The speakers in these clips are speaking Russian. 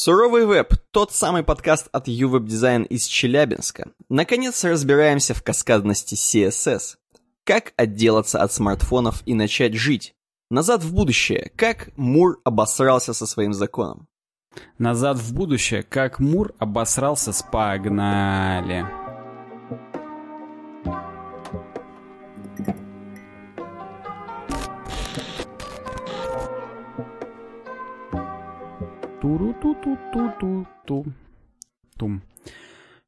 Суровый веб – тот самый подкаст от UWeb Design из Челябинска. Наконец разбираемся в каскадности CSS. Как отделаться от смартфонов и начать жить? Назад в будущее. Как Мур обосрался со своим законом? Назад в будущее. Как Мур обосрался с погнали. Туру-ту-ту-ту-ту-ту. Тум.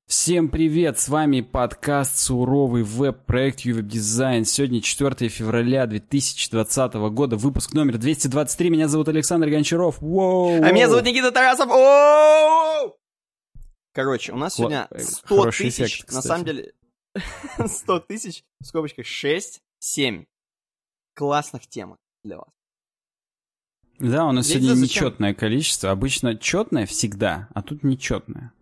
Всем привет, с вами подкаст «Суровый веб-проект Ювеб Дизайн». Сегодня 4 февраля 2020 года, выпуск номер 223. Меня зовут Александр Гончаров. Воу, А меня зовут Никита Тарасов. Оу! Короче, у нас сегодня Кла- 100 хороший тысяч, эффект, на самом деле, 100 тысяч, в скобочках 6, 7 классных темок для вас. Да, у нас не сегодня нечетное количество. Обычно четное всегда, а тут нечетное.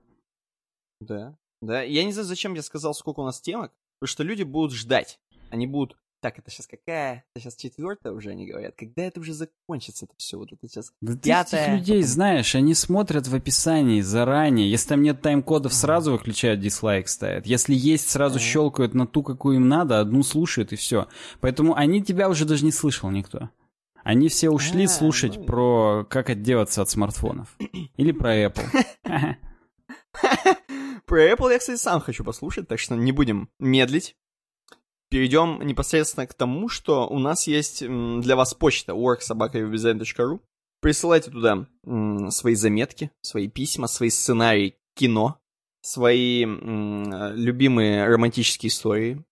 Да. Да, я не знаю, зачем я сказал, сколько у нас темок, потому что люди будут ждать. Они будут, так, это сейчас какая? Это сейчас четвертая уже, они говорят. Когда это уже закончится, это все? Вот это сейчас Да ты Пятое. этих людей знаешь, они смотрят в описании заранее. Если там нет тайм-кодов, сразу выключают дизлайк, ставят. Если есть, сразу щелкают на ту, какую им надо, одну слушают и все. Поэтому они тебя уже даже не слышал никто. Они все ушли А, слушать ну про как отделаться от смартфонов. Или про Apple. Про Apple я, кстати, сам хочу послушать, так что не будем медлить. Перейдем непосредственно к тому, что у нас есть для вас почта worksobaka.design.ru. Присылайте туда свои заметки, свои письма, свои сценарии кино, свои любимые романтические истории.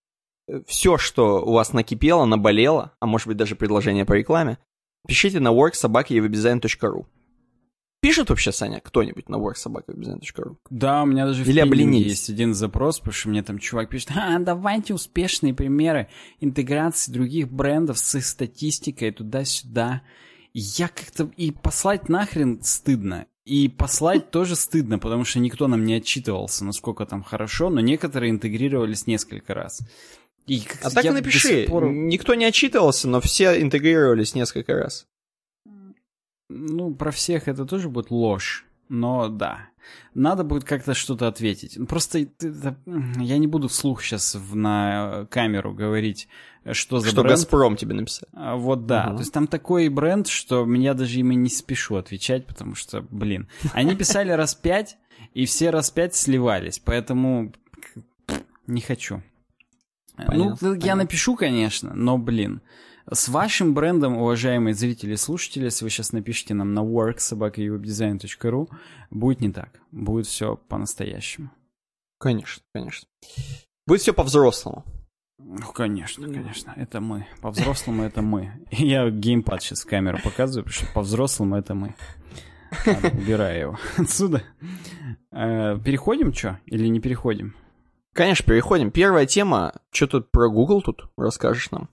Все, что у вас накипело, наболело, а может быть даже предложение по рекламе, пишите на worksobaka.design.ru. Пишет вообще, Саня, кто-нибудь на worksobaka.design.ru? Да, у меня даже в Или пилинге обленились. есть один запрос, потому что мне там чувак пишет, а, давайте успешные примеры интеграции других брендов с их статистикой туда-сюда. Я как-то... И послать нахрен стыдно. И послать тоже стыдно, потому что никто нам не отчитывался, насколько там хорошо, но некоторые интегрировались несколько раз. И А так и напиши. пор- Никто не отчитывался, но все интегрировались несколько раз. Ну, про всех это тоже будет ложь. Но да, надо будет как-то что-то ответить. Просто это- я не буду вслух сейчас на э, камеру говорить, что за что бренд. Газпром тебе написал. А, Вот да, Мгм. то есть там такой бренд, что меня даже ими не спешу отвечать, потому что, блин, они писали раз пять, и все раз пять сливались, поэтому не хочу. Понял, ну, я напишу, конечно, но, блин, с вашим брендом, уважаемые зрители и слушатели, если вы сейчас напишите нам на worksobaka.uwebdesign.ru, будет не так, будет все по-настоящему. Конечно, конечно. Будет все по-взрослому. Ну, конечно, конечно. Это мы. По-взрослому это мы. Я геймпад сейчас в камеру показываю, потому что по-взрослому это мы. Ладно, убираю его отсюда. Э, Переходим, что? Или не переходим? Конечно, переходим. Первая тема. Что тут про Google тут расскажешь нам?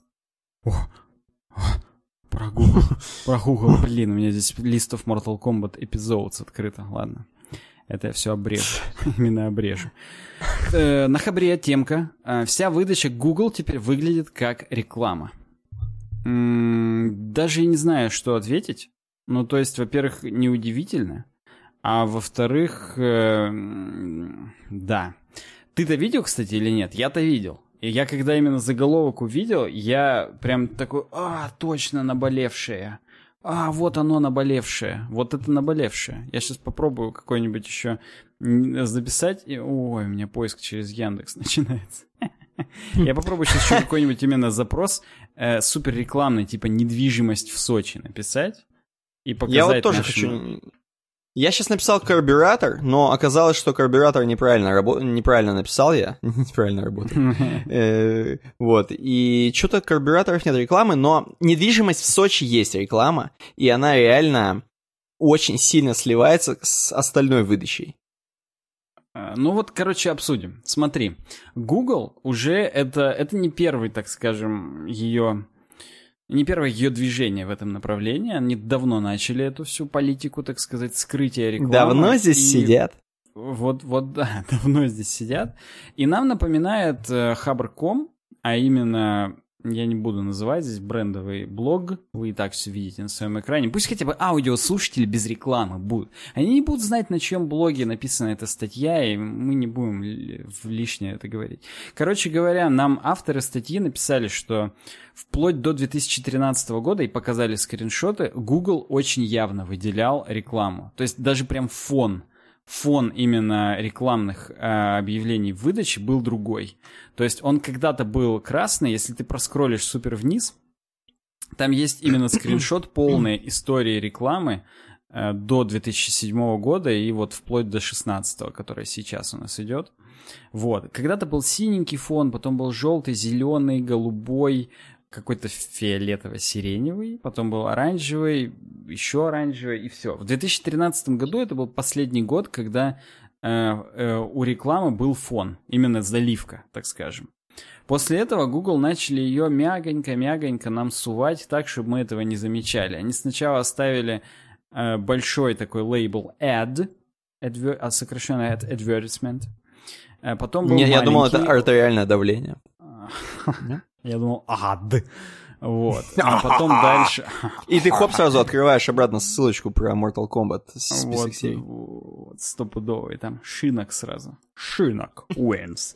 Про Google. Про Google. Блин, у меня здесь лист of Mortal Kombat Episodes открыто. Ладно. Это я все обрежу. Именно обрежу. Э, На хабре темка. Э, Вся выдача Google теперь выглядит как реклама. М, Даже не знаю, что ответить. Ну, то есть, во-первых, неудивительно. А во-вторых, э, да. Ты-то видел, кстати, или нет? Я-то видел. И я когда именно заголовок увидел, я прям такой, а, точно наболевшее. А, вот оно наболевшее. Вот это наболевшее. Я сейчас попробую какой-нибудь еще записать. И, ой, у меня поиск через Яндекс начинается. Я попробую сейчас еще какой-нибудь именно запрос э, супер рекламный, типа недвижимость в Сочи написать. И показать Я вот тоже нашим- хочу... Я сейчас написал карбюратор, но оказалось, что карбюратор неправильно, рабо... неправильно написал я. неправильно работает. Э, Вот. И что-то карбюраторов нет рекламы, но недвижимость в Сочи есть реклама, и она реально очень сильно сливается с остальной выдачей. А, Ну вот, короче, обсудим. Смотри, Google уже это, это не первый, так скажем, ее... Не первое ее движение в этом направлении. Они давно начали эту всю политику, так сказать, скрытия рекламы. Давно здесь И сидят. Вот, вот, да, давно здесь сидят. И нам напоминает э, Хабр.ком, а именно я не буду называть здесь брендовый блог, вы и так все видите на своем экране. Пусть хотя бы аудиослушатели без рекламы будут. Они не будут знать, на чьем блоге написана эта статья, и мы не будем в лишнее это говорить. Короче говоря, нам авторы статьи написали, что вплоть до 2013 года, и показали скриншоты, Google очень явно выделял рекламу. То есть даже прям фон фон именно рекламных э, объявлений в выдаче был другой. То есть он когда-то был красный, если ты проскролишь супер вниз, там есть именно скриншот полной истории рекламы э, до 2007 года и вот вплоть до 16 который сейчас у нас идет. Вот. Когда-то был синенький фон, потом был желтый, зеленый, голубой, какой-то фиолетово-сиреневый, потом был оранжевый, еще оранжевый, и все. В 2013 году это был последний год, когда э, э, у рекламы был фон, именно заливка, так скажем. После этого Google начали ее мягонько-мягонько нам сувать так, чтобы мы этого не замечали. Они сначала оставили э, большой такой лейбл ad, adver, а сокращенно ad advertisement. Э, потом был Не, маленький... я думал, это артериальное давление. Я думал, ад. Вот. А потом дальше... И ты хоп сразу открываешь обратно ссылочку про Mortal Kombat список серий. Вот, стопудовый. Там шинок сразу. Шинок wins.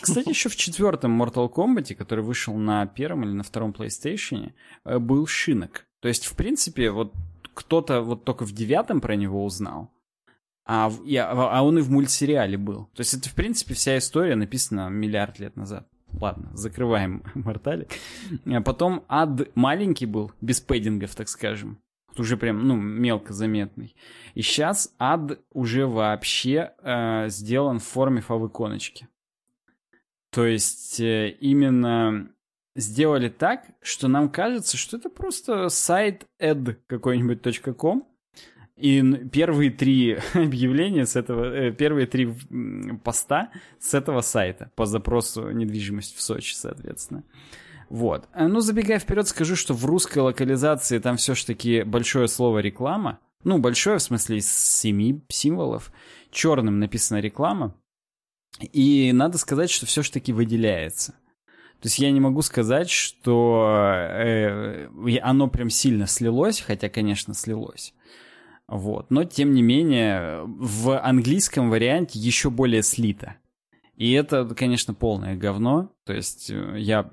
Кстати, еще в четвертом Mortal Kombat, который вышел на первом или на втором PlayStation, э, был шинок. То есть, в принципе, вот кто-то вот только в девятом про него узнал, а, я, а он и в мультсериале был. То есть это, в принципе, вся история написана миллиард лет назад. Ладно, закрываем морталик. А потом ад маленький был, без пэддингов, так скажем. Уже прям, ну, мелко заметный. И сейчас ад уже вообще э, сделан в форме фавиконочки. То есть э, именно сделали так, что нам кажется, что это просто сайт ed какой-нибудь .com, и первые три объявления с этого, э, первые три поста с этого сайта по запросу недвижимость в Сочи, соответственно. Вот. Э, ну, забегая вперед, скажу, что в русской локализации там все-таки большое слово реклама. Ну, большое в смысле из семи символов. Черным написана реклама. И надо сказать, что все-таки выделяется. То есть я не могу сказать, что э, оно прям сильно слилось, хотя, конечно, слилось. Вот. Но, тем не менее, в английском варианте еще более слито. И это, конечно, полное говно. То есть э, я...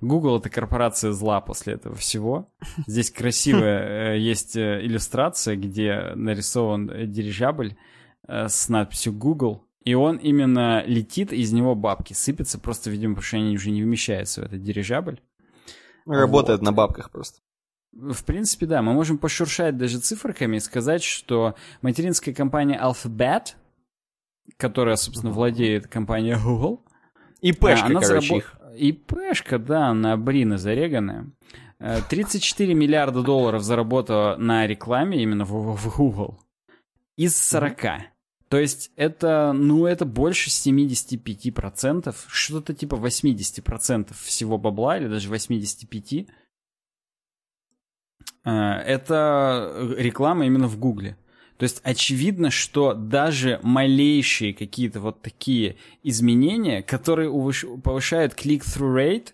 Google — это корпорация зла после этого всего. Здесь красивая э, есть э, иллюстрация, где нарисован дирижабль с надписью Google. И он именно летит, из него бабки сыпятся, просто, видимо, потому что они уже не вмещаются в этот дирижабль. Работает вот. на бабках просто. В принципе, да, мы можем пошуршать даже циферками и сказать, что материнская компания Alphabet, которая, собственно, владеет компанией Google, и Пешка, она короче, заработ... их. И Пешка, да, на Брина зареганная. 34 миллиарда долларов заработала на рекламе именно в, в Google. Из 40. То есть это, ну, это больше 75%, что-то типа 80% всего бабла, или даже 85%. Э, это реклама именно в Гугле. То есть очевидно, что даже малейшие какие-то вот такие изменения, которые повышают click-through rate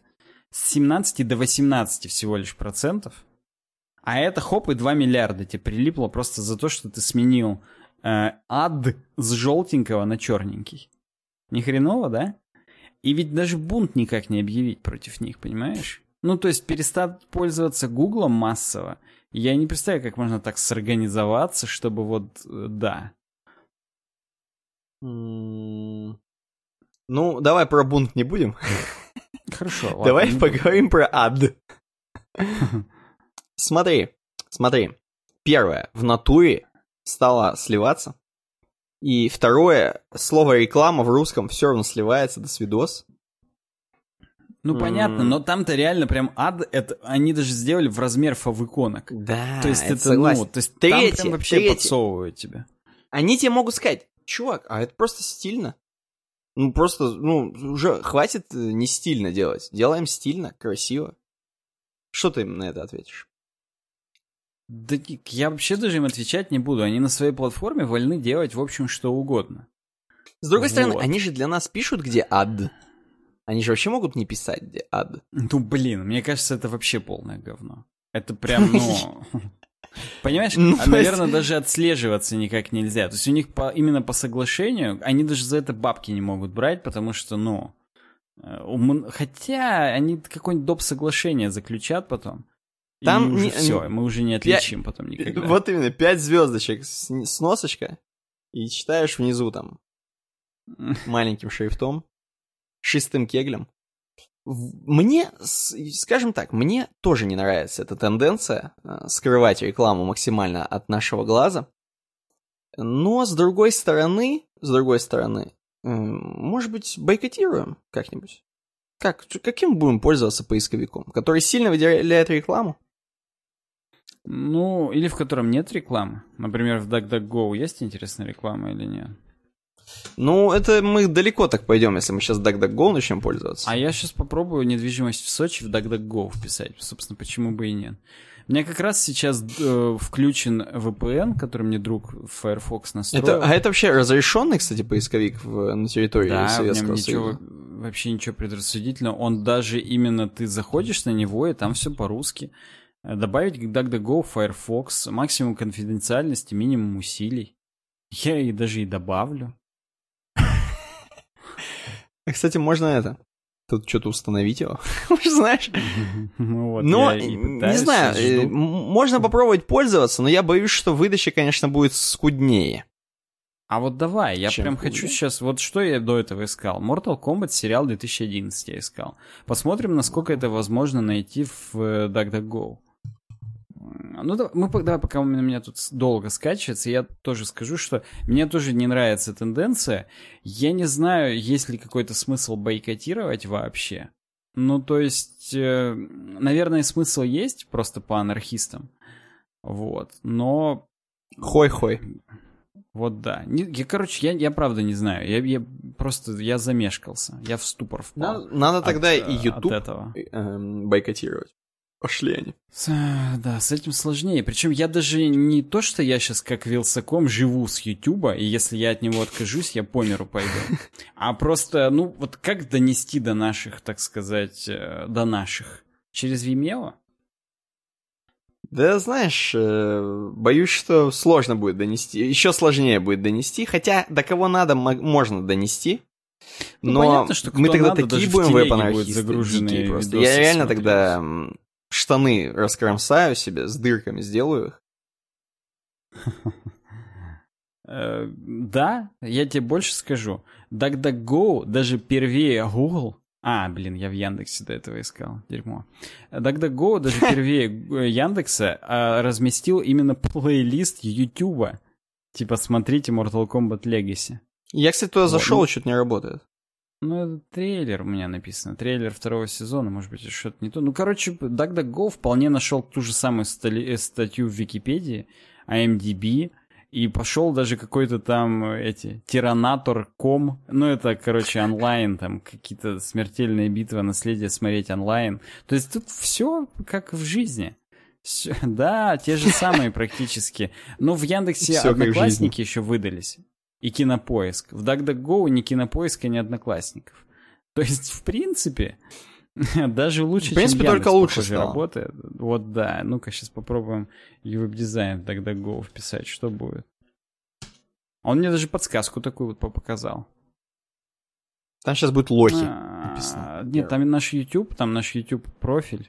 с 17 до 18 всего лишь процентов, а это хоп и 2 миллиарда тебе прилипло просто за то, что ты сменил э, ад с желтенького на черненький. Ни хреново, да? И ведь даже бунт никак не объявить против них, понимаешь? Ну, то есть перестать пользоваться Гуглом массово. Я не представляю, как можно так сорганизоваться, чтобы вот, э, да. Ну, давай про бунт не будем. Хорошо. Ладно, давай поговорим про ад. Смотри, смотри. Первое, в натуре стало сливаться. И второе, слово реклама в русском все равно сливается до свидос. Ну, понятно, но там-то реально прям ад, это они даже сделали в размер фавиконок. Да, То есть это, это ну, то есть третье, там прям вообще третье. подсовывают тебя. Они тебе могут сказать, чувак, а это просто стильно. Ну, просто, ну, уже хватит э, не стильно делать. Делаем стильно, красиво. Что ты им на это ответишь? Да я вообще даже им отвечать не буду. Они на своей платформе вольны делать, в общем, что угодно. С другой вот. стороны, они же для нас пишут, где ад. Они же вообще могут не писать, ад. Ну, блин, мне кажется, это вообще полное говно. Это прям, ну... Понимаешь, Ну, а, наверное, даже отслеживаться никак нельзя. То есть у них по, именно по соглашению, они даже за это бабки не могут брать, потому что, ну... э, у мн- Хотя они какое-нибудь доп. соглашение заключат потом. Там и уже не- все, мы уже не отличим потом никогда. Вот именно, пять звездочек с, с носочка, и читаешь внизу там маленьким шрифтом, шестым кеглем. Мне, скажем так, мне тоже не нравится эта тенденция э, скрывать рекламу максимально от нашего глаза. Но с другой стороны, с другой стороны, м, может быть, бойкотируем как-нибудь? Как, каким будем пользоваться поисковиком? Который сильно выделяет рекламу? Ну, или в котором нет рекламы. Например, в DuckDuckGo есть интересная реклама или нет? Ну, это мы далеко так пойдем, если мы сейчас DuckDuckGo начнем пользоваться. А я сейчас попробую недвижимость в Сочи в DuckDuckGo вписать. Собственно, почему бы и нет. У меня как раз сейчас э, включен VPN, который мне друг Firefox настроил. Это, а это вообще разрешенный, кстати, поисковик в, на территории да, в Советского ничего, Союза? вообще ничего предрассудительного. Он даже именно ты заходишь на него, и там все по-русски. Э, Добавить DuckDuckGo Firefox, максимум конфиденциальности, минимум усилий. Я и даже и добавлю. А, Кстати, можно это. Тут что-то установить его. Знаешь? Ну вот, Но, не знаю, э, жду. можно попробовать пользоваться, но я боюсь, что выдача, конечно, будет скуднее. А вот давай, я Чем прям хуже? хочу сейчас... Вот что я до этого искал? Mortal Kombat сериал 2011 я искал. Посмотрим, насколько это возможно найти в э, DuckDuckGo. Ну, да- мы давай, пока у меня, тут долго скачивается, я тоже скажу, что мне тоже не нравится тенденция. Я не знаю, есть ли какой-то смысл бойкотировать вообще. Ну, то есть, э, наверное, смысл есть просто по анархистам. Вот. Но Хой-хой. вот да. Не- я, короче, я, я правда не знаю. Я, я просто, я замешкался. Я в ступор впал. Надо, надо от, тогда э, и YouTube От этого. эм, бойкотировать. Пошли они. С- да, с этим сложнее. Причем я даже не то, что я сейчас как Вилсаком живу с Ютуба, и если я от него откажусь, я по миру пойду. А просто, ну, вот как донести до наших, так сказать, э, до наших? Через Vimeo? Да, знаешь, э, боюсь, что сложно будет донести. Еще сложнее будет донести, хотя до кого надо, мо- можно донести. Ну, Но понятно, что мы тогда надо, такие будем веб-анархисты, Я реально смотреть. тогда штаны раскромсаю себе, с дырками сделаю их. Э, Да, я тебе больше скажу. DuckDuckGo даже первее Google. А, блин, я в Яндексе до этого искал. Дерьмо. DuckDuckGo даже первее э, Яндекса а, разместил именно плейлист Ютуба. Типа, смотрите Mortal Kombat Legacy. Я, кстати, туда зашел, ну- и что-то не работает. Ну, это трейлер у меня написано. Трейлер второго сезона, может быть, что-то не то. Ну, короче, DuckDuckGo вполне нашел ту же самую э, статью в Википедии, IMDb, и пошел даже какой-то там э, эти Тиранатор.ком. Ну, это, короче, онлайн, там какие-то смертельные битвы, наследие смотреть онлайн. То есть тут все как в жизни. Всё- да, те же самые практически. Но в Яндексе Всё как в жизни. одноклассники еще выдались. И кинопоиск. В DuckDuckGo ни кинопоиска, ни одноклассников. То есть, в принципе, даже лучше, В принципе, чем только Яндекс, лучше похоже, стало. работает. Вот да. Ну-ка, сейчас попробуем веб-дизайн в DuckDuckGo вписать. Что будет? Он мне даже подсказку такую вот по- показал. Там сейчас будет лохи. А, написано. Нет, там наш YouTube, там наш YouTube профиль.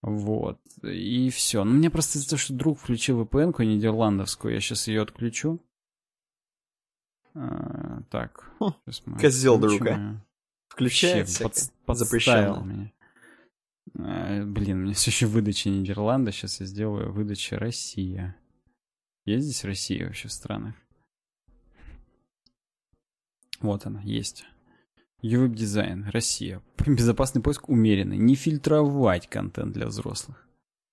Вот. И все. Ну, мне просто из-за того, что друг включил VPN-ку нидерландовскую, я сейчас ее отключу. А, так. Хм, щас мы козёл отключим друг, а. её. Включает Вообще, под- подставил меня. А, блин, у меня все еще выдача Нидерланда. Сейчас я сделаю выдача Россия. Есть здесь Россия вообще в странах? Вот она, есть. YouTube дизайн, Россия. Безопасный поиск умеренный. Не фильтровать контент для взрослых.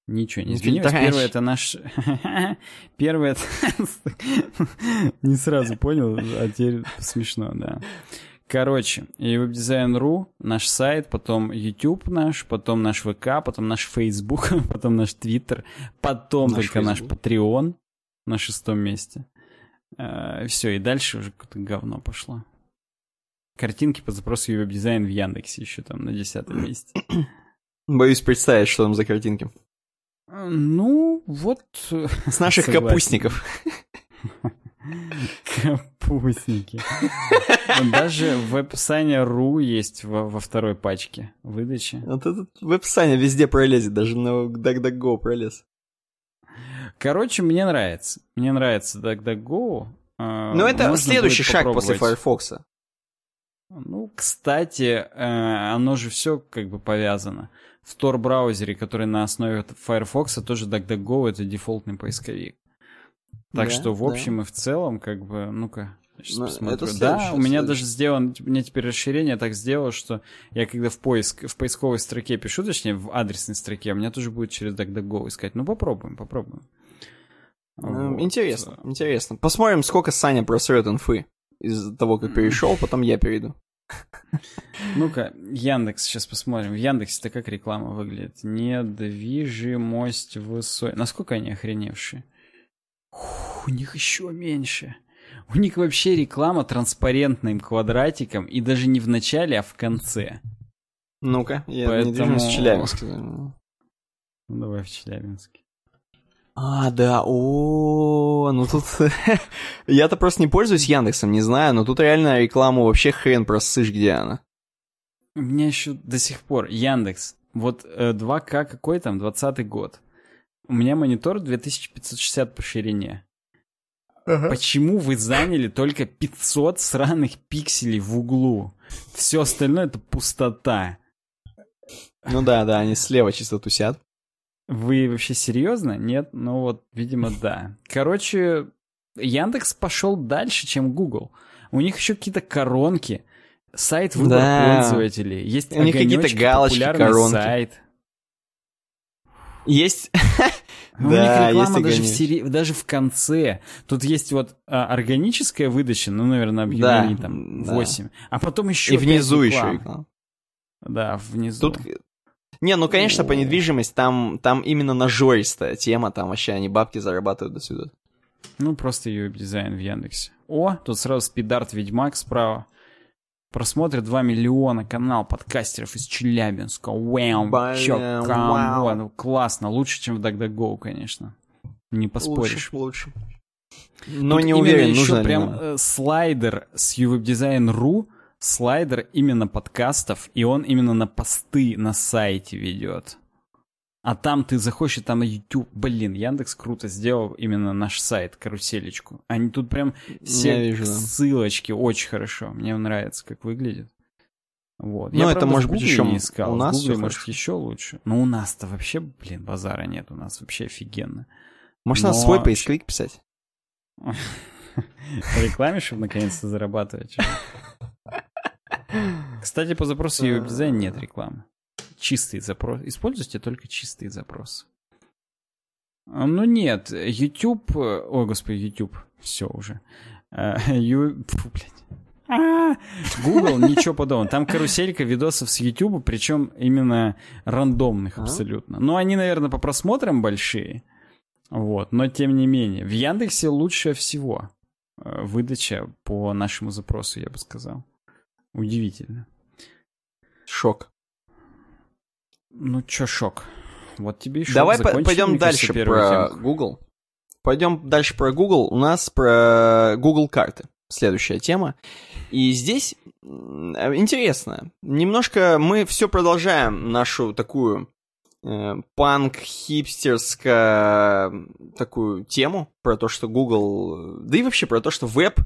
Ничего не изменилось. фильтровать. Первое это наш... Первое это... Не сразу понял, а теперь смешно, да. Короче, webdesign.ru, наш сайт, потом YouTube наш, потом наш ВК, потом наш Facebook, потом наш Twitter, потом Наш только наш Facebook. Patreon на шестом месте. все, и дальше уже какое-то говно пошло. картинки по запросу веб-дизайн в Яндексе еще там на десятом месте. Боюсь представить, что там за картинки. Ну, вот... С наших согласен. капустников. Капустники. Даже веб-сайня .ру есть во, во второй пачке выдачи. Вот этот веб-сайня везде пролезет, даже на DuckDuckGo пролез. Короче, мне нравится. Мне нравится DuckDuckGo. А, ну, это следующий шаг после Firefox. Ну, кстати, э, оно же все как бы повязано. В Tor-браузере, который на основе Firefox, тоже DuckDuckGo — это дефолтный поисковик. Так да, что, в общем да. и в целом, как бы, ну-ка, сейчас Но ну, посмотрю. Это да, у меня даже сделан, у меня теперь расширение так сделало, что я когда в поиск, в поисковой строке пишу, точнее, в адресной строке, у меня тоже будет через DuckDuckGo искать. Ну, попробуем, попробуем. Вот. Интересно, интересно. Посмотрим, сколько Саня просрет инфы из того, как перешел, потом я перейду. Ну-ка, Яндекс, сейчас посмотрим. В Яндексе-то как реклама выглядит? Недвижимость высокая. Насколько они охреневшие? У них еще меньше. У них вообще реклама транспарентным квадратиком, и даже не в начале, а в конце. Ну-ка, я Поэтому... недвижимость в Челябинске. Ну, давай в Челябинске. А, да, о, ну тут... Я-то просто не пользуюсь Яндексом, не знаю, но тут реально рекламу вообще хрен просышь, где она. У меня еще до сих пор Яндекс. Вот э, 2К какой там, 20 год. У меня монитор 2560 по ширине. Ага. Почему вы заняли только 500 сраных пикселей в углу? Все остальное это пустота. Ну да, да, они слева чисто тусят. Вы вообще серьезно? Нет? Ну вот, видимо, да. Короче, Яндекс пошел дальше, чем Google. У них еще какие-то коронки, сайт выбор да. пользователей, есть у них какие-то галочки, коронки. сайт. Есть. У да, них реклама даже в, сери... даже в конце. Тут есть вот а, органическая выдача, ну, наверное, объявлений да, там 8. Да. А потом еще И внизу еще реклама. Да, внизу. Тут не, ну, конечно, по недвижимости там, там именно нажористая тема, там вообще они бабки зарабатывают до сюда. Ну, просто ее дизайн в Яндексе. О, тут сразу спидарт Ведьмак справа. Просмотрит 2 миллиона канал подкастеров из Челябинска. Вау, чё, вау. Классно, лучше, чем в DuckDuckGo, конечно. Не поспоришь. Лучше, лучше. Но Тут не уверен, нужно еще прям э, слайдер с uwebdesign.ru слайдер именно подкастов, и он именно на посты на сайте ведет. А там ты заходишь, и там на YouTube. Блин, Яндекс круто сделал именно наш сайт, каруселечку. Они тут прям все вижу, ссылочки очень хорошо. Мне нравится, как выглядит. Вот. Ну, Я, это правда, может быть еще не искал. У нас в Гугле, может, еще лучше. Но у нас-то вообще, блин, базара нет. У нас вообще офигенно. Может, Но... надо свой поисковик писать? Рекламишь, наконец-то зарабатывать. Кстати, по запросу и дизайн нет рекламы. Чистые запросы. Используйте только чистые запросы. А, ну нет, YouTube... Ой, господи, YouTube. Все уже. Ю... Фу, блядь. А, Google ничего подобного. Там каруселька видосов с YouTube, причем именно рандомных абсолютно. Ну, они, наверное, по просмотрам большие. Вот, но тем не менее. В Яндексе лучше всего э, выдача по нашему запросу, я бы сказал. Удивительно. Шок. Ну, чё шок? Вот тебе и шок. Давай по пойдем дальше про темку. Google. Пойдем дальше про Google. У нас про Google карты. Следующая тема. И здесь интересно. Немножко мы все продолжаем нашу такую э, панк-хипстерскую такую тему про то, что Google, да и вообще про то, что веб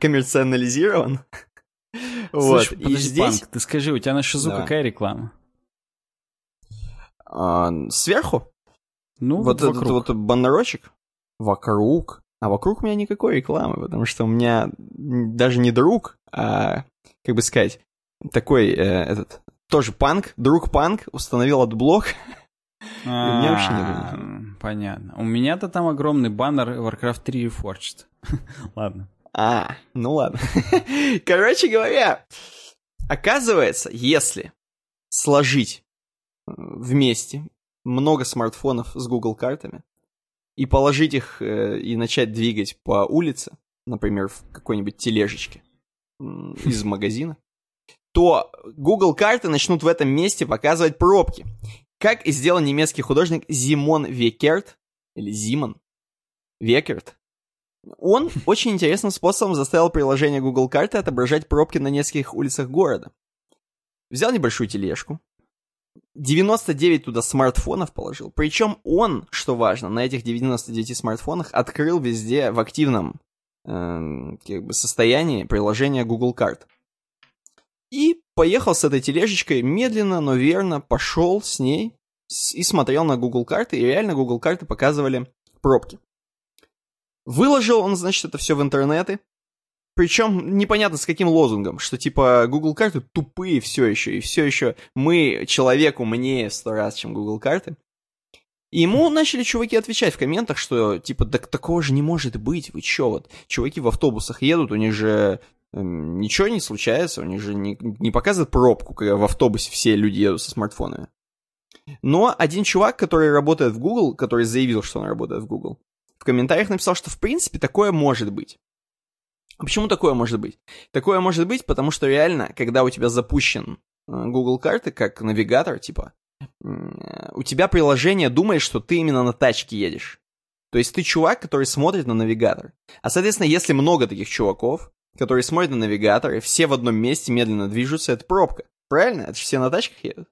коммерциализирован. Вот. Слушай, и здесь... Панк, ты скажи, у тебя на шизу какая реклама? А, сверху? Ну, вот, вот этот вот баннерочек. Вокруг. А вокруг у меня никакой рекламы, потому что у меня даже не друг, а, как бы сказать, такой э, этот тоже панк, друг панк установил adblock. у меня вообще нет. Понятно. У меня-то там огромный баннер Warcraft 3 Reforged. Ладно. А, ну ладно. Короче говоря, оказывается, если сложить вместе много смартфонов с Google картами и положить их э, и начать двигать по улице, например, в какой-нибудь тележечке из магазина, то Google карты начнут в этом месте показывать пробки. Как и сделал немецкий художник Зимон Векерт, или Зимон Векерт. Он очень интересным способом заставил приложение Google карты отображать пробки на нескольких улицах города. Взял небольшую тележку, 99 туда смартфонов положил. Причем он, что важно, на этих 99 смартфонах открыл везде в активном э, как бы состоянии приложение Google карт. И поехал с этой тележечкой медленно, но верно, пошел с ней и смотрел на Google карты, и реально Google карты показывали пробки. Выложил он, значит, это все в интернеты, причем непонятно с каким лозунгом, что типа Google карты тупые все еще, и все еще мы человеку умнее в сто раз, чем Google карты. И ему начали чуваки отвечать в комментах, что типа так такого же не может быть, вы чё вот, чуваки в автобусах едут, у них же э, ничего не случается, у них же не, не показывают пробку, когда в автобусе все люди едут со смартфонами. Но один чувак, который работает в Google, который заявил, что он работает в Google, в комментариях написал, что в принципе такое может быть. А почему такое может быть? Такое может быть, потому что реально, когда у тебя запущен э, Google карты как навигатор, типа, у тебя приложение думает, что ты именно на тачке едешь. То есть ты чувак, который смотрит на навигатор. А, соответственно, если много таких чуваков, которые смотрят на навигатор, и все в одном месте медленно движутся, это пробка. Правильно? Это же все на тачках едут.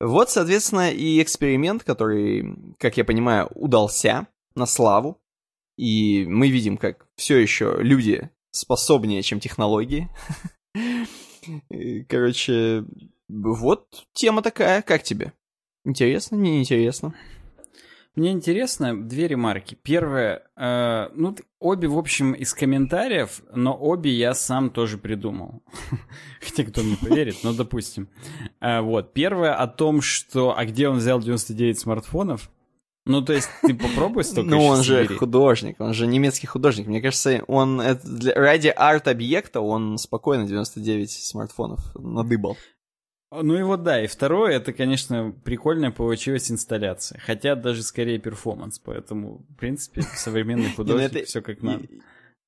Вот, соответственно, и эксперимент, который, как я понимаю, удался на славу. И мы видим, как все еще люди способнее, чем технологии. Короче, вот тема такая. Как тебе? Интересно, не интересно? Мне интересно две ремарки. Первое, э, ну, обе, в общем, из комментариев, но обе я сам тоже придумал. Хотя кто мне поверит, но допустим. Э, вот, первое о том, что, а где он взял 99 смартфонов? Ну, то есть, ты попробуй столько Ну, он же художник, он же немецкий художник. Мне кажется, он для, ради арт-объекта он спокойно 99 смартфонов надыбал. Ну и вот да, и второе, это, конечно, прикольная получилась инсталляция. Хотя даже скорее перформанс, поэтому, в принципе, современный ну художник, все как надо.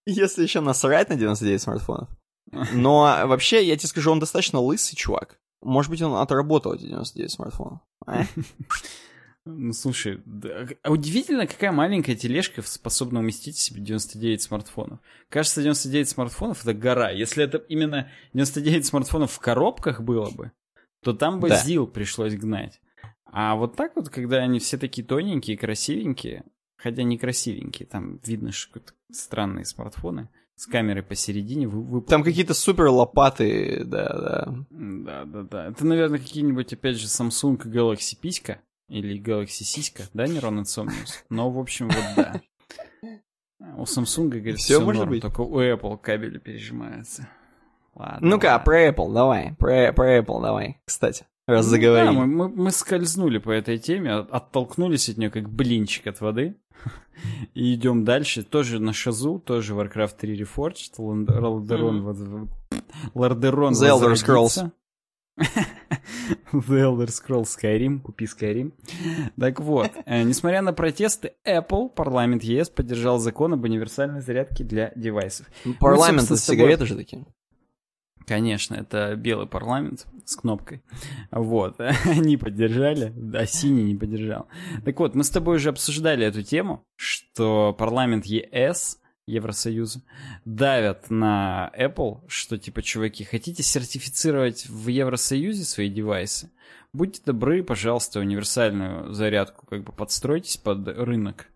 Если еще насрать на 99 смартфонов. Но вообще, я тебе скажу, он достаточно лысый чувак. Может быть, он отработал эти 99 смартфонов. А? Ну, слушай, да, а удивительно, какая маленькая тележка способна уместить в себе 99 смартфонов. Кажется, 99 смартфонов — это гора. Если это именно 99 смартфонов в коробках было бы, то там бы да. ЗИЛ пришлось гнать. А вот так вот, когда они все такие тоненькие, красивенькие, хотя не красивенькие, там видно, что странные смартфоны с камерой посередине. Вы, вы... Там какие-то супер лопаты, да, да. Да, да, да. Это, наверное, какие-нибудь, опять же, Samsung Galaxy писька. Или Galaxy сиська, да, Нерон Insomnius? Но, в общем, вот да. У Samsung, говорит, все, все может норм, быть. только у Apple кабели пережимаются. Ладно. Ну-ка, про Apple давай, про, про Apple давай, кстати, раз ну, заговорили. Да, мы, мы, мы скользнули по этой теме, оттолкнулись от нее как блинчик от воды. И идем дальше. Тоже на Шазу, тоже Warcraft 3 Reforged, Лордерон, mm-hmm. Лордерон The Elder Scrolls. The Elder Scrolls Skyrim, купи Skyrim. Так вот, э, несмотря на протесты, Apple, парламент ЕС, поддержал закон об универсальной зарядке для девайсов. Парламент это сигареты же такие. Конечно, это белый парламент с кнопкой. Вот, они поддержали, а синий не поддержал. Так вот, мы с тобой уже обсуждали эту тему, что парламент ЕС Евросоюза давят на Apple, что типа, чуваки, хотите сертифицировать в Евросоюзе свои девайсы? Будьте добры, пожалуйста, универсальную зарядку как бы подстройтесь под рынок.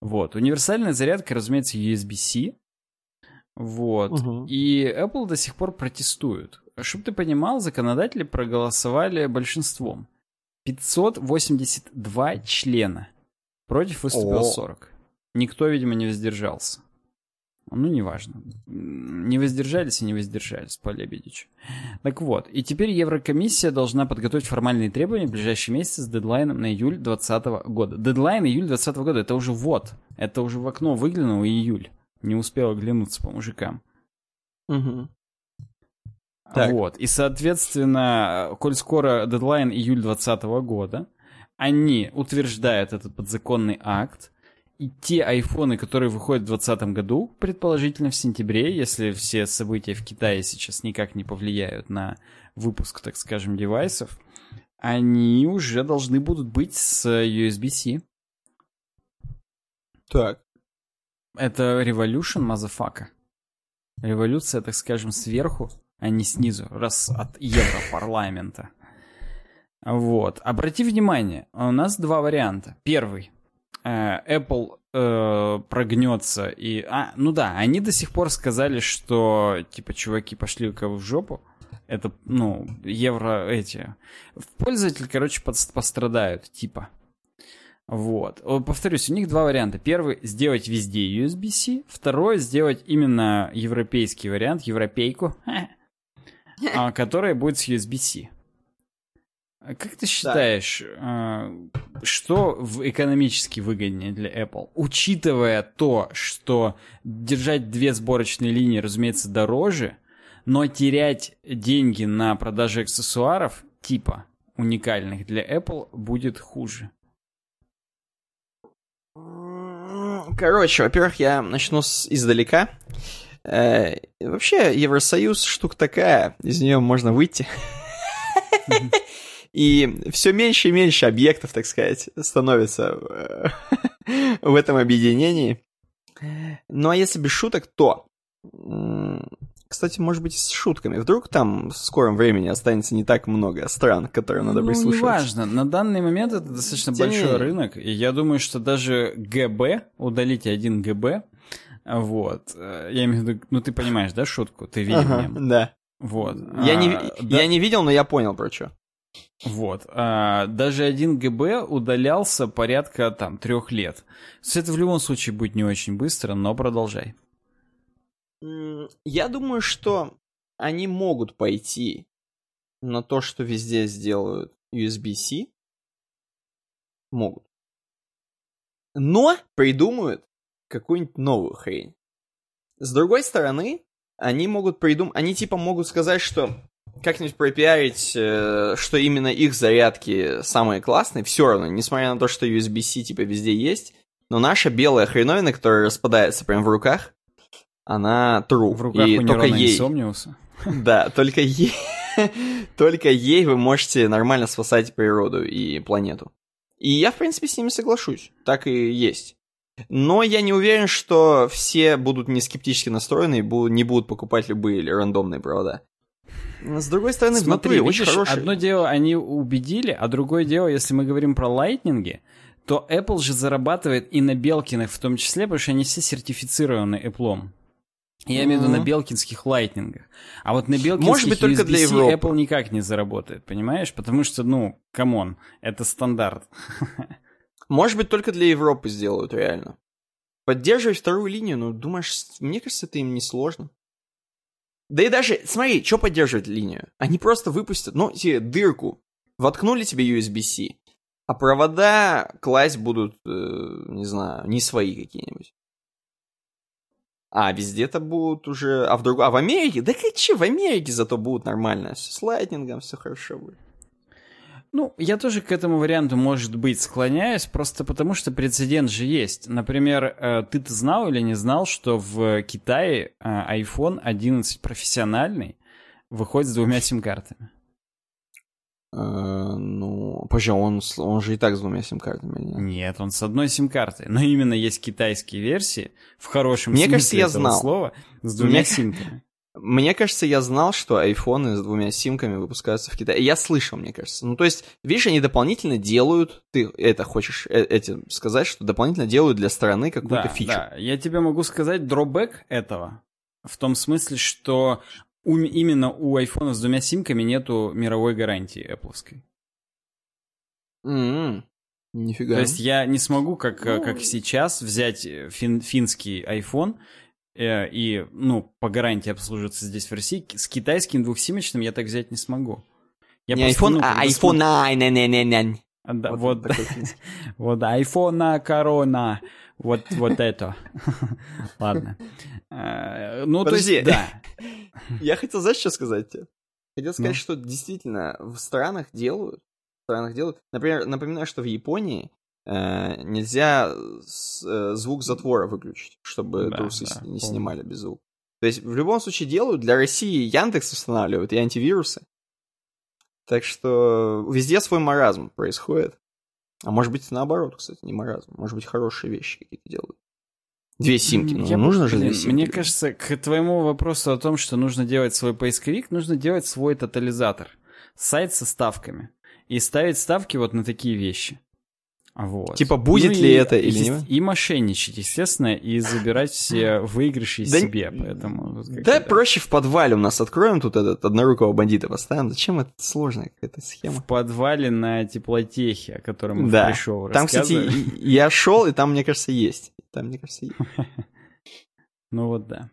Вот. Универсальная зарядка, разумеется, USB-C. Вот. Угу. И Apple до сих пор протестует. Чтобы ты понимал, законодатели проголосовали большинством. 582 члена. Против выступило О. 40. Никто, видимо, не воздержался. Ну, неважно. Не воздержались и не воздержались по Лебедичу. Так вот, и теперь Еврокомиссия должна подготовить формальные требования в ближайший месяц с дедлайном на июль 2020 года. Дедлайн июль 2020 года, это уже вот. Это уже в окно выглянул июль. Не успел оглянуться по мужикам. Угу. Так. Вот. И, соответственно, коль скоро дедлайн июль 2020 года, они утверждают этот подзаконный акт, и те айфоны, которые выходят в 2020 году, предположительно в сентябре, если все события в Китае сейчас никак не повлияют на выпуск, так скажем, девайсов, они уже должны будут быть с USB-C. Так. Это Revolution, motherfucker. Революция, так скажем, сверху, а не снизу, раз от Европарламента. Вот. Обрати внимание, у нас два варианта. Первый. Э, Apple э, прогнется и... А, ну да, они до сих пор сказали, что, типа, чуваки, пошли у кого в жопу. Это, ну, евро эти... Пользователи, короче, пострадают, типа. Вот. Повторюсь, у них два варианта. Первый — сделать везде USB-C. Второй — сделать именно европейский вариант, европейку, а, который будет с USB-C. Как ты считаешь, да. что в экономически выгоднее для Apple? Учитывая то, что держать две сборочные линии, разумеется, дороже, но терять деньги на продаже аксессуаров типа уникальных для Apple будет хуже. Короче, во-первых, я начну с издалека. Э, вообще, Евросоюз штука такая, из нее можно выйти. И все меньше и меньше объектов, так сказать, становится в этом объединении. Ну а если без шуток, то... Кстати, может быть, с шутками. Вдруг там в скором времени останется не так много стран, к которым надо ну, прислушиваться. неважно. На данный момент это достаточно Тем большой рынок. И я думаю, что даже ГБ, удалите один ГБ, вот. Э, я имею в виду, ну ты понимаешь, да, шутку? Ты видел ага, Да. Вот. Я, а, не, да. я не видел, но я понял про что. Вот. А, даже один ГБ удалялся порядка там трех лет. То это в любом случае будет не очень быстро, но продолжай. Я думаю, что они могут пойти на то, что везде сделают USB-C. Могут. Но придумают какую-нибудь новую хрень. С другой стороны, они могут придумать... Они типа могут сказать, что как-нибудь пропиарить, э, что именно их зарядки самые классные, все равно, несмотря на то, что USB-C типа везде есть, но наша белая хреновина, которая распадается прямо в руках, она true. В руках и у только ей... Инсомниуса. Да, только ей... только ей вы можете нормально спасать природу и планету. И я, в принципе, с ними соглашусь. Так и есть. Но я не уверен, что все будут не скептически настроены и не будут покупать любые рандомные провода. С другой стороны, Смотри, внутри видишь, очень хороший... одно дело они убедили, а другое дело, если мы говорим про лайтнинги, то Apple же зарабатывает и на Белкиных в том числе, потому что они все сертифицированы Apple. Я имею в виду на белкинских лайтнингах. А вот на белкинских Может быть, только для Европы. Apple никак не заработает, понимаешь? Потому что, ну, come on, это стандарт. Может быть, только для Европы сделают, реально. Поддерживать вторую линию, ну, думаешь, мне кажется, это им не сложно. Да и даже, смотри, что поддерживать линию? Они просто выпустят, ну, тебе дырку, воткнули тебе USB-C, а провода класть будут, э, не знаю, не свои какие-нибудь. А везде-то будут уже... А в другом... А в Америке? Да че, в Америке зато будут нормально. С лайтнингом все хорошо будет. Ну, я тоже к этому варианту, может быть, склоняюсь, просто потому что прецедент же есть. Например, э, ты-то знал или не знал, что в Китае э, iPhone 11 профессиональный выходит с двумя сим-картами? Э, ну, позже он, он же и так с двумя сим-картами. Нет? нет, он с одной сим-картой. Но именно есть китайские версии, в хорошем Мне смысле кажется, я знал. слова, с двумя Мне... симками. Мне кажется, я знал, что айфоны с двумя симками выпускаются в Китае. Я слышал, мне кажется. Ну, то есть, видишь, они дополнительно делают, ты это хочешь э этим сказать, что дополнительно делают для страны какую-то да, фичу. Да, я тебе могу сказать дробэк этого, в том смысле, что у, именно у айфона с двумя симками нету мировой гарантии Apple. Mm-hmm. Нифига. То есть я не смогу, как, ну... как сейчас, взять фин, финский iPhone э, и, ну, по гарантии обслуживаться здесь в России. С китайским двухсимочным я так взять не смогу. Я не просто, iPhone, ну, а iPhone, смотр... не, не, не, не. Да, вот, вот, вот iPhone, корона, вот, вот это. Ладно. Э, ну, то есть, да. Я хотел, знаешь, что сказать тебе? Хотел сказать, ну. что действительно в странах делают, в странах делают. Например, напоминаю, что в Японии э, нельзя с- э, звук затвора выключить, чтобы Да, трусы да, не помню. снимали без звука. То есть в любом случае делают. Для России Яндекс устанавливают и антивирусы. Так что везде свой маразм происходит. А может быть наоборот, кстати, не маразм. Может быть хорошие вещи какие-то делают. Две симки. Ну, Я нужно же две симки. Мне кажется, к твоему вопросу о том, что нужно делать свой поисковик, нужно делать свой тотализатор. Сайт со ставками. И ставить ставки вот на такие вещи. Вот. Типа, будет Ну ли и- это или и, нет? И мошенничать, естественно, и забирать все выигрыши Да себе. Поэтому, Да, проще в подвале у нас откроем тут этот однорукого бандита поставим. Зачем это сложная какая-то схема? В подвале на теплотехе, о котором мы Да. шоу Там, кстати, я шел, и там, мне кажется, есть. Там, мне кажется, есть. Ну вот да.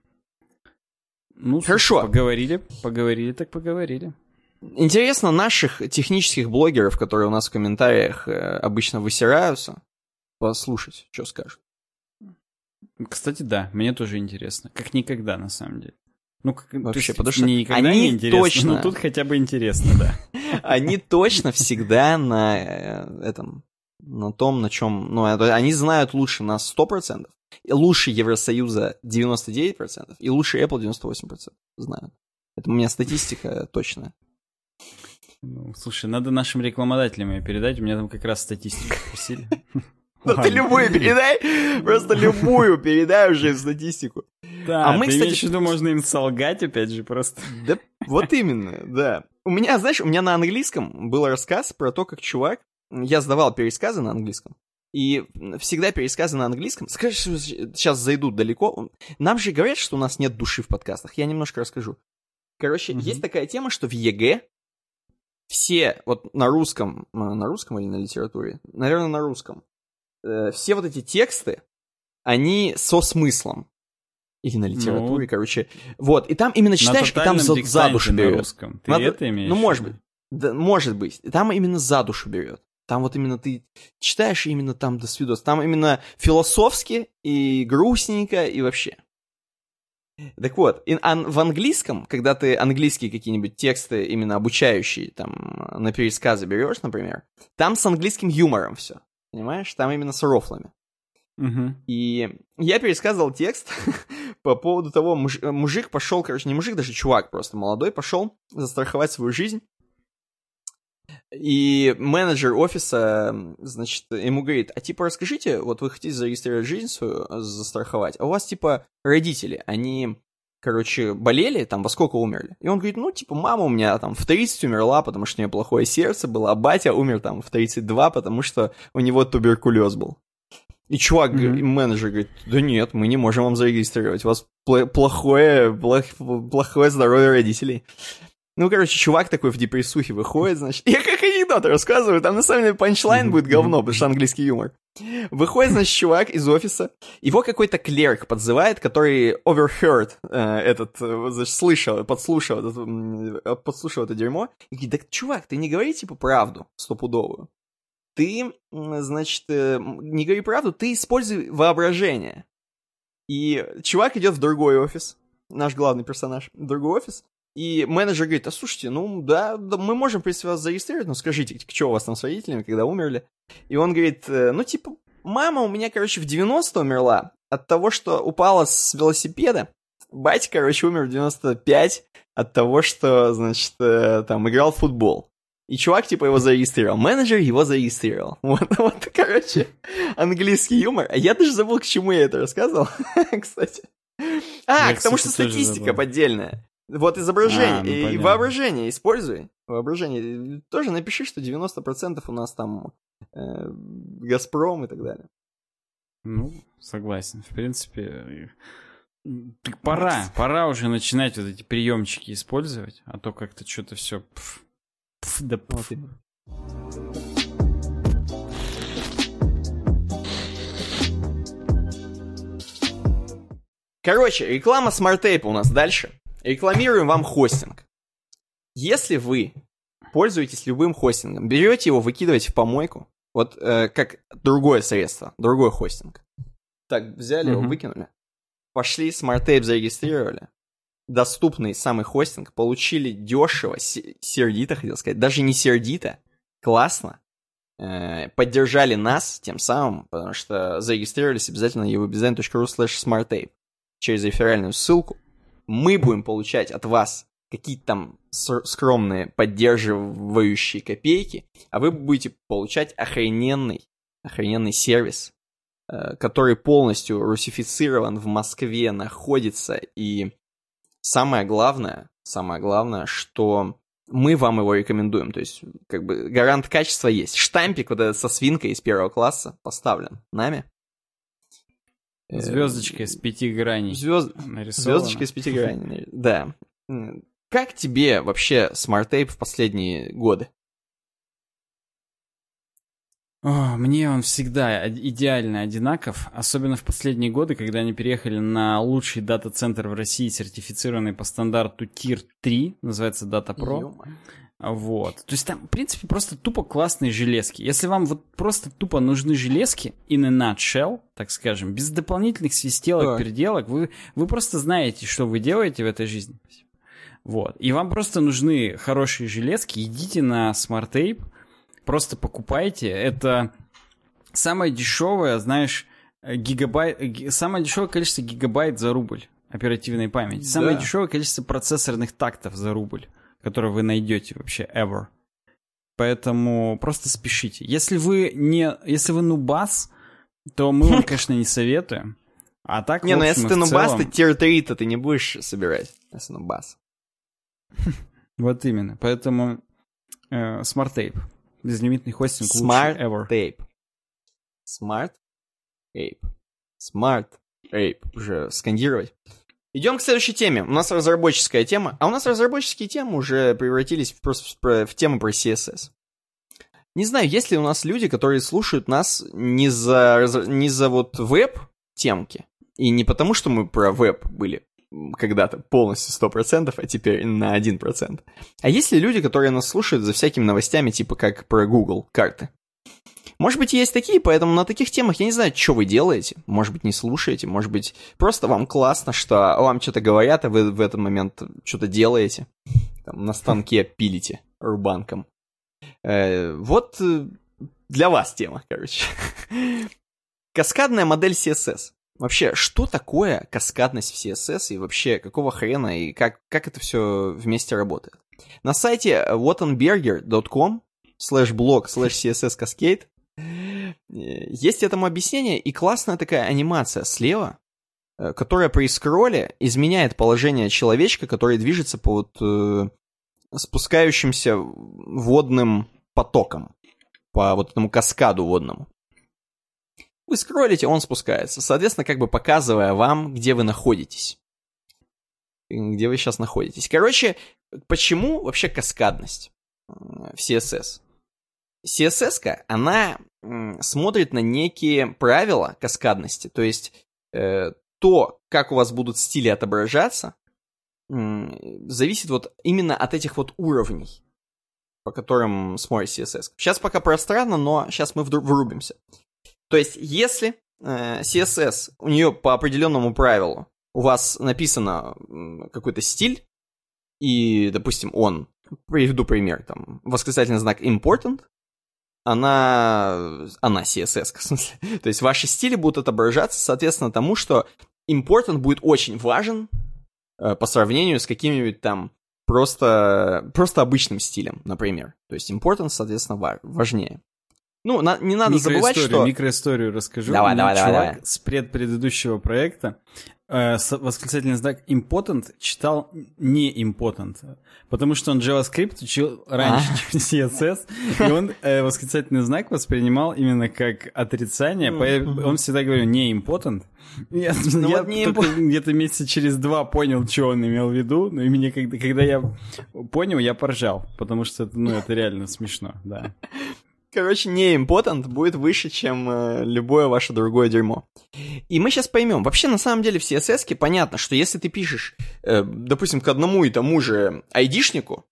Ну, Хорошо. Поговорили, поговорили, так поговорили. Интересно наших технических блогеров, которые у нас в комментариях э, обычно высираются, послушать, что скажут. Кстати, да, мне тоже интересно. Как никогда, на самом деле. Ну, как, Вообще, есть, потому что мне никогда они не интересно, точно- но тут хотя бы интересно, да. Они точно всегда на э, этом, на том, на чем, ну, они знают лучше нас 100%, и лучше Евросоюза 99%, и лучше Apple 98% знают. Это у меня статистика точная. Ну, слушай, надо нашим рекламодателям ее передать, у меня там как раз статистику просили. Ну ты любую передай, просто любую передай уже статистику. Да, А мы, кстати- имеешь в виду, можно им солгать опять же просто. Да, вот именно, да. У меня, знаешь, у меня на английском был рассказ про то, как чувак... Я сдавал пересказы на английском. И всегда пересказы на английском... Скажи, что сейчас зайдут далеко. Нам же говорят, что у нас нет души в подкастах. Я немножко расскажу. Короче, Мгм. есть такая тема, что в ЕГЭ все, вот на русском, э, на русском или на литературе? Наверное, на русском. Э, Все вот эти тексты, они со смыслом. Или на литературе, короче. Вот, и там именно читаешь, и там за, за душу на берет. русском. Ты Надо- это имеешь? Ну, может быть. Да, может быть. Там именно за душу берет. Там вот именно ты читаешь, и именно там до свидос. Там именно философски и грустненько, и вообще. Так вот, и ан- в английском, когда ты английские какие-нибудь тексты, именно обучающие, там, на пересказы берешь, например, там с английским юмором все. Понимаешь? Там именно с рофлами. Мгм. И я пересказывал текст по поводу того, муж- мужик пошел, короче, не мужик, даже чувак просто молодой, пошел застраховать свою жизнь. И менеджер офиса, значит, ему говорит, а типа расскажите, вот вы хотите зарегистрировать жизнь свою, э, застраховать, а у вас типа родители, они, короче, болели, там, во сколько умерли? И он говорит, ну, типа, мама у меня там в 30 умерла, потому что у нее плохое сердце было, а батя умер там в 32, потому что у него туберкулез был. И чувак, и менеджер говорит, да нет, мы не можем вам зарегистрировать, у вас плохое, плох- плохое здоровье родителей. Ну, короче, чувак такой в депрессухе выходит, значит, я как анекдот рассказываю, там на самом деле панчлайн будет говно, потому что английский юмор. Выходит, значит, чувак из офиса, его какой-то клерк подзывает, который overheard э, этот, э, значит, слышал, подслушал, э, подслушал это дерьмо, и говорит, да, чувак, ты не говори, типа, правду стопудовую. Ты, значит, э, не говори правду, ты используй воображение. И чувак идет в другой офис, наш главный персонаж, в другой офис, и менеджер говорит, а слушайте, ну да, да, мы можем, в принципе, вас зарегистрировать, но скажите, что у вас там с родителями, когда умерли? И он говорит, э, ну типа, мама у меня, короче, в 90 умерла от того, что упала с велосипеда. Батя, короче, умер в 95 от того, что, значит, э, там, играл в футбол. И чувак, типа, его зарегистрировал. Менеджер его зарегистрировал. Вот, вот, короче, английский юмор. А я даже забыл, к чему я это рассказывал, кстати. А, Я, к тому, кстати, что статистика поддельная. Вот изображение А, ну, и понятно. воображение используй. Воображение. Тоже напиши, что 90% у нас там э, Газпром и так далее. Ну, согласен. В принципе, э, так пора, пора уже начинать вот эти приемчики использовать, а то как-то что-то все. да Вот пф. Короче, реклама Smart Tape у нас дальше. Рекламируем вам хостинг. Если вы пользуетесь любым хостингом, берете его, выкидываете в помойку, вот э, как другое средство, другой хостинг. Так, взяли его, Мгм. выкинули, пошли, Tape зарегистрировали, доступный самый хостинг, получили дешево, се- сердито, хотел сказать, даже не сердито, классно, э, поддержали нас тем самым, потому что зарегистрировались обязательно на evobdesign.ru slash smarttape через реферальную ссылку. Мы будем получать от вас какие-то там скромные поддерживающие копейки, а вы будете получать охрененный, охрененный сервис, э, который полностью русифицирован в Москве, находится, и самое главное, самое главное, что мы вам его рекомендуем. То есть, как бы, гарант качества есть. Штампик вот этот со свинкой из первого класса поставлен нами. Звездочка из пяти граней. Звезд... Звездочка из пяти граней, да. Как тебе вообще SmartApe в последние годы? О, мне он всегда идеально одинаков, особенно в последние годы, когда они переехали на лучший дата-центр в России, сертифицированный по стандарту Tier 3, называется DataPro. Вот. То есть там, в принципе, просто тупо классные железки. Если вам вот просто тупо нужны железки, in a nutshell, так скажем, без дополнительных свистелок, да. переделок, вы, вы просто знаете, что вы делаете в этой жизни. Вот. И вам просто нужны хорошие железки, идите на Smart Tape, просто покупайте. Это самое дешевое, знаешь, гигабайт, самое дешевое количество гигабайт за рубль оперативной памяти. Самое да. дешевое количество процессорных тактов за рубль, которое вы найдете вообще ever. Поэтому просто спешите. Если вы не, если вы нубас, то мы вам, конечно, не советуем. А так, Не, ну если ты нубас, ты тир 3 то ты не будешь собирать, если нубас. Вот именно. Поэтому э, Smart Tape. Безлимитный хостинг Smart ever. Tape. Smart Tape. Smart Tape. Уже скандировать. Идем к следующей теме. У нас разработческая тема. А у нас разработческие темы уже превратились в, просто в, тему про CSS. Не знаю, есть ли у нас люди, которые слушают нас не за, не за вот веб-темки, и не потому, что мы про веб были когда-то полностью 100%, а теперь на 1%. А есть ли люди, которые нас слушают за всякими новостями, типа как про Google карты? Может быть, есть такие, поэтому на таких темах я не знаю, что вы делаете. Может быть, не слушаете, может быть, просто вам классно, что вам что-то говорят, а вы в этот момент что-то делаете. Там, на станке пилите рубанком. Э, вот э, для вас тема, короче. Каскадная модель CSS. Вообще, что такое каскадность в CSS и вообще какого хрена и как, как это все вместе работает? На сайте wottenberger.com slash blog slash css cascade есть этому объяснение и классная такая анимация слева, э, которая при скролле изменяет положение человечка, который движется по вот э, спускающимся водным потокам, по вот этому каскаду водному. Вы скроллите, он спускается, соответственно, как бы показывая вам, где вы находитесь. Где вы сейчас находитесь. Короче, почему вообще каскадность в CSS? CSS, она смотрит на некие правила каскадности, то есть э, то, как у вас будут стили отображаться, зависит вот именно от этих вот уровней, по которым смотрит CSS. Сейчас пока пространно, но сейчас мы врубимся. То есть, если э, CSS, у нее по определенному правилу, у вас написано какой-то стиль, и, допустим, он, приведу пример, там, восклицательный знак important, она, она CSS, в смысле. То есть ваши стили будут отображаться, соответственно, тому, что important будет очень важен э, по сравнению с каким-нибудь там просто, просто обычным стилем, например. То есть important, соответственно, важнее. Ну, на, не надо забывать, что... Микроисторию расскажу. Давай, давай, давай, давай. с предпредыдущего проекта э, восклицательный знак important читал не important, потому что он JavaScript учил раньше, а? чем CSS, и он э, восклицательный знак воспринимал именно как отрицание, он всегда говорил не important. Я, ну, я вот не где-то месяца через два понял, что он имел в виду, но и мне, когда, когда я понял, я поржал, потому что ну, это реально смешно, да. Короче, не импотент будет выше, чем э, любое ваше другое дерьмо. И мы сейчас поймем. Вообще, на самом деле, в CSS понятно, что если ты пишешь, э, допустим, к одному и тому же айдишнику,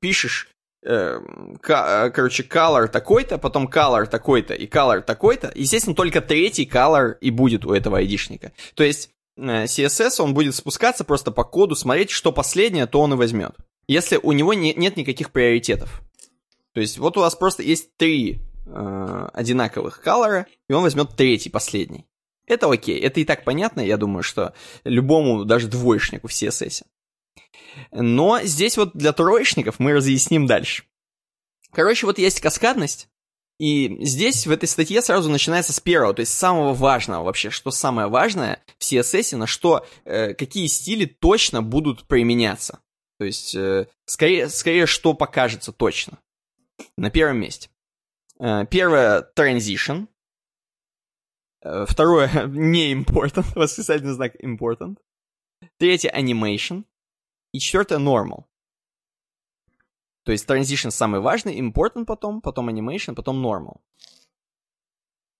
пишешь, э, к, короче, color такой-то, потом color такой-то и color такой-то, естественно, только третий color и будет у этого айдишника. То есть, э, CSS, он будет спускаться просто по коду, смотреть, что последнее, то он и возьмет. Если у него не, нет никаких приоритетов. То есть вот у вас просто есть три э, одинаковых колора, и он возьмет третий, последний. Это окей, это и так понятно, я думаю, что любому, даже двоечнику в CSS. Но здесь вот для троечников мы разъясним дальше. Короче, вот есть каскадность, и здесь в этой статье сразу начинается с первого, то есть самого важного вообще, что самое важное в CSS, на что, э, какие стили точно будут применяться. То есть, э, скорее, скорее, что покажется точно. На первом месте. Э, первое — transition. Э, второе — не important, восклицательный знак important. Третье — animation. И четвертое — normal. То есть transition самый важный, important потом, потом animation, потом normal.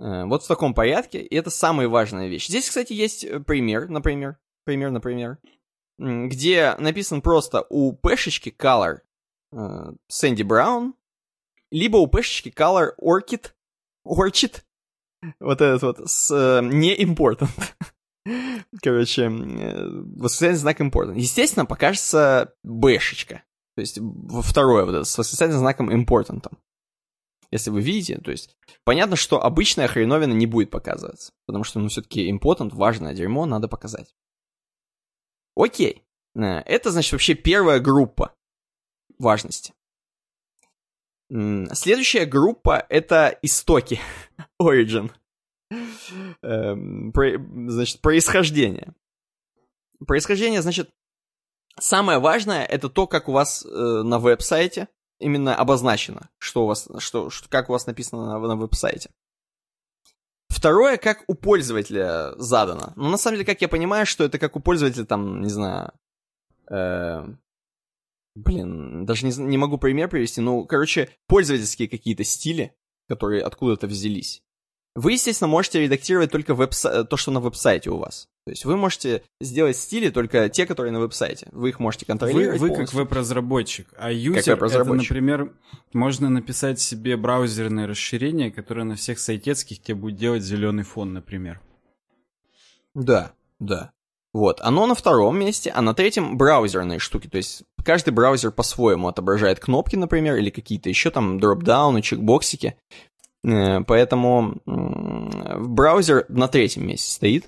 Э, вот в таком порядке, и это самая важная вещь. Здесь, кстати, есть пример, например, пример, например, где написан просто у пешечки color Сэнди Браун, либо у пешечки color Orchid, Orchid, вот этот вот, с э, не important. Короче, э, восклицательный знак important. Естественно, покажется бэшечка. То есть второе вот это, с восклицательным знаком important. Если вы видите, то есть понятно, что обычная хреновина не будет показываться, потому что, ну, все-таки important, важное дерьмо, надо показать. Окей. Э, это, значит, вообще первая группа важности. Следующая группа — это истоки, origin. Эм, значит, происхождение. Происхождение, значит, самое важное — это то, как у вас э, на веб-сайте именно обозначено, что у вас, что, что, как у вас написано на, на веб-сайте. Второе, как у пользователя задано. Ну, на самом деле, как я понимаю, что это как у пользователя, там, не знаю, э, Блин, даже не, не могу пример привести, но, короче, пользовательские какие-то стили, которые откуда-то взялись. Вы, естественно, можете редактировать только веб то, что на веб-сайте у вас. То есть вы можете сделать стили только те, которые на веб-сайте. Вы их можете контролировать. Вы, вы как веб-разработчик, а юзер, веб это, например, можно написать себе браузерное расширение, которое на всех сайтецких тебе будет делать зеленый фон, например. Да, да. Вот, оно на втором месте, а на третьем браузерные штуки. То есть каждый браузер по-своему отображает кнопки, например, или какие-то еще там дропдауны, чекбоксики. Э, поэтому браузер на третьем месте стоит.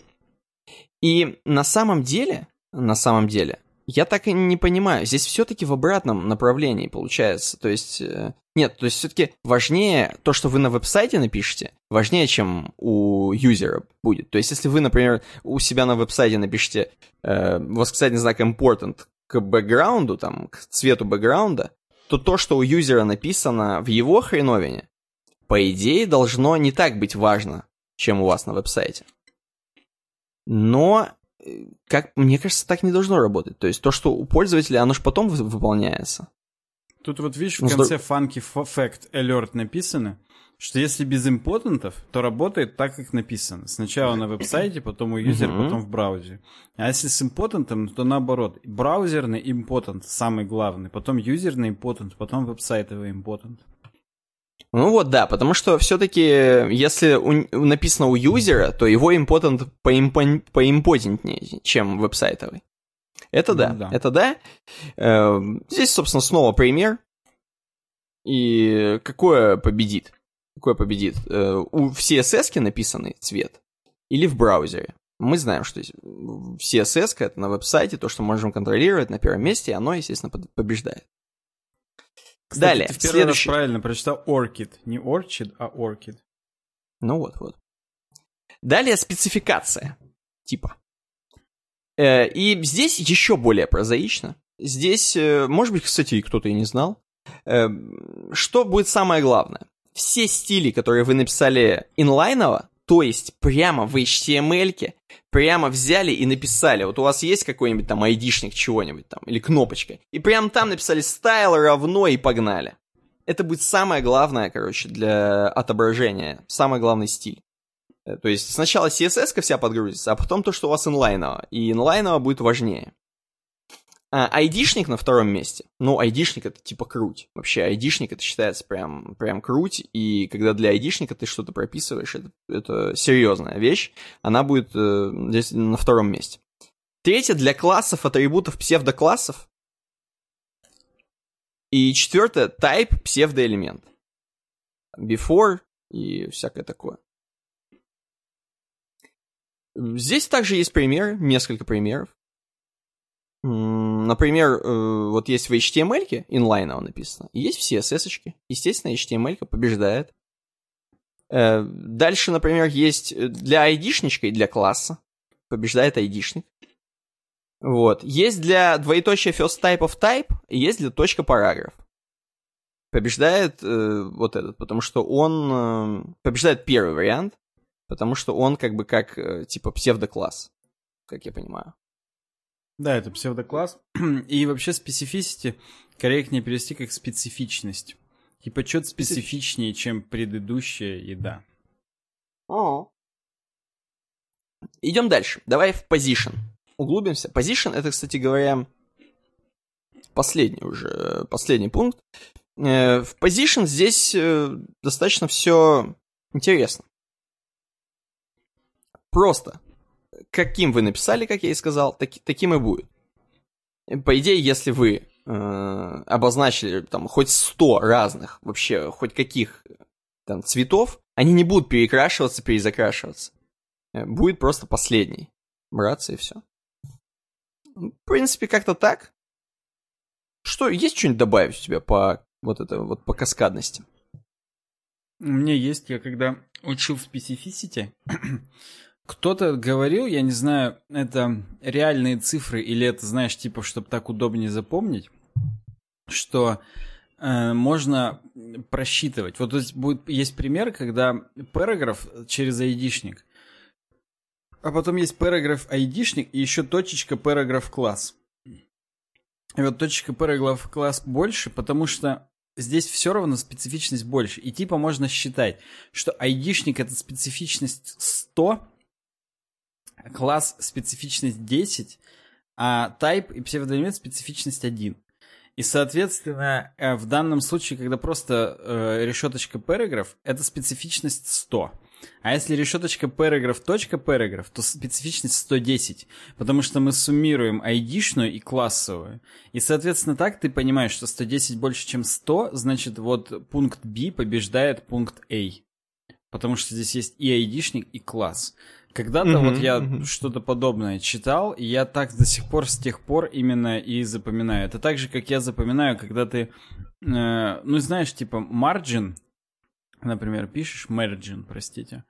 И на самом деле, на самом деле, я так и не понимаю, здесь все-таки в обратном направлении получается. То есть, э, нет, то есть все-таки важнее то, что вы на веб-сайте напишете, важнее, чем у юзера будет. То есть, если вы, например, у себя на веб-сайте напишите э, восклицательный знак important к бэкграунду, там, к цвету бэкграунда, то то, что у юзера написано в его хреновине, по идее, должно не так быть важно, чем у вас на веб-сайте. Но, э, как мне кажется, так не должно работать. То есть то, что у пользователя, оно же потом выполняется. Тут вот видишь, в ну, конце funky fact alert написано, что если без импотентов, то работает так, как написано. Сначала на веб-сайте, потом у юзера, uh-huh. потом в браузере. А если с импотентом, то наоборот. Браузерный импотент самый главный, потом юзерный импотент, потом веб-сайтовый импотент. Ну вот, да, потому что все-таки, если у, написано у юзера, то его импотент поимпон, поимпотентнее, чем веб-сайтовый. Это да, да. это да. Э, здесь, собственно, снова пример. И какое победит? Какое победит? Э, у, в CSS написанный цвет или в браузере? Мы знаем, что в CSS это на веб-сайте, то, что мы можем контролировать на первом месте, и оно, естественно, побеждает. Кстати, Далее, ты в первый следующий... раз правильно прочитал Orchid. Не Orchid, а Orchid. Ну вот, вот. Далее спецификация типа. Э, и здесь еще более прозаично. Здесь, э, может быть, кстати, кто-то и не знал. Что будет самое главное? Все стили, которые вы написали инлайново, то есть прямо в HTML, прямо взяли и написали. Вот у вас есть какой-нибудь там айдишник чего-нибудь там, или кнопочка, и прямо там написали style равно и погнали. Это будет самое главное, короче, для отображения, самый главный стиль. Э, то есть сначала CSS вся подгрузится, а потом то, что у вас инлайново. И инлайново будет важнее. А, айдишник на втором месте. Ну, айдишник это типа круть. Вообще, айдишник это считается прям, прям круть. И когда для айдишника ты что-то прописываешь, это, это серьезная вещь. Она будет э, здесь на втором месте. Третье, для классов, атрибутов, псевдоклассов. И четвертое, type, псевдоэлемент. Before, и всякое такое. Здесь также есть примеры, несколько примеров. Например, э, вот есть в HTML, инлайново написано, есть в CSS. -очке. Естественно, HTML побеждает. Э, дальше, например, есть для айдишничка и для класса. Побеждает айдишник. Вот. Есть для двоеточия first type of type, и есть для точка параграф. Побеждает э, вот этот, потому что он... Э, побеждает первый вариант, потому что он как бы как, э, типа, псевдокласс, как я понимаю. Да, это псевдокласс. И вообще специфисити корректнее перевести как специфичность. Типа, что-то специфичнее, чем предыдущая еда. О. Идем дальше. Давай в position углубимся. Position это, кстати говоря, последний уже, последний пункт. Э, в position здесь э, достаточно все интересно. Просто. Каким вы написали, как я и сказал, таки, таким и будет. По идее, если вы э, обозначили там хоть 100 разных, вообще хоть каких там цветов, они не будут перекрашиваться, перезакрашиваться. Э, будет просто последний. Браться и все. В принципе, как-то так. Что, есть что-нибудь добавить у тебя по вот это вот по каскадности? У меня есть, я когда учил в специфисите, кто-то говорил, я не знаю, это реальные цифры или это, знаешь, типа, чтобы так удобнее запомнить, что э, можно просчитывать. Вот здесь будет, есть пример, когда параграф через айдишник а потом есть параграф айдишник и еще точечка параграф класс. И вот точечка параграф класс больше, потому что здесь все равно специфичность больше. И типа можно считать, что айдишник это специфичность 100, класс специфичность 10, а type и псевдоэлемент специфичность 1. И, соответственно, э, в данном случае, когда просто э, решеточка параграф, это специфичность 100. А если решеточка параграф, точка параграф, то специфичность 110, потому что мы суммируем айдишную и классовую. И, соответственно, так ты понимаешь, что 110 больше, чем 100, значит, вот пункт B побеждает пункт A. Потому что здесь есть и айдишник, и класс. Когда-то uh-huh, вот я uh-huh. что-то подобное читал, и я так до сих пор, с тех пор именно и запоминаю. Это так же, как я запоминаю, когда ты, э, ну, знаешь, типа, margin, например, пишешь margin, простите,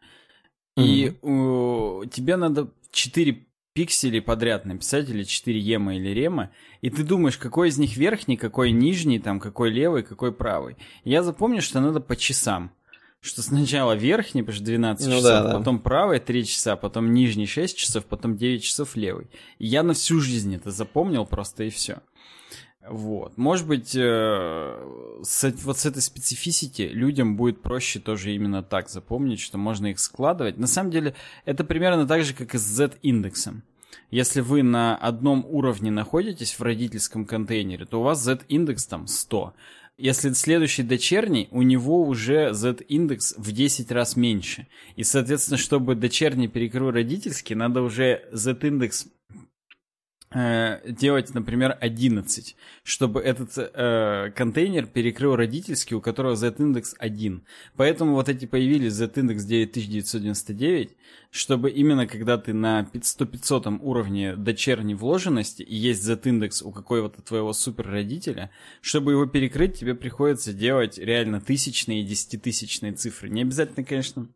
mm-hmm. и у, тебе надо 4 пикселей подряд написать, или 4 ема или рема, и ты думаешь, какой из них верхний, какой нижний, там, какой левый, какой правый. Я запомню, что надо по часам. Что сначала верхний, потому что 12 ну, часов, да, да. потом правый 3 часа, потом нижний 6 часов, потом 9 часов левый. И я на всю жизнь это запомнил просто и все. Вот. Может быть, э, с, вот с этой специфисити людям будет проще тоже именно так запомнить, что можно их складывать. На самом деле, это примерно так же, как и с Z-индексом. Если вы на одном уровне находитесь в родительском контейнере, то у вас Z-индекс там 100. Если следующий дочерний, у него уже Z-индекс в 10 раз меньше. И, соответственно, чтобы дочерний перекрыл родительский, надо уже Z-индекс делать, например, 11, чтобы этот э, контейнер перекрыл родительский, у которого z-индекс 1. Поэтому вот эти появились z-индекс 9999, чтобы именно когда ты на 100-500 уровне дочерней вложенности и есть z-индекс у какого-то твоего суперродителя, чтобы его перекрыть, тебе приходится делать реально тысячные и десятитысячные цифры. Не обязательно, конечно,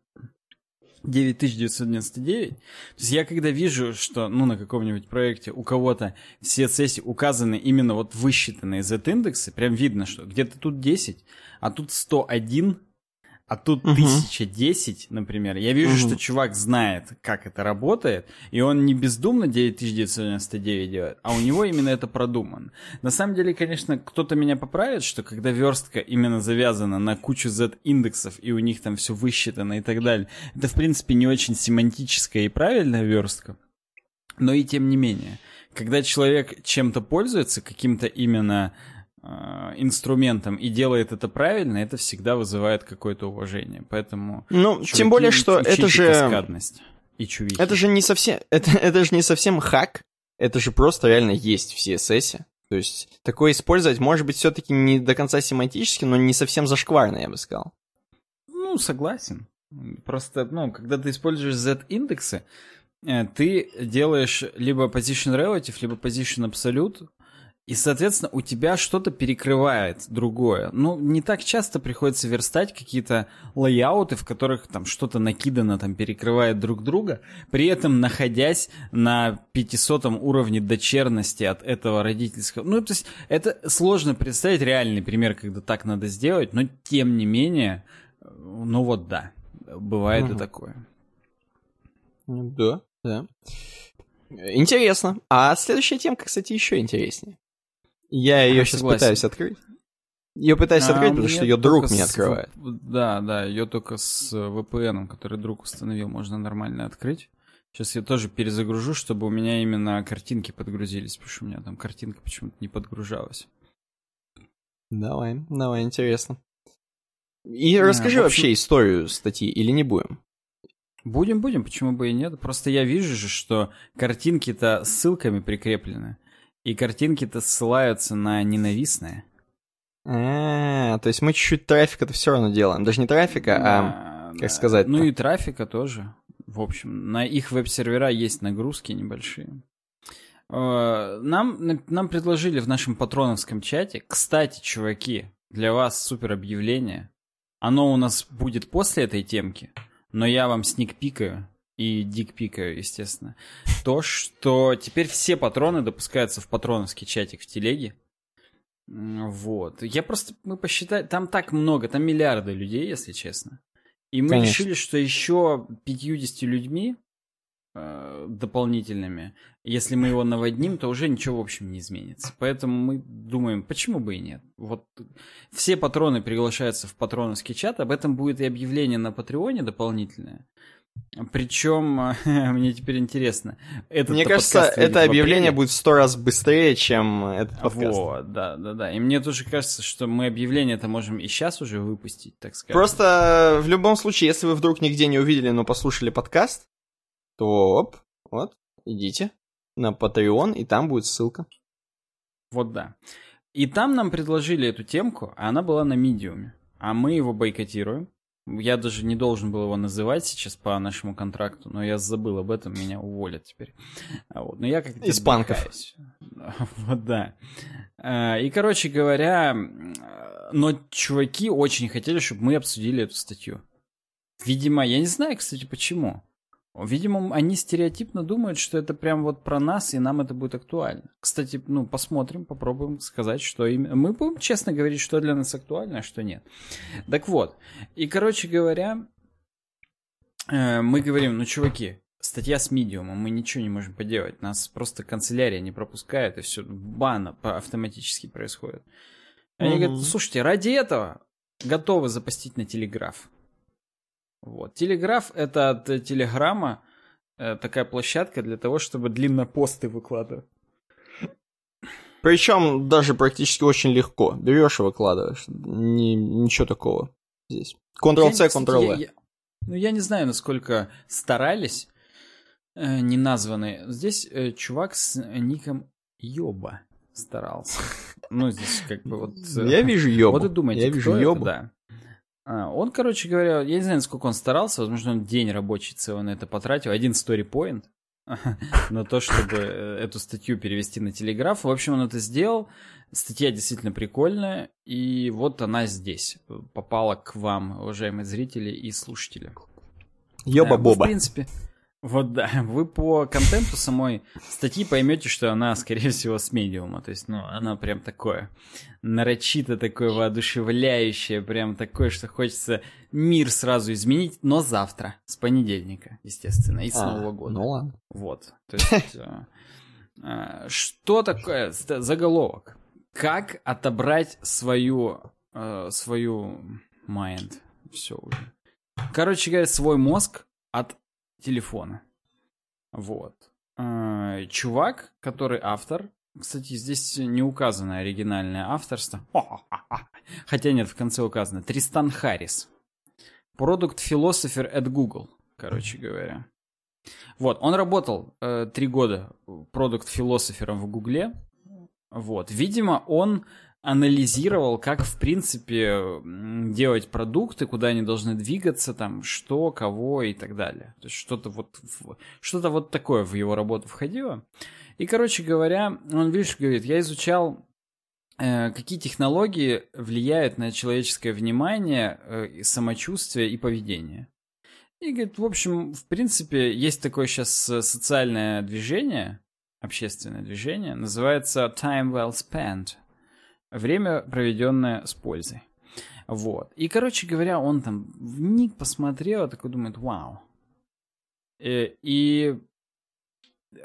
9999. То есть я когда вижу, что, ну, на каком-нибудь проекте у кого-то все сессии указаны именно вот высчитанные Z-индексы, прям видно, что где-то тут 10, а тут 101, а тут угу. 1010, например. Я вижу, угу. что чувак знает, как это работает, и он не бездумно 9999 делает, а у него именно это продумано. На самом деле, конечно, кто-то меня поправит, что когда верстка именно завязана на кучу Z-индексов, и у них там все высчитано и так далее, это, в принципе, не очень семантическая и правильная верстка. Но и тем не менее, когда человек чем-то пользуется, каким-то именно инструментом и делает это правильно, это всегда вызывает какое-то уважение. Поэтому ну чуваки, тем более что это же каскадность и чувихи. Это же не совсем это это же не совсем хак, это же просто реально есть в CSS. То есть такое использовать может быть все-таки не до конца семантически, но не совсем зашкварно, я бы сказал. Ну, Ну, согласен. Просто, ну, когда ты используешь Z-индексы, э, ты делаешь либо position relative, либо position absolute, и, соответственно, у тебя что-то перекрывает другое. Ну, не так часто приходится верстать какие-то лайауты, в которых там что-то накидано, там перекрывает друг друга, при этом находясь на 500 уровне дочерности от этого родительского. Ну, то есть, это сложно представить реальный пример, когда так надо сделать, но тем не менее, ну вот да, бывает угу. и такое. Да, да. Интересно. А следующая темка, кстати, еще интереснее. Я ее сейчас согласен. пытаюсь открыть. Ее пытаюсь а, открыть, потому что ее друг мне открывает. Да, да, ее только с VPN, который друг установил, можно нормально открыть. Сейчас я тоже перезагружу, чтобы у меня именно картинки подгрузились, потому что у меня там картинка почему-то не подгружалась. Давай, давай, интересно. И а, расскажи общем... вообще историю статьи, или не будем? Будем, будем, почему бы и нет. Просто я вижу же, что картинки-то ссылками прикреплены. И картинки-то ссылаются на ненавистное. А, то есть мы чуть-чуть трафика-то все равно делаем. Даже не трафика, а, как сказать Ну и трафика тоже. В общем, на их веб-сервера есть нагрузки небольшие. Э, нам, нам предложили в нашем патроновском чате, кстати, чуваки, для вас супер объявление. Оно у нас будет после этой темки, но я вам сникпикаю и дикпикаю, естественно, то, что теперь все патроны допускаются в патроновский чатик в телеге. Вот. Я просто, мы посчитали, там так много, там миллиарды людей, если честно. И мы Конечно. решили, что еще 50 людьми э, дополнительными, если мы его наводним, то уже ничего, в общем, не изменится. Поэтому мы думаем, почему бы и нет. Вот все патроны приглашаются в патроновский чат, об этом будет и объявление на Патреоне дополнительное. Причем, мне теперь интересно. Этот мне кажется, это объявление будет в сто раз быстрее, чем этот подкаст. Вот, да, да, да. И мне тоже кажется, что мы объявление это можем и сейчас уже выпустить, так сказать. Просто в любом случае, если вы вдруг нигде не увидели, но послушали подкаст, то оп, вот, идите на Patreon, и там будет ссылка. Вот да. И там нам предложили эту темку, а она была на медиуме. А мы его бойкотируем. Я даже не должен был его называть сейчас по нашему контракту, но я забыл об этом, меня уволят теперь. А вот. Но я как-то... Из банков. Вот да. А, и, короче говоря, но чуваки очень хотели, чтобы мы обсудили эту статью. Видимо, я не знаю, кстати, почему. Видимо, они стереотипно думают, что это прям вот про нас, и нам это будет актуально. Кстати, ну, посмотрим, попробуем сказать, что именно... Мы будем честно говорить, что для нас актуально, а что нет. Так вот, и, короче говоря, э, мы говорим, ну, чуваки, статья с медиумом, мы ничего не можем поделать. Нас просто канцелярия не пропускает, и все, бан автоматически происходит. Они mm-hmm. говорят, слушайте, ради этого готовы запостить на телеграф. Вот. Телеграф — это от Телеграма э, такая площадка для того, чтобы длиннопосты выкладывать. Причем даже практически очень легко. Берешь и выкладываешь. Ни, ничего такого здесь. Ctrl-C, Ctrl-V. Ну, я не знаю, насколько старались э, неназванные. Здесь э, чувак с ником Йоба старался. Ну, здесь как бы вот... Э, я вижу Йобу. Вот и думаете, я вижу Йобу. да. А, он, короче говоря, я не знаю, сколько он старался, возможно, он день рабочий целый на это потратил, один story на то, чтобы э, эту статью перевести на телеграф. В общем, он это сделал. Статья действительно прикольная, и вот она здесь попала к вам, уважаемые зрители и слушатели. Ёба-боба. В принципе, вот да, вы по контенту самой статьи поймете, что она, скорее всего, с медиума. То есть, ну, она прям такое, нарочито такое воодушевляющее, прям такое, что хочется мир сразу изменить, но завтра, с понедельника, естественно, и с а, Нового года. Ну ладно. Вот, то есть, э, э, что такое заголовок? Как отобрать свою, э, свою mind? Все уже. Короче говоря, свой мозг от телефона. Вот. А, чувак, который автор, кстати, здесь не указано оригинальное авторство. Хотя нет, в конце указано. Тристан Харрис. Продукт философер at Google, короче говоря. Вот, он работал э, три года продукт философером в Гугле. Вот, видимо, он анализировал, как, в принципе, делать продукты, куда они должны двигаться, там, что, кого и так далее. То есть что-то вот, что-то вот такое в его работу входило. И, короче говоря, он, видишь, говорит, я изучал э, какие технологии влияют на человеческое внимание, э, самочувствие и поведение. И говорит, в общем, в принципе, есть такое сейчас э, социальное движение, общественное движение, называется Time Well Spent. Время, проведенное с пользой. Вот. И, короче говоря, он там в ник посмотрел, такой думает, вау. И, и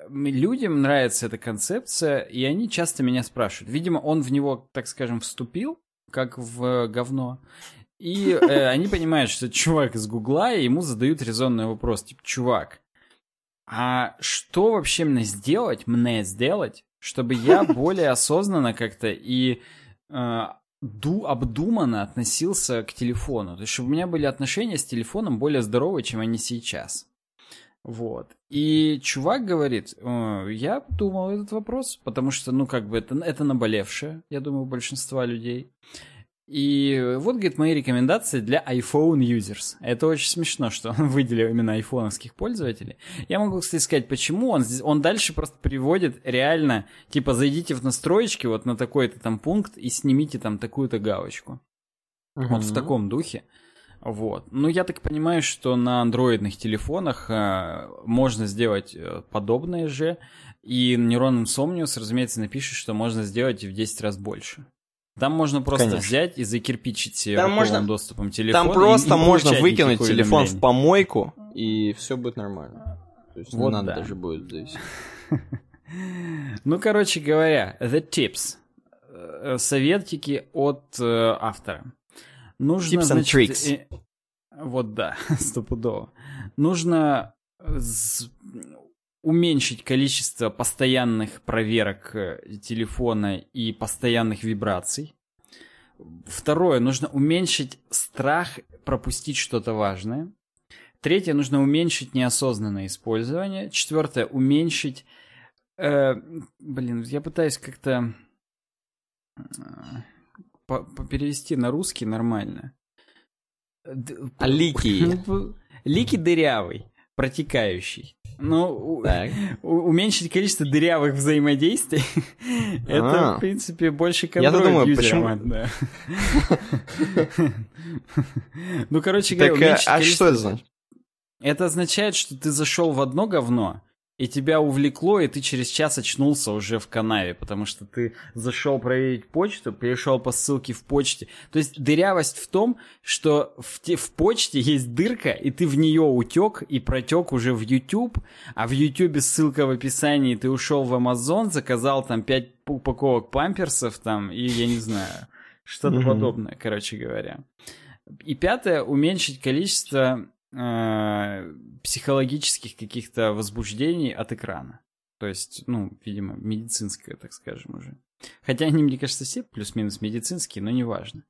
людям нравится эта концепция, и они часто меня спрашивают. Видимо, он в него, так скажем, вступил, как в говно. И э, они понимают, что чувак из Гугла, и ему задают резонный вопрос, типа, чувак, а что вообще мне сделать, мне сделать, чтобы я более осознанно как-то и э, ду, обдуманно относился к телефону. То есть, чтобы у меня были отношения с телефоном более здоровые, чем они сейчас. Вот. И чувак говорит, я думал этот вопрос, потому что, ну, как бы это, это наболевшее, я думаю, у большинства людей. И вот, говорит, мои рекомендации для iPhone users. Это очень смешно, что он выделил именно айфоновских пользователей. Я могу, кстати, сказать, почему. Он, здесь, он дальше просто приводит реально, типа, зайдите в настроечки вот на такой-то там пункт и снимите там такую-то галочку. Uh-huh. Вот в таком духе. Вот. Ну, я так понимаю, что на андроидных телефонах э, можно сделать э, подобное же. И Neuron Insomnius, разумеется, напишет, что можно сделать в 10 раз больше. Там можно просто Конечно. взять и закирпичить там можно... доступом телефон. Там просто и, и можно выкинуть телефон в помойку, и все будет нормально. То есть вот не надо да. даже будет здесь. Ну, короче говоря, the tips. Э, советики от э, автора. Нужно, tips значит, and tricks. Э, вот да, стопудово. Нужно уменьшить количество постоянных проверок э, телефона и постоянных вибраций. Второе, нужно уменьшить страх пропустить что-то важное. Третье, нужно уменьшить неосознанное использование. Четвертое, уменьшить... Э, блин, я пытаюсь как-то э, перевести на русский нормально. А лики? Лики дырявый, протекающий. Ну, уменьшить количество дырявых взаимодействий, это, а. в принципе, больше контроль думаю, почему... Ну, короче говоря, уменьшить А что это значит? Это означает, что ты зашел в одно говно, и тебя увлекло, и ты через час очнулся уже в канаве, потому что ты зашел проверить почту, перешел по ссылке в почте. То есть дырявость в том, что в, те, в почте есть дырка, и ты в нее утек и протек уже в YouTube, а в YouTube ссылка в описании, ты ушел в Amazon, заказал там 5 упаковок памперсов там, и я не знаю, что-то подобное, короче говоря. И пятое, уменьшить количество э, психологических каких-то возбуждений от экрана. То есть, ну, видимо, медицинское, так скажем, уже. Хотя они, мне кажется, все плюс-минус медицинские, но неважно.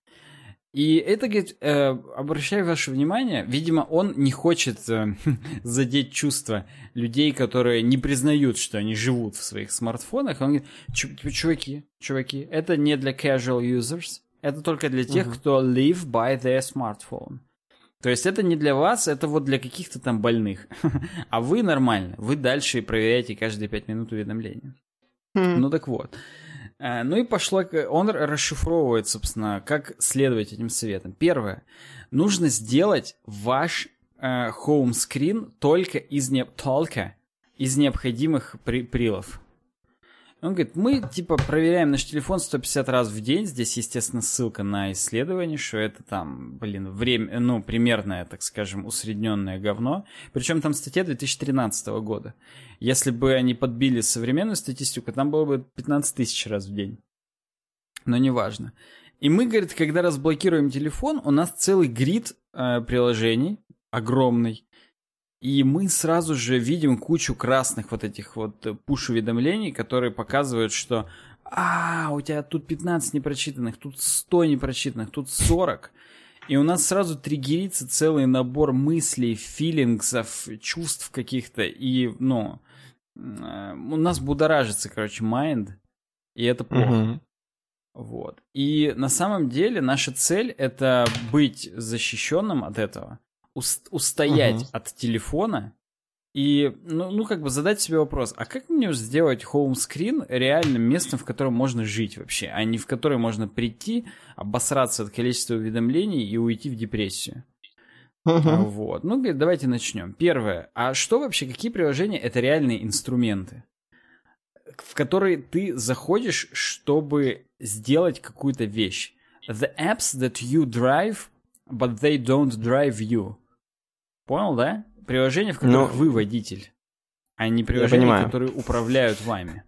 И это, говорит, э, обращаю ваше внимание, видимо, он не хочет э, задеть чувства людей, которые не признают, что они живут в своих смартфонах. Он говорит, чуваки, чуваки, это не для casual users, это только для тех, uh-huh. кто live by their smartphone. То есть это не для вас, это вот для каких-то там больных. а вы нормально, вы дальше проверяете каждые пять минут уведомления. Хм. ну так вот. Э, ну и пошло, он расшифровывает, собственно, как следовать этим советам. Первое. Нужно сделать ваш э, home screen только из, не... только из необходимых при... прилов. Он говорит, мы типа проверяем наш телефон 150 раз в день. Здесь, естественно, ссылка на исследование, что это там, блин, время, ну, примерное, так скажем, усредненное говно. Причем там статья 2013 года. Если бы они подбили современную статистику, там было бы 15 тысяч раз в день. Но неважно. И мы, говорит, когда разблокируем телефон, у нас целый грид э, приложений огромный. И мы сразу же видим кучу красных вот этих вот пуш-уведомлений, которые показывают, что а, у тебя тут 15 непрочитанных, тут 100 непрочитанных, тут 40. И у нас сразу триггерится целый набор мыслей, филингсов, чувств каких-то. И, ну, э, у нас будоражится, короче, майнд. И это плохо. Угу. Вот. И на самом деле наша цель это быть защищенным от этого, устоять угу. от телефона и, ну, ну, как бы задать себе вопрос, а как мне сделать хоум-скрин реальным местом, в котором можно жить вообще, а не в которое можно прийти, обосраться от количества уведомлений и уйти в депрессию? Uh-huh. Вот. Ну, давайте начнем. Первое. А что вообще, какие приложения это реальные инструменты, в которые ты заходишь, чтобы сделать какую-то вещь? The apps that you drive, but they don't drive you. Понял, да? Приложения, в которых ну, вы водитель, а не приложения, которые управляют вами.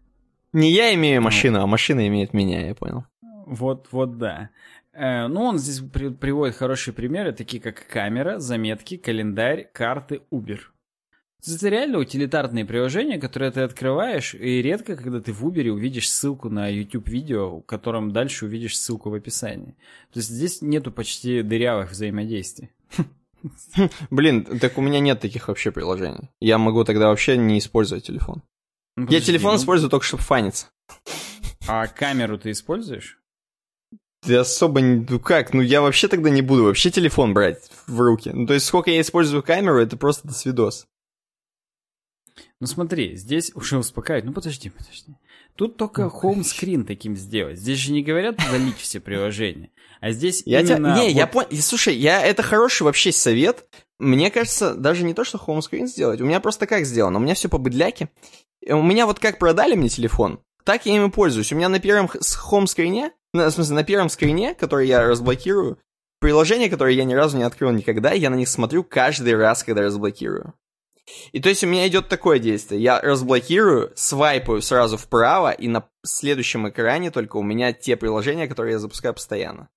Не я имею машину, а машина имеет меня, я понял. Вот, вот, да. Э, ну, он здесь при, приводит хорошие примеры, такие как камера, заметки, календарь, карты, Uber. Это реально утилитарные приложения, которые ты открываешь, и редко, когда ты в Uber увидишь ссылку на YouTube-видео, в котором дальше увидишь ссылку в описании. То есть здесь нету почти дырявых взаимодействий. Блин, так у меня нет таких вообще приложений. Я могу тогда вообще не использовать телефон. Ну, я телефон ну... использую только, чтобы фаниться. А камеру ты используешь? Ты особо не... Ну как? Ну я вообще тогда не буду вообще телефон брать в руки. Ну то есть сколько я использую камеру, это просто досвидос. Ну смотри, здесь уже успокаивает. Ну подожди, подожди. Тут только хоум-скрин таким сделать. Здесь же не говорят удалить все приложения. А здесь я именно... Тебя... Не, вот... я понял. Слушай, я... это хороший вообще совет. Мне кажется, даже не то, что хоум-скрин сделать. У меня просто как сделано. У меня все по быдляке. У меня вот как продали мне телефон, так я им и пользуюсь. У меня на первом хоум-скрине, в смысле, на первом скрине, который я разблокирую, приложения, которые я ни разу не открыл никогда, я на них смотрю каждый раз, когда разблокирую. И то есть у меня идет такое действие. Я разблокирую, свайпаю сразу вправо, и на следующем экране только у меня те приложения, которые я запускаю постоянно.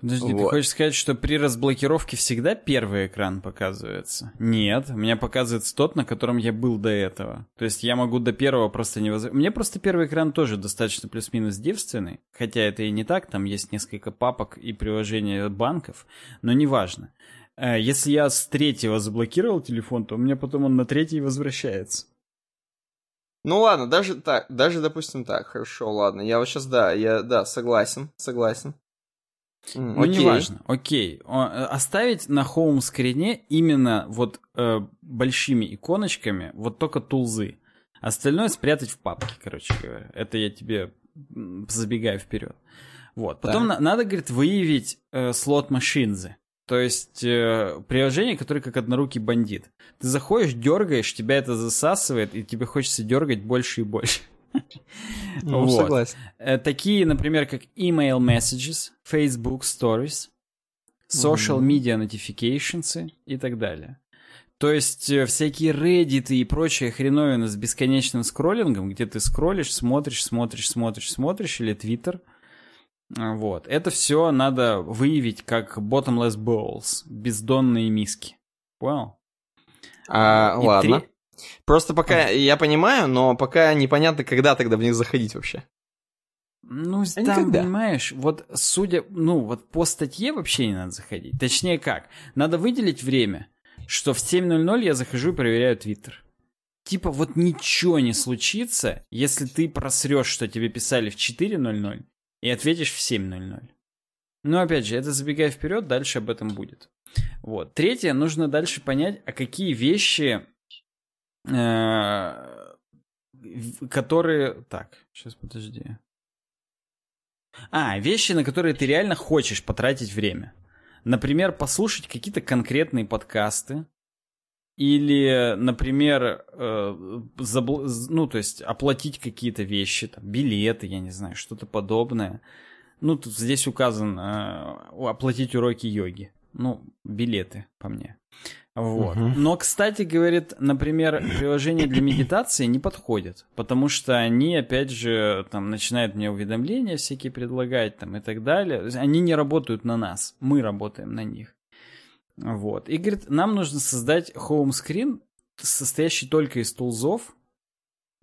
Подожди, вот. ты хочешь сказать, что при разблокировке всегда первый экран показывается? Нет, у меня показывается тот, на котором я был до этого. То есть я могу до первого просто не возвращаться. Мне просто первый экран тоже достаточно плюс-минус девственный, хотя это и не так, там есть несколько папок и приложения банков, но неважно. Э, если я с третьего заблокировал телефон, то у меня потом он на третий возвращается. Ну ладно, даже так, даже допустим так, хорошо, ладно. Я вот сейчас, да, я, да, согласен, согласен. Mm, ну, окей. неважно, окей. Э, оставить на хоум-скрине именно вот э, большими иконочками вот только тулзы. Остальное спрятать в папке, короче говоря. Это я тебе забегаю вперед. Вот. Потом да. на- надо, говорит, выявить э, слот машинзы. То есть э, приложение, которое как однорукий бандит. Ты заходишь, дергаешь, тебя это засасывает, и тебе хочется дергать больше и больше. Ну, вот. согласен. Э, такие, например, как email messages, Facebook stories, social media notifications и так далее. То есть э, всякие Reddit и прочая хреновина с бесконечным скроллингом, где ты скроллишь, смотришь, смотришь, смотришь, смотришь, или Twitter – вот. Это все надо выявить как bottomless bowls, бездонные миски. Понял? А, ладно. Три... Просто пока а. я понимаю, но пока непонятно, когда тогда в них заходить вообще. Ну, а там, никогда. понимаешь, вот судя, ну, вот по статье вообще не надо заходить. Точнее как, надо выделить время, что в 7.00 я захожу и проверяю Твиттер. Типа вот ничего не случится, если ты просрешь, что тебе писали в 4.00, и ответишь в 7.00. Но опять же, это забегая вперед, дальше об этом будет. Вот. Третье, нужно дальше понять, а какие вещи, э, которые... Так, сейчас подожди. А, вещи, на которые ты реально хочешь потратить время. Например, послушать какие-то конкретные подкасты, или, например, э, забл... ну, то есть оплатить какие-то вещи, там, билеты, я не знаю, что-то подобное. Ну, тут здесь указан э, оплатить уроки йоги. Ну, билеты, по мне. Вот. Угу. Но, кстати, говорит, например, приложения для медитации не подходят, потому что они, опять же, там, начинают мне уведомления всякие предлагать, там, и так далее. Они не работают на нас, мы работаем на них. Вот. И говорит, нам нужно создать screen, состоящий только из тулзов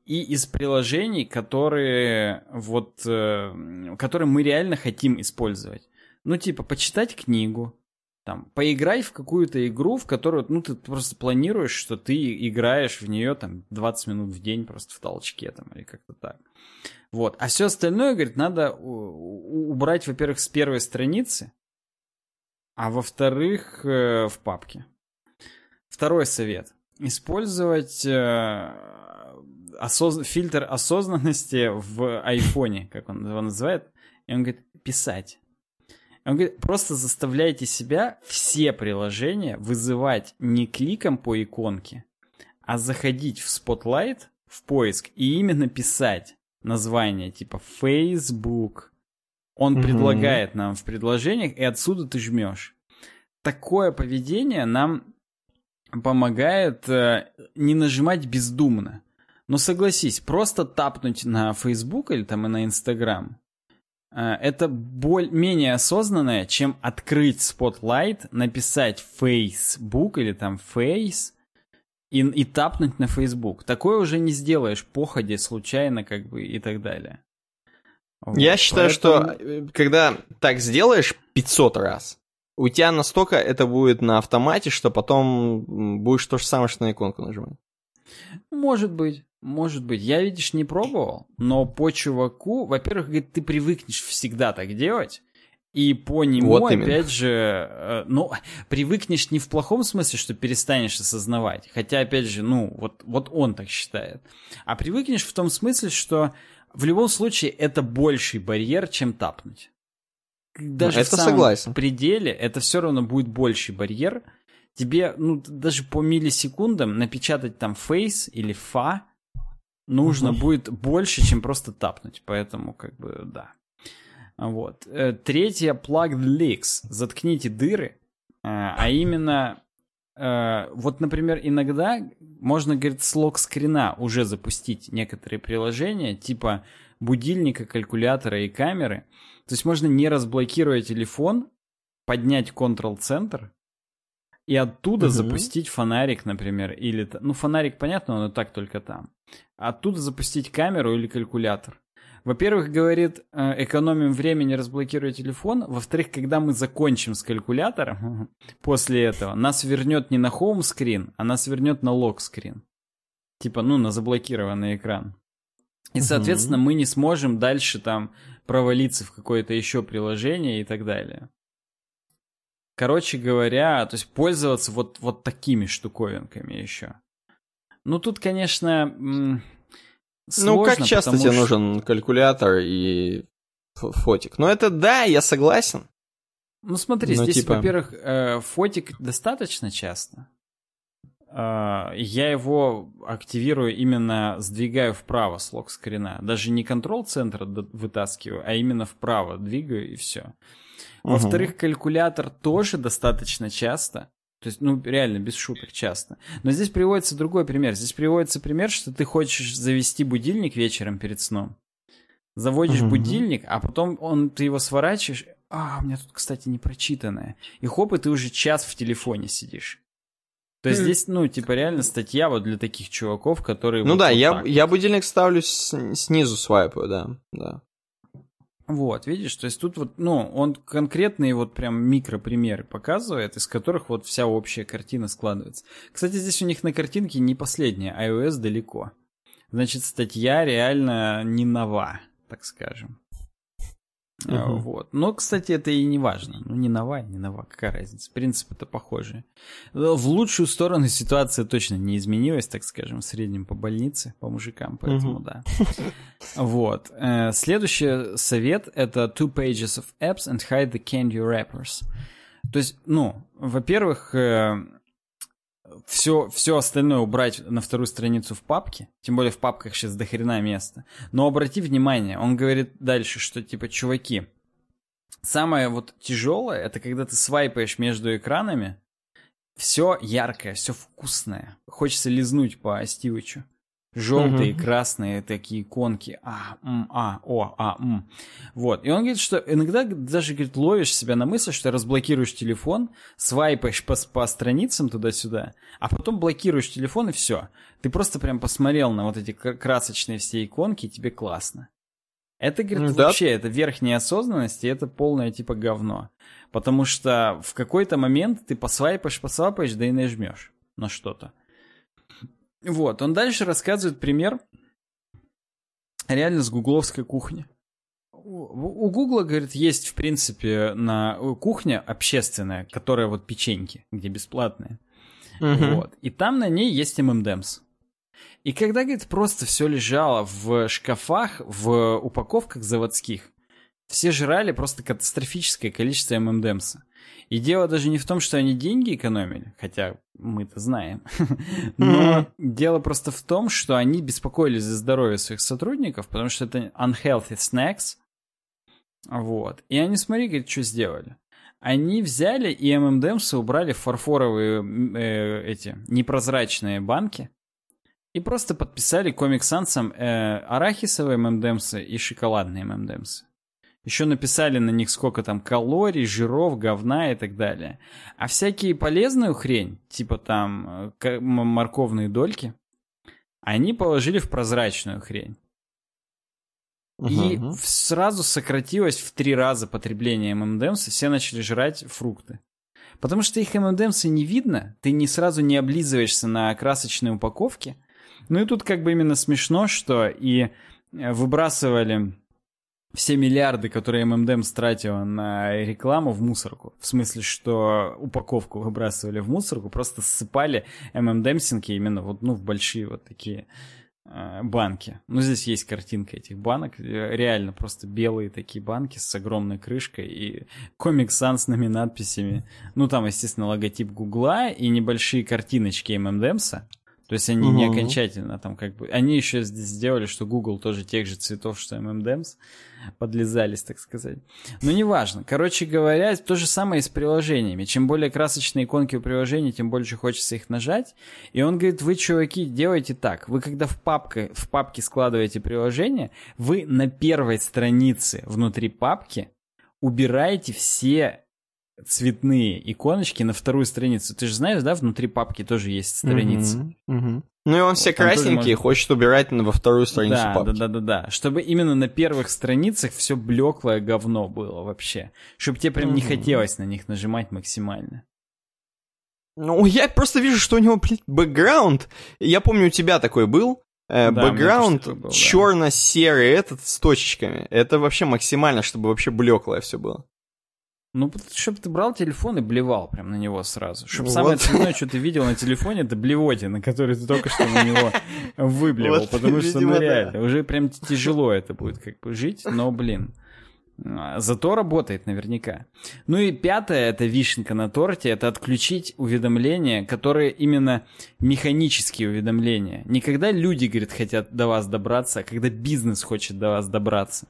и из приложений, которые вот, э, которые мы реально хотим использовать. Ну, типа, почитать книгу, там, поиграй в какую-то игру, в которую, ну, ты просто планируешь, что ты играешь в нее, там, 20 минут в день просто в толчке, там, или как-то так. Вот. А все остальное, говорит, надо убрать, во-первых, с первой страницы, а во-вторых, э, в папке. Второй совет. Использовать э, осоз... фильтр осознанности в айфоне, как он его называет. И он говорит, писать. Он говорит, просто заставляйте себя все приложения вызывать не кликом по иконке, а заходить в Spotlight, в поиск, и именно писать название, типа Facebook. Он угу. предлагает нам в предложениях, и отсюда ты жмешь. Такое поведение нам помогает э, не нажимать бездумно. Но согласись, просто тапнуть на Facebook или там и на Instagram, э, это боль менее осознанное, чем открыть Spotlight, написать Facebook или там Face и, и тапнуть на Facebook. Такое уже не сделаешь походе, случайно как бы и так далее. Вот. Я считаю, Поэтому... что э, когда так сделаешь 500 раз, у тебя настолько это будет на автомате, что потом будешь то же самое, что на иконку нажимать. Может быть, может быть. Я, видишь, не пробовал, но по чуваку, во-первых, говорит, ты привыкнешь всегда так делать, и по нему, вот опять же, э, ну, привыкнешь не в плохом смысле, что перестанешь осознавать. Хотя, опять же, ну, вот, вот он так считает. А привыкнешь в том смысле, что в любом случае это больший барьер, чем тапнуть. Даже это в самом согласен. пределе это все равно будет больший барьер. Тебе, ну, даже по миллисекундам напечатать там face или fa нужно угу. будет больше, чем просто тапнуть. Поэтому, как бы, да. Вот. Э, третье, plugged leaks. Заткните дыры. Э, а именно, э, вот, например, иногда можно, говорит, с лог-скрина уже запустить некоторые приложения, типа будильника, калькулятора и камеры. То есть можно не разблокируя телефон, поднять Ctrl-центр и оттуда угу. запустить фонарик, например, или... Ну, фонарик, понятно, он и так только там. Оттуда запустить камеру или калькулятор. Во-первых, говорит, э, экономим время, не разблокируя телефон. Во-вторых, когда мы закончим с калькулятором, после этого, нас вернет не на хоум-скрин, а нас вернет на лог-скрин. Типа, ну, на заблокированный экран. И, соответственно, мы не сможем дальше там провалиться в какое-то еще приложение и так далее. Короче говоря, то есть пользоваться вот, вот такими штуковинками еще. Ну, тут, конечно, Сложно, ну, как часто тебе что... нужен калькулятор и фотик? Ну, это да, я согласен. Ну, смотри, Но здесь, типа... во-первых, э, фотик достаточно часто. Э, я его активирую именно, сдвигаю вправо с лок-скрина. Даже не контрол-центр вытаскиваю, а именно вправо двигаю и все. Во-вторых, угу. калькулятор тоже достаточно часто. То есть, ну, реально, без шуток, часто. Но здесь приводится другой пример. Здесь приводится пример, что ты хочешь завести будильник вечером перед сном. Заводишь uh-huh. будильник, а потом он, ты его сворачиваешь. А, у меня тут, кстати, не прочитанное. И хоп, и ты уже час в телефоне сидишь. То есть здесь, ну, типа, реально статья вот для таких чуваков, которые... Ну вот да, вот я, я будильник ставлю с, снизу свайпаю, да, да. Вот, видишь, то есть тут вот, ну, он конкретные вот прям микропримеры показывает, из которых вот вся общая картина складывается. Кстати, здесь у них на картинке не последняя, iOS далеко. Значит, статья реально не нова, так скажем. Угу. Вот. Но, кстати, это и не важно. Ну, не нова, не нова, какая разница. Принцип это похожий. В лучшую сторону ситуация точно не изменилась, так скажем, в среднем по больнице, по мужикам, поэтому угу. да. Вот. Э, следующий совет это two pages of apps and hide the candy wrappers. То есть, ну, во-первых, э, все, все остальное убрать на вторую страницу в папке, тем более в папках сейчас до хрена места. Но обрати внимание, он говорит дальше, что типа, чуваки, самое вот тяжелое, это когда ты свайпаешь между экранами, все яркое, все вкусное. Хочется лизнуть по Стивычу. Желтые, угу. красные такие иконки. А, м, а, о, а, м. Вот. И он говорит, что иногда даже говорит, ловишь себя на мысли, что разблокируешь телефон, свайпаешь по, по страницам туда-сюда, а потом блокируешь телефон и все. Ты просто прям посмотрел на вот эти красочные все иконки, и тебе классно. Это, говорит, да. вообще, это верхняя осознанность, и это полное типа говно. Потому что в какой-то момент ты посвайпаешь, посвайпаешь, да и нажмешь на что-то. Вот, он дальше рассказывает пример реально с гугловской кухни. У Гугла, говорит, есть, в принципе, на кухня общественная, которая вот печеньки, где бесплатные. Uh-huh. Вот. И там на ней есть M&M's. И когда, говорит, просто все лежало в шкафах, в упаковках заводских, все жрали просто катастрофическое количество ММДМСа. И дело даже не в том, что они деньги экономили, хотя мы-то знаем. Но дело просто в том, что они беспокоились за здоровье своих сотрудников, потому что это unhealthy snacks. Вот. И они, смотри, говорит, что сделали. Они взяли и ММДМсы убрали в фарфоровые э, эти непрозрачные банки и просто подписали Sans э, арахисовые ММДМсы и шоколадные ММДМсы. Еще написали на них сколько там калорий, жиров, говна и так далее. А всякие полезную хрень, типа там э, морковные дольки, они положили в прозрачную хрень. И угу. сразу сократилось в три раза потребление ММДМС, и все начали жрать фрукты. Потому что их ММДМС не видно, ты не сразу не облизываешься на красочной упаковке. Ну и тут как бы именно смешно, что и э, выбрасывали все миллиарды, которые ММДМ стратила на рекламу в мусорку. В смысле, что упаковку выбрасывали в мусорку, просто ссыпали ММДМсинки именно вот, ну, в большие вот такие э, банки. Ну, здесь есть картинка этих банок. Реально просто белые такие банки с огромной крышкой и Comic надписями. Ну, там, естественно, логотип Гугла и небольшие картиночки ММДМса. То есть они угу. не окончательно там как бы... Они еще сделали, что Google тоже тех же цветов, что MMDems подлезались, так сказать. Но неважно. Короче говоря, то же самое и с приложениями. Чем более красочные иконки у приложений, тем больше хочется их нажать. И он говорит, вы, чуваки, делайте так. Вы когда в, папке, в папке складываете приложение, вы на первой странице внутри папки убираете все цветные иконочки на вторую страницу. Ты же знаешь, да, внутри папки тоже есть страницы. Mm-hmm, mm-hmm. Ну и он все Там красненькие, можно... хочет убирать во вторую страницу да, папки. Да, да, да, да. Чтобы именно на первых страницах все блеклое говно было вообще. Чтобы тебе прям mm-hmm. не хотелось на них нажимать максимально. Ну, я просто вижу, что у него, блядь, бэкграунд. Я помню, у тебя такой был. Э, да, бэкграунд был, черно-серый, этот с точечками. Это вообще максимально, чтобы вообще блеклое все было. Ну, чтобы ты брал телефон и блевал прям на него сразу. Чтобы вот. самое цветное, что ты видел на телефоне, это блевотина, который ты только что на него выблевал. Вот, потому что, ну, реально, да. уже прям тяжело это будет как бы жить, но, блин. А, зато работает наверняка. Ну и пятое, это вишенка на торте, это отключить уведомления, которые именно механические уведомления. Не когда люди, говорит, хотят до вас добраться, а когда бизнес хочет до вас добраться.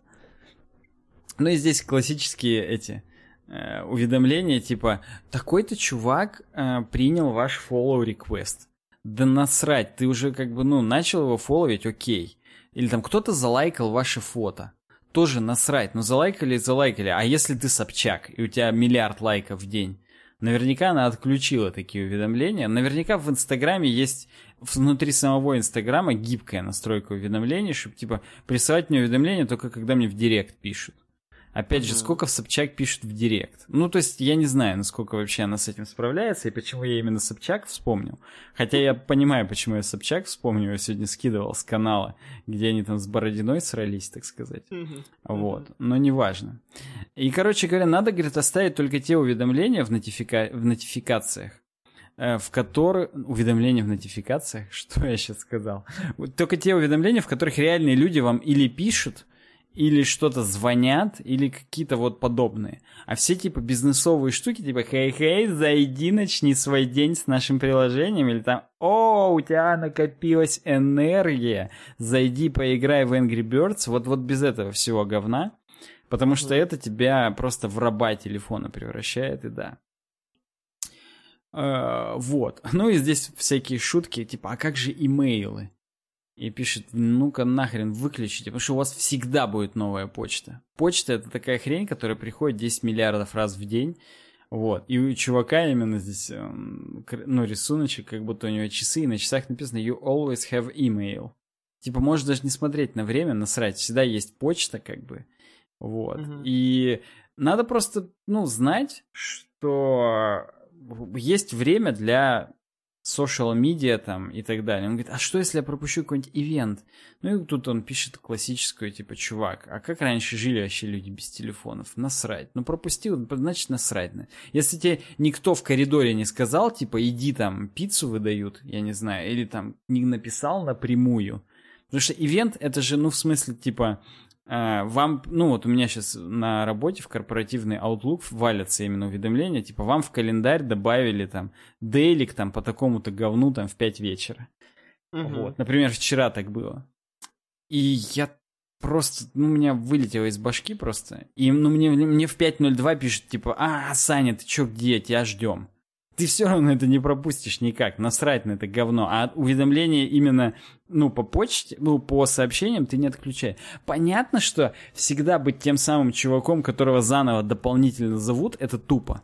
Ну и здесь классические эти э, уведомление типа такой-то чувак э, принял ваш follow request. Да насрать, ты уже как бы, ну, начал его фолловить, окей. Или там кто-то залайкал ваше фото. Тоже насрать, ну залайкали, залайкали. А если ты Собчак, и у тебя миллиард лайков в день? Наверняка она отключила такие уведомления. Наверняка в Инстаграме есть внутри самого Инстаграма гибкая настройка уведомлений, чтобы типа присылать мне уведомления только когда мне в директ пишут. Опять mm-hmm. же, сколько в Собчак пишут в директ. Ну, то есть, я не знаю, насколько вообще она с этим справляется, и почему я именно Собчак вспомнил. Хотя я понимаю, почему я Собчак вспомнил. Я сегодня скидывал с канала, где они там с Бородиной срались, так сказать. Mm-hmm. Вот. Но неважно. И, короче говоря, надо, говорит, оставить только те уведомления в, нотифика... в нотификациях, э, в которых... Уведомления в нотификациях? Что я сейчас сказал? Только те уведомления, в которых реальные люди вам или пишут, или что-то звонят, или какие-то вот подобные. А все типа бизнесовые штуки, типа «Хей-хей, зайди, начни свой день с нашим приложением», или там «О, у тебя накопилась энергия, зайди, поиграй в Angry Birds», вот, вот без этого всего говна, потому что это тебя просто в раба телефона превращает, и да. Uh, вот. Ну и здесь всякие шутки, типа, а как же имейлы? И пишет, ну-ка нахрен выключите, потому что у вас всегда будет новая почта. Почта это такая хрень, которая приходит 10 миллиардов раз в день, вот. И у чувака именно здесь, эм, ну, рисуночек, как будто у него часы, и на часах написано «You always have email». Типа, можешь даже не смотреть на время, насрать, всегда есть почта, как бы. Вот. Угу. И надо просто, ну, знать, что есть время для social media там и так далее. Он говорит, а что если я пропущу какой-нибудь ивент? Ну и тут он пишет классическую, типа, чувак, а как раньше жили вообще люди без телефонов? Насрать. Ну пропустил, значит насрать. Если тебе никто в коридоре не сказал, типа, иди там, пиццу выдают, я не знаю, или там не написал напрямую. Потому что ивент это же, ну в смысле, типа, вам, ну вот у меня сейчас на работе в корпоративный Outlook валятся именно уведомления, типа вам в календарь добавили там дейлик там по такому-то говну там в 5 вечера. Угу. Вот, например, вчера так было. И я просто, ну, у меня вылетело из башки просто. И, ну, мне, мне в 5.02 пишут, типа, а, Саня, ты чё, где, тебя ждем ты все равно это не пропустишь никак, насрать на это говно. А уведомления именно, ну, по почте, ну, по сообщениям ты не отключай. Понятно, что всегда быть тем самым чуваком, которого заново дополнительно зовут, это тупо.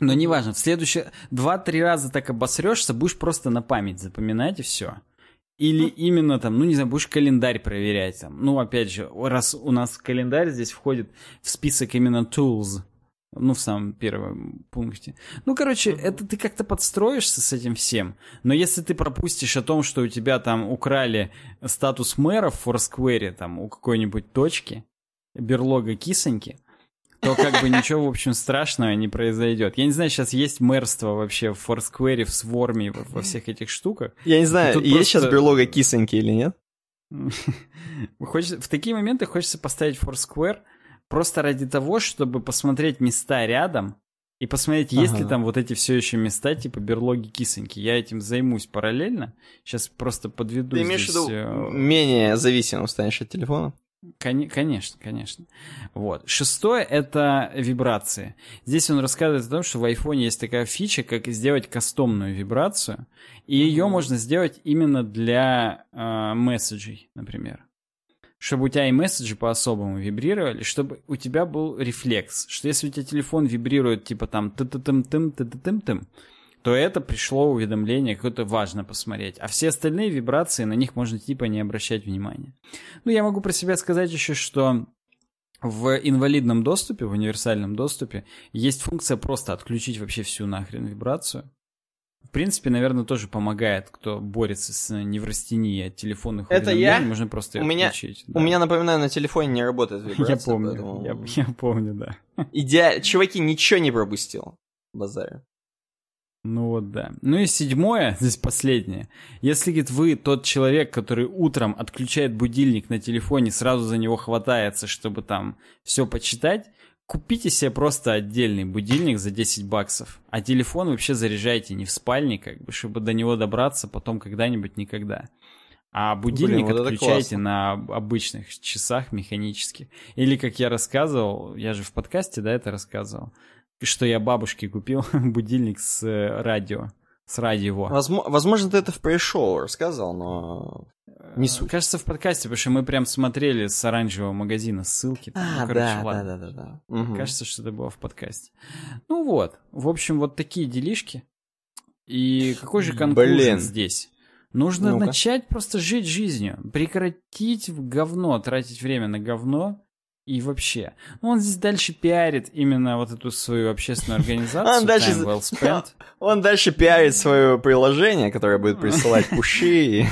Но неважно, в следующие два-три раза так обосрешься, будешь просто на память запоминать и все. Или именно там, ну не знаю, будешь календарь проверять там. Ну, опять же, раз у нас календарь здесь входит в список именно tools, ну, в самом первом пункте. Ну, короче, это ты как-то подстроишься с этим всем. Но если ты пропустишь о том, что у тебя там украли статус мэра в Форсквере, там, у какой-нибудь точки, берлога кисоньки, то как бы ничего, в общем, страшного не произойдет. Я не знаю, сейчас есть мэрство вообще в Форсквере, в Сворме, во всех этих штуках. Я не знаю, есть просто... сейчас берлога кисоньки или нет? В такие моменты хочется поставить Форсквер, просто ради того, чтобы посмотреть места рядом и посмотреть, ага. есть ли там вот эти все еще места, типа берлоги кисоньки. Я этим займусь параллельно. Сейчас просто подведу Ты имеешь в виду э, менее зависимым станешь от телефона? Кон- конечно, конечно. Вот. Шестое — это вибрации. Здесь он рассказывает о том, что в айфоне есть такая фича, как сделать кастомную вибрацию, и ее можно сделать именно для э, месседжей, например чтобы у тебя и месседжи по-особому вибрировали, чтобы у тебя был рефлекс, что если у тебя телефон вибрирует типа там ты ты тым тым ты ты тым тым то это пришло уведомление, какое-то важно посмотреть. А все остальные вибрации, на них можно типа не обращать внимания. Ну, я могу про себя сказать еще, что в инвалидном доступе, в универсальном доступе, есть функция просто отключить вообще всю нахрен вибрацию в принципе, наверное, тоже помогает, кто борется с неврастенией от телефонных Это я? Можно просто у меня, отключить. Да. У меня, напоминаю, на телефоне не работает вибрация. Я помню, поэтому... я, я помню, да. Идеально. Чуваки, ничего не пропустил. Базарю. Ну вот да. Ну и седьмое, здесь последнее. Если, говорит, вы тот человек, который утром отключает будильник на телефоне, сразу за него хватается, чтобы там все почитать, купите себе просто отдельный будильник за 10 баксов, а телефон вообще заряжайте не в спальне, как бы, чтобы до него добраться потом когда-нибудь никогда. А будильник Блин, вот отключайте на обычных часах механических. Или, как я рассказывал, я же в подкасте, да, это рассказывал, что я бабушке купил будильник с э, радио с радио. Возможно, ты это в пришоу рассказал, но не суть. Кажется, в подкасте, потому что мы прям смотрели с оранжевого магазина ссылки. Там, а, ну, короче, да, ладно. да, да, да, да. Угу. Кажется, что это было в подкасте. Ну вот, в общем, вот такие делишки. И какой же конкурс здесь? Нужно ну начать просто жить жизнью, прекратить в говно, тратить время на говно и вообще. Ну, он здесь дальше пиарит именно вот эту свою общественную организацию. Он дальше, well spent. он дальше пиарит свое приложение, которое будет присылать пуши.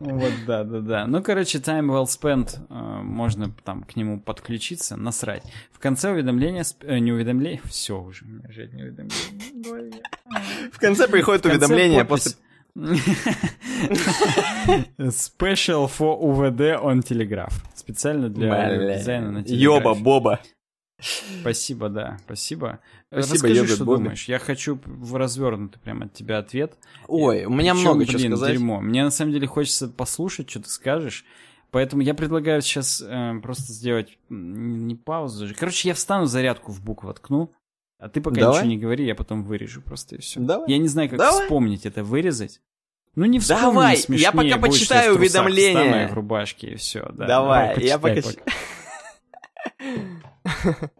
Вот, да, да, да. Ну, короче, time well spent, э, можно там к нему подключиться, насрать. В конце уведомления, э, не уведомления, все уже, не. В конце приходит уведомление после... Special for UVD on Telegraph. Специально для Бля. дизайна на телеграфе. Йоба, Боба. Спасибо, да, спасибо. Спасибо, Расскажи, что Бобби. думаешь. Я хочу в развернутый прям от тебя ответ. Ой, у меня много чего сказать. дерьмо. Мне на самом деле хочется послушать, что ты скажешь. Поэтому я предлагаю сейчас э, просто сделать не паузу. Короче, я встану, зарядку в букву воткну. А ты пока Давай. ничего не говори, я потом вырежу просто и все. Давай. Я не знаю, как Давай. вспомнить это, вырезать. Ну не вспомни, Давай, смешнее, я пока почитаю уведомления. в рубашке и все, да. Давай, Давай я пока...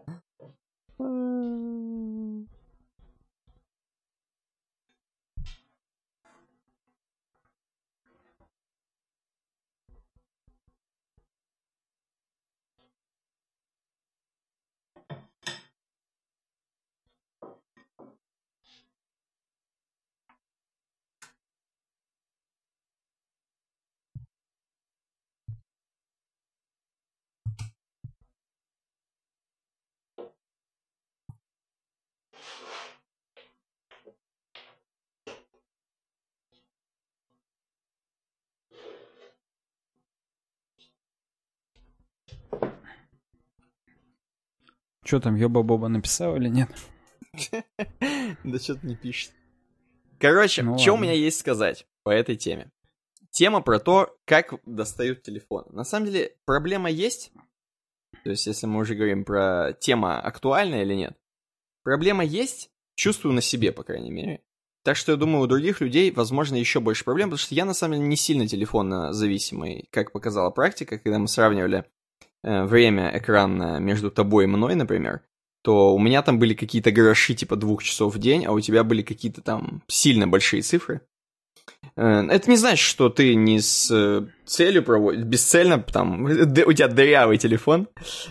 Что там, Йоба-Боба написал или нет? Да что-то не пишет. Короче, Ну что у меня есть сказать по этой теме? Тема про то, как достают телефон. На самом деле, проблема есть. То есть, если мы уже говорим про тема актуальна или нет. Проблема есть, чувствую на себе, по крайней мере. Так что я думаю, у других людей, возможно, еще больше проблем, потому что я, на самом деле, не сильно телефонно зависимый, как показала практика, когда мы сравнивали время экранное между тобой и мной, например, то у меня там были какие-то гроши типа двух часов в день, а у тебя были какие-то там сильно большие цифры. Э, Это не значит, что ты не с э, целью проводишь, бесцельно, там, у тебя дырявый телефон.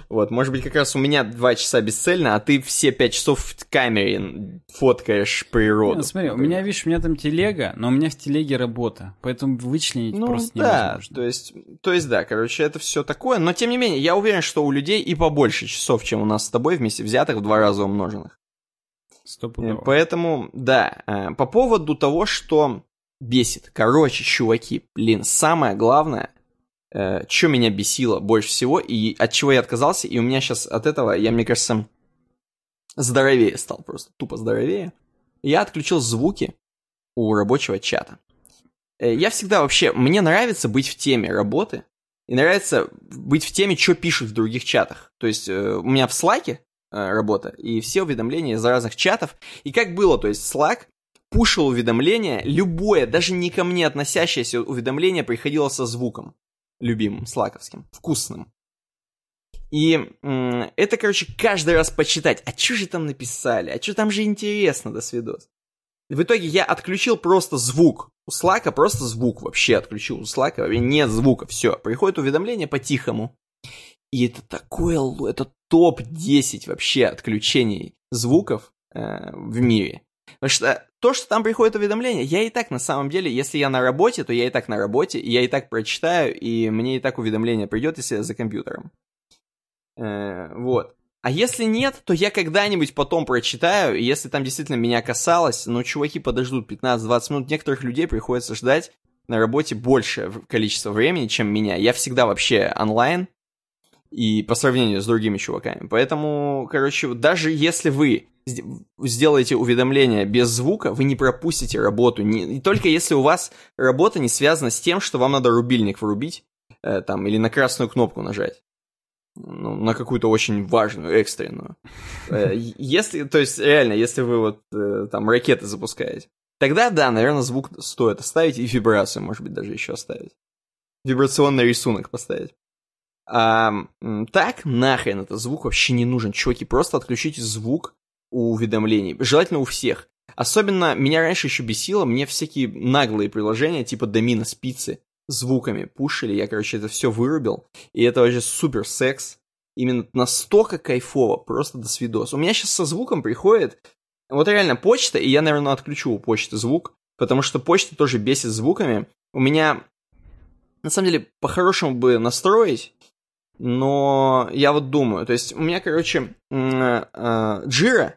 Вот, может быть, как раз у меня два часа бесцельно, а ты все пять часов в камере фоткаешь природу. Ну, смотри, у меня, видишь, у меня там телега, но у меня в телеге работа, поэтому вычленить Ну просто да, невозможно. то есть, то есть да, короче, это все такое, но тем не менее, я уверен, что у людей и побольше часов, чем у нас с тобой вместе взятых в два раза умноженных. Э, Стопудово. Поэтому, да, э, по поводу того, что бесит. Короче, чуваки, блин, самое главное, что меня бесило больше всего, и от чего я отказался, и у меня сейчас от этого, я, мне кажется, здоровее стал просто, тупо здоровее. Я отключил звуки у рабочего чата. Э, Я всегда вообще, мне нравится быть в теме работы, и нравится быть в теме, что пишут в других чатах. То есть э, у меня в Slack э, работа, и все уведомления из разных чатов. И как было, то есть Slack пушил уведомление, любое, даже не ко мне относящееся уведомление приходило со звуком любимым, слаковским, вкусным. И это, короче, каждый раз почитать. А что же там написали? А что там же интересно, до свидос. В итоге я отключил просто звук. У Слака просто звук вообще отключил. У Слака нет звука, все. Приходит уведомление по-тихому. И это такое, это топ-10 вообще отключений звуков э, в мире. Потому что то, что там приходит уведомление, я и так на самом деле, если я на работе, то я и так на работе, я и так прочитаю, и мне и так уведомление придет, если я за компьютером. Э, вот. А если нет, то я когда-нибудь потом прочитаю, и если там действительно меня касалось, ну, чуваки подождут 15-20 минут, некоторых людей приходится ждать на работе большее количество времени, чем меня. Я всегда вообще онлайн, и по сравнению с другими чуваками. Поэтому, короче, даже если вы сде- сделаете уведомление без звука, вы не пропустите работу. Не, и только если у вас работа не связана с тем, что вам надо рубильник врубить, э, там, или на красную кнопку нажать. Ну, на какую-то очень важную, экстренную. Э, Если, то есть, реально, если вы вот э, там ракеты запускаете, тогда, да, наверное, звук стоит оставить, и вибрацию, может быть, даже еще оставить. Вибрационный рисунок поставить. А, так, нахрен этот звук вообще не нужен. Чуваки, просто отключите звук у уведомлений. Желательно у всех. Особенно меня раньше еще бесило, мне всякие наглые приложения, типа Домина спицы, звуками пушили. Я, короче, это все вырубил. И это вообще супер секс. Именно настолько кайфово, просто до свидос. У меня сейчас со звуком приходит, вот реально почта, и я, наверное, отключу у почты звук, потому что почта тоже бесит звуками. У меня, на самом деле, по-хорошему бы настроить, но я вот думаю, то есть у меня, короче, м, э,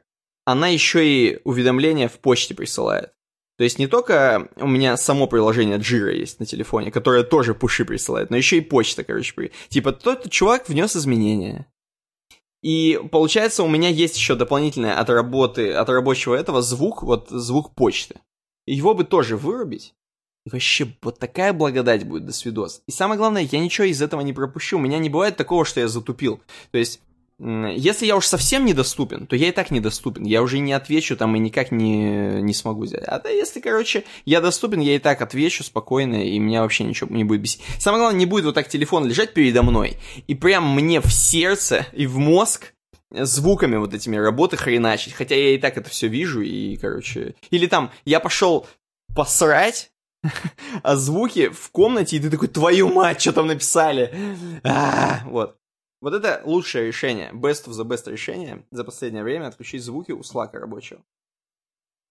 она еще и уведомления в почте присылает. То есть не только у меня само приложение Jira есть на телефоне, которое тоже пуши присылает, но еще и почта, короче. при- Типа, тот чувак внес изменения. И получается, у меня есть еще дополнительное от работы, от рабочего этого звук, вот звук почты. Его бы тоже вырубить. Вообще, вот такая благодать будет до свидос. И самое главное, я ничего из этого не пропущу. У меня не бывает такого, что я затупил. То есть, если я уж совсем недоступен, то я и так недоступен. Я уже не отвечу там и никак не, не смогу взять. А да если, короче, я доступен, я и так отвечу спокойно, и меня вообще ничего не будет бесить. Самое главное, не будет вот так телефон лежать передо мной, и прям мне в сердце и в мозг звуками вот этими работы хреначить. Хотя я и так это все вижу, и, короче... Или там, я пошел посрать, а звуки в комнате, и ты такой, твою мать, что там написали? А, вот. Вот это лучшее решение, best of the best решение за последнее время отключить звуки у слака рабочего.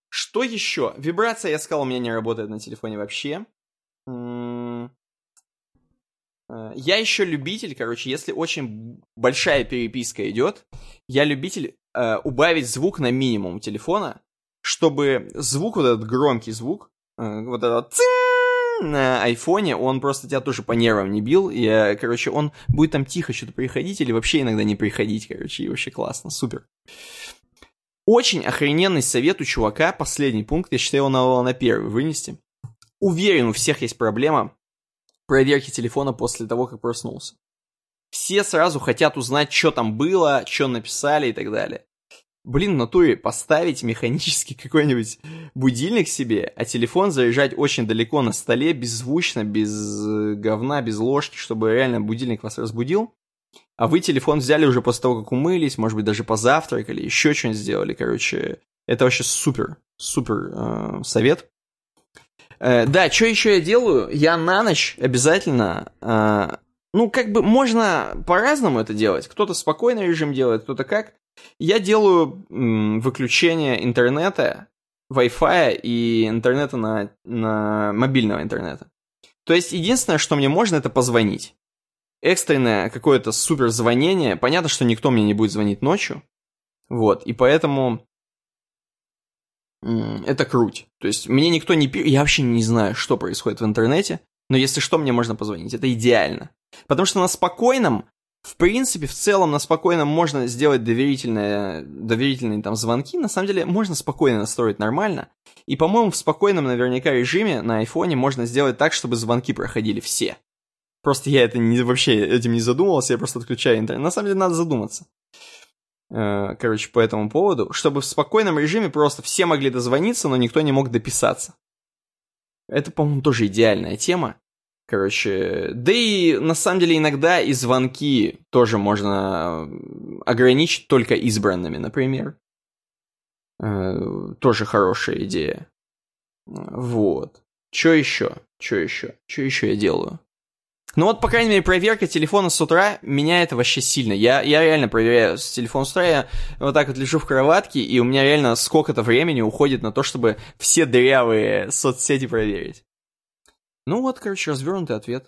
Что еще? Вибрация, я сказал, у меня не работает на телефоне вообще. М, э, Я еще любитель, короче, если очень большая переписка идет, я любитель э, убавить звук на минимум телефона, чтобы звук, вот этот громкий звук, вот этот цин, на айфоне, он просто тебя тоже по нервам не бил, и, э, короче, он будет там тихо что-то приходить или вообще иногда не приходить, короче, и вообще классно, супер. Очень охрененный совет у чувака, последний пункт, я считаю, его надо на первый вынести. Уверен, у всех есть проблема проверки телефона после того, как проснулся. Все сразу хотят узнать, что там было, что написали и так далее. Блин, в натуре поставить механически какой-нибудь будильник себе, а телефон заряжать очень далеко на столе, беззвучно, без э, говна, без ложки, чтобы реально будильник вас разбудил. А вы телефон взяли уже после того, как умылись, может быть, даже позавтракали, еще что-нибудь сделали, короче. Это вообще супер, супер э, совет. Э, да, что еще я делаю? Я на ночь обязательно... Э, ну, как бы можно по-разному это делать. Кто-то спокойный режим делает, кто-то как. Я делаю м, выключение интернета, Wi-Fi и интернета на, на мобильного интернета. То есть единственное, что мне можно, это позвонить. Экстренное какое-то супер звонение. Понятно, что никто мне не будет звонить ночью. Вот, и поэтому это круть. То есть мне никто не я вообще не знаю, что происходит в интернете, но если что, мне можно позвонить. Это идеально. Потому что на спокойном в принципе, в целом на спокойном можно сделать доверительные, доверительные там звонки. На самом деле можно спокойно настроить нормально. И, по-моему, в спокойном наверняка режиме на айфоне можно сделать так, чтобы звонки проходили все. Просто я это не, вообще этим не задумывался, я просто отключаю интернет. На самом деле надо задуматься. Э, короче, по этому поводу. Чтобы в спокойном режиме просто все могли дозвониться, но никто не мог дописаться. Это, по-моему, тоже идеальная тема. Короче, да и на самом деле иногда и звонки тоже можно ограничить только избранными, например. Э, тоже хорошая идея. Вот. Что еще? Что еще? Что еще я делаю? Ну вот, по крайней мере, проверка телефона с утра меняет вообще сильно. Я, я реально проверяю с телефона с утра, я вот так вот лежу в кроватке, и у меня реально сколько-то времени уходит на то, чтобы все дырявые соцсети проверить. Ну вот, короче, развернутый ответ.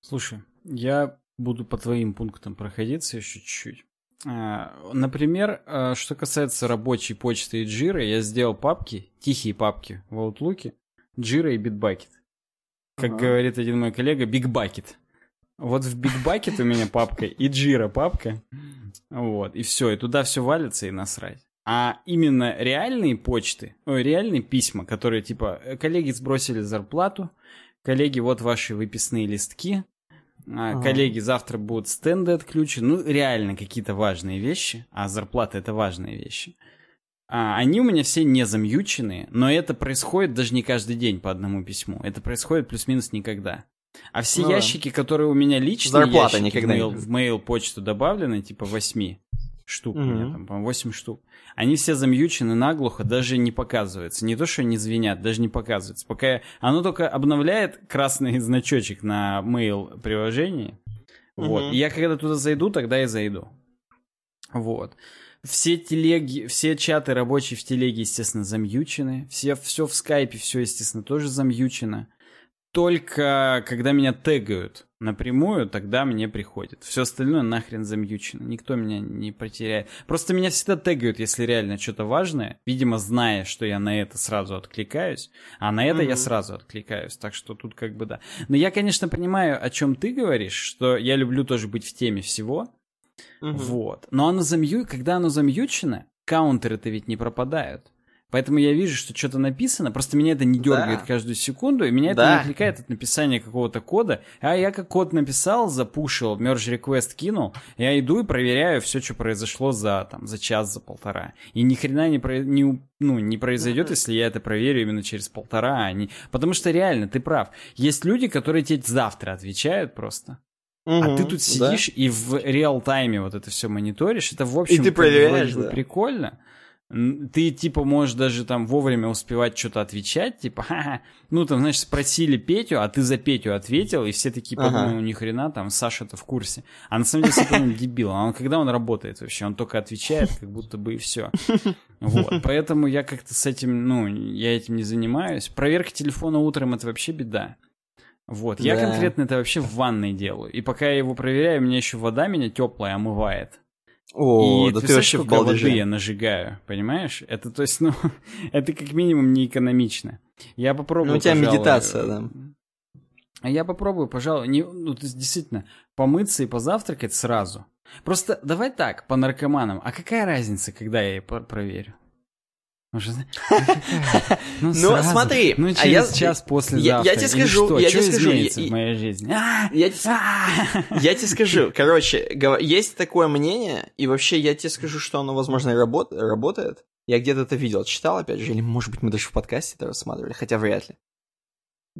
Слушай, я буду по твоим пунктам проходиться еще чуть-чуть. А, например, а, что касается рабочей почты и джира, я сделал папки, тихие папки в Outlook, джира и Bitbucket. Как ага. говорит один мой коллега, Bucket. Вот в Bucket у меня папка и джира папка. Вот, и все, и туда все валится и насрать а именно реальные почты, ой, реальные письма, которые типа э, коллеги сбросили зарплату, коллеги, вот ваши выписные листки, а, ага. коллеги, завтра будут стенды отключены, ну реально какие-то важные вещи, а зарплата это важные вещи. А, они у меня все не замьючены, но это происходит даже не каждый день по одному письму. Это происходит плюс-минус никогда. А все ну, ящики, которые у меня Зарплата ящики никогда в, mail, в mail почту добавлены, типа 8 штук, mm-hmm. у меня там, по-моему, 8 штук. Они все замьючены наглухо, даже не показывается. Не то, что они звенят, даже не показывается. Пока оно только обновляет красный значочек на mail приложении. Mm-hmm. Вот. И я когда туда зайду, тогда и зайду. Вот. Все телеги, все чаты рабочие в телеге, естественно, замьючены. Все, все в скайпе, все, естественно, тоже замьючено только когда меня тегают напрямую, тогда мне приходит. Все остальное нахрен замьючено. Никто меня не потеряет. Просто меня всегда тегают, если реально что-то важное. Видимо, зная, что я на это сразу откликаюсь. А на это mm-hmm. я сразу откликаюсь. Так что тут как бы да. Но я, конечно, понимаю, о чем ты говоришь, что я люблю тоже быть в теме всего. Mm-hmm. Вот. Но оно замью... когда оно замьючено, каунтеры-то ведь не пропадают. Поэтому я вижу, что что-то написано, просто меня это не дергает да. каждую секунду, и меня да. это не отвлекает от написания какого-то кода. А я как код написал, запушил, merge request кинул, я иду и проверяю все, что произошло за, там, за час, за полтора. И ни хрена не, про... не, ну, не произойдет, если я это проверю именно через полтора. А не... Потому что реально, ты прав. Есть люди, которые тебе завтра отвечают просто. Угу, а ты тут сидишь да. и в реал-тайме вот это все мониторишь. Это, в общем, и ты проверяешь, да. прикольно ты, типа, можешь даже там вовремя успевать что-то отвечать, типа, ха-ха, ну, там, знаешь, спросили Петю, а ты за Петю ответил, и все такие подумали, ага. ну, ни хрена, там, Саша-то в курсе. А на самом деле, Саша дебил, а он, когда он работает вообще, он только отвечает, как будто бы и все. Вот, поэтому я как-то с этим, ну, я этим не занимаюсь. Проверка телефона утром — это вообще беда. Вот, я да. конкретно это вообще в ванной делаю. И пока я его проверяю, у меня еще вода меня теплая омывает. О, и да ты ты вообще в сколько воды балдеже. я нажигаю, понимаешь? Это, то есть, ну, это как минимум не экономично. Я попробую, Ну, у тебя пожалуй, медитация, да. А я попробую, пожалуй, не, ну, то есть, действительно, помыться и позавтракать сразу. Просто давай так, по наркоманам. А какая разница, когда я проверю? Ну, ну, сразу. смотри, ну а через я- час после я- я тебе скажу, что? я Что тебе скажу, я- в моей жизни? А! Я тебе А! Я тебе скажу, короче, есть такое мнение, и вообще я тебе скажу, что оно, возможно, работ- работает. Я где-то это видел, читал, опять же, или, может быть, мы даже в подкасте это рассматривали, хотя вряд ли.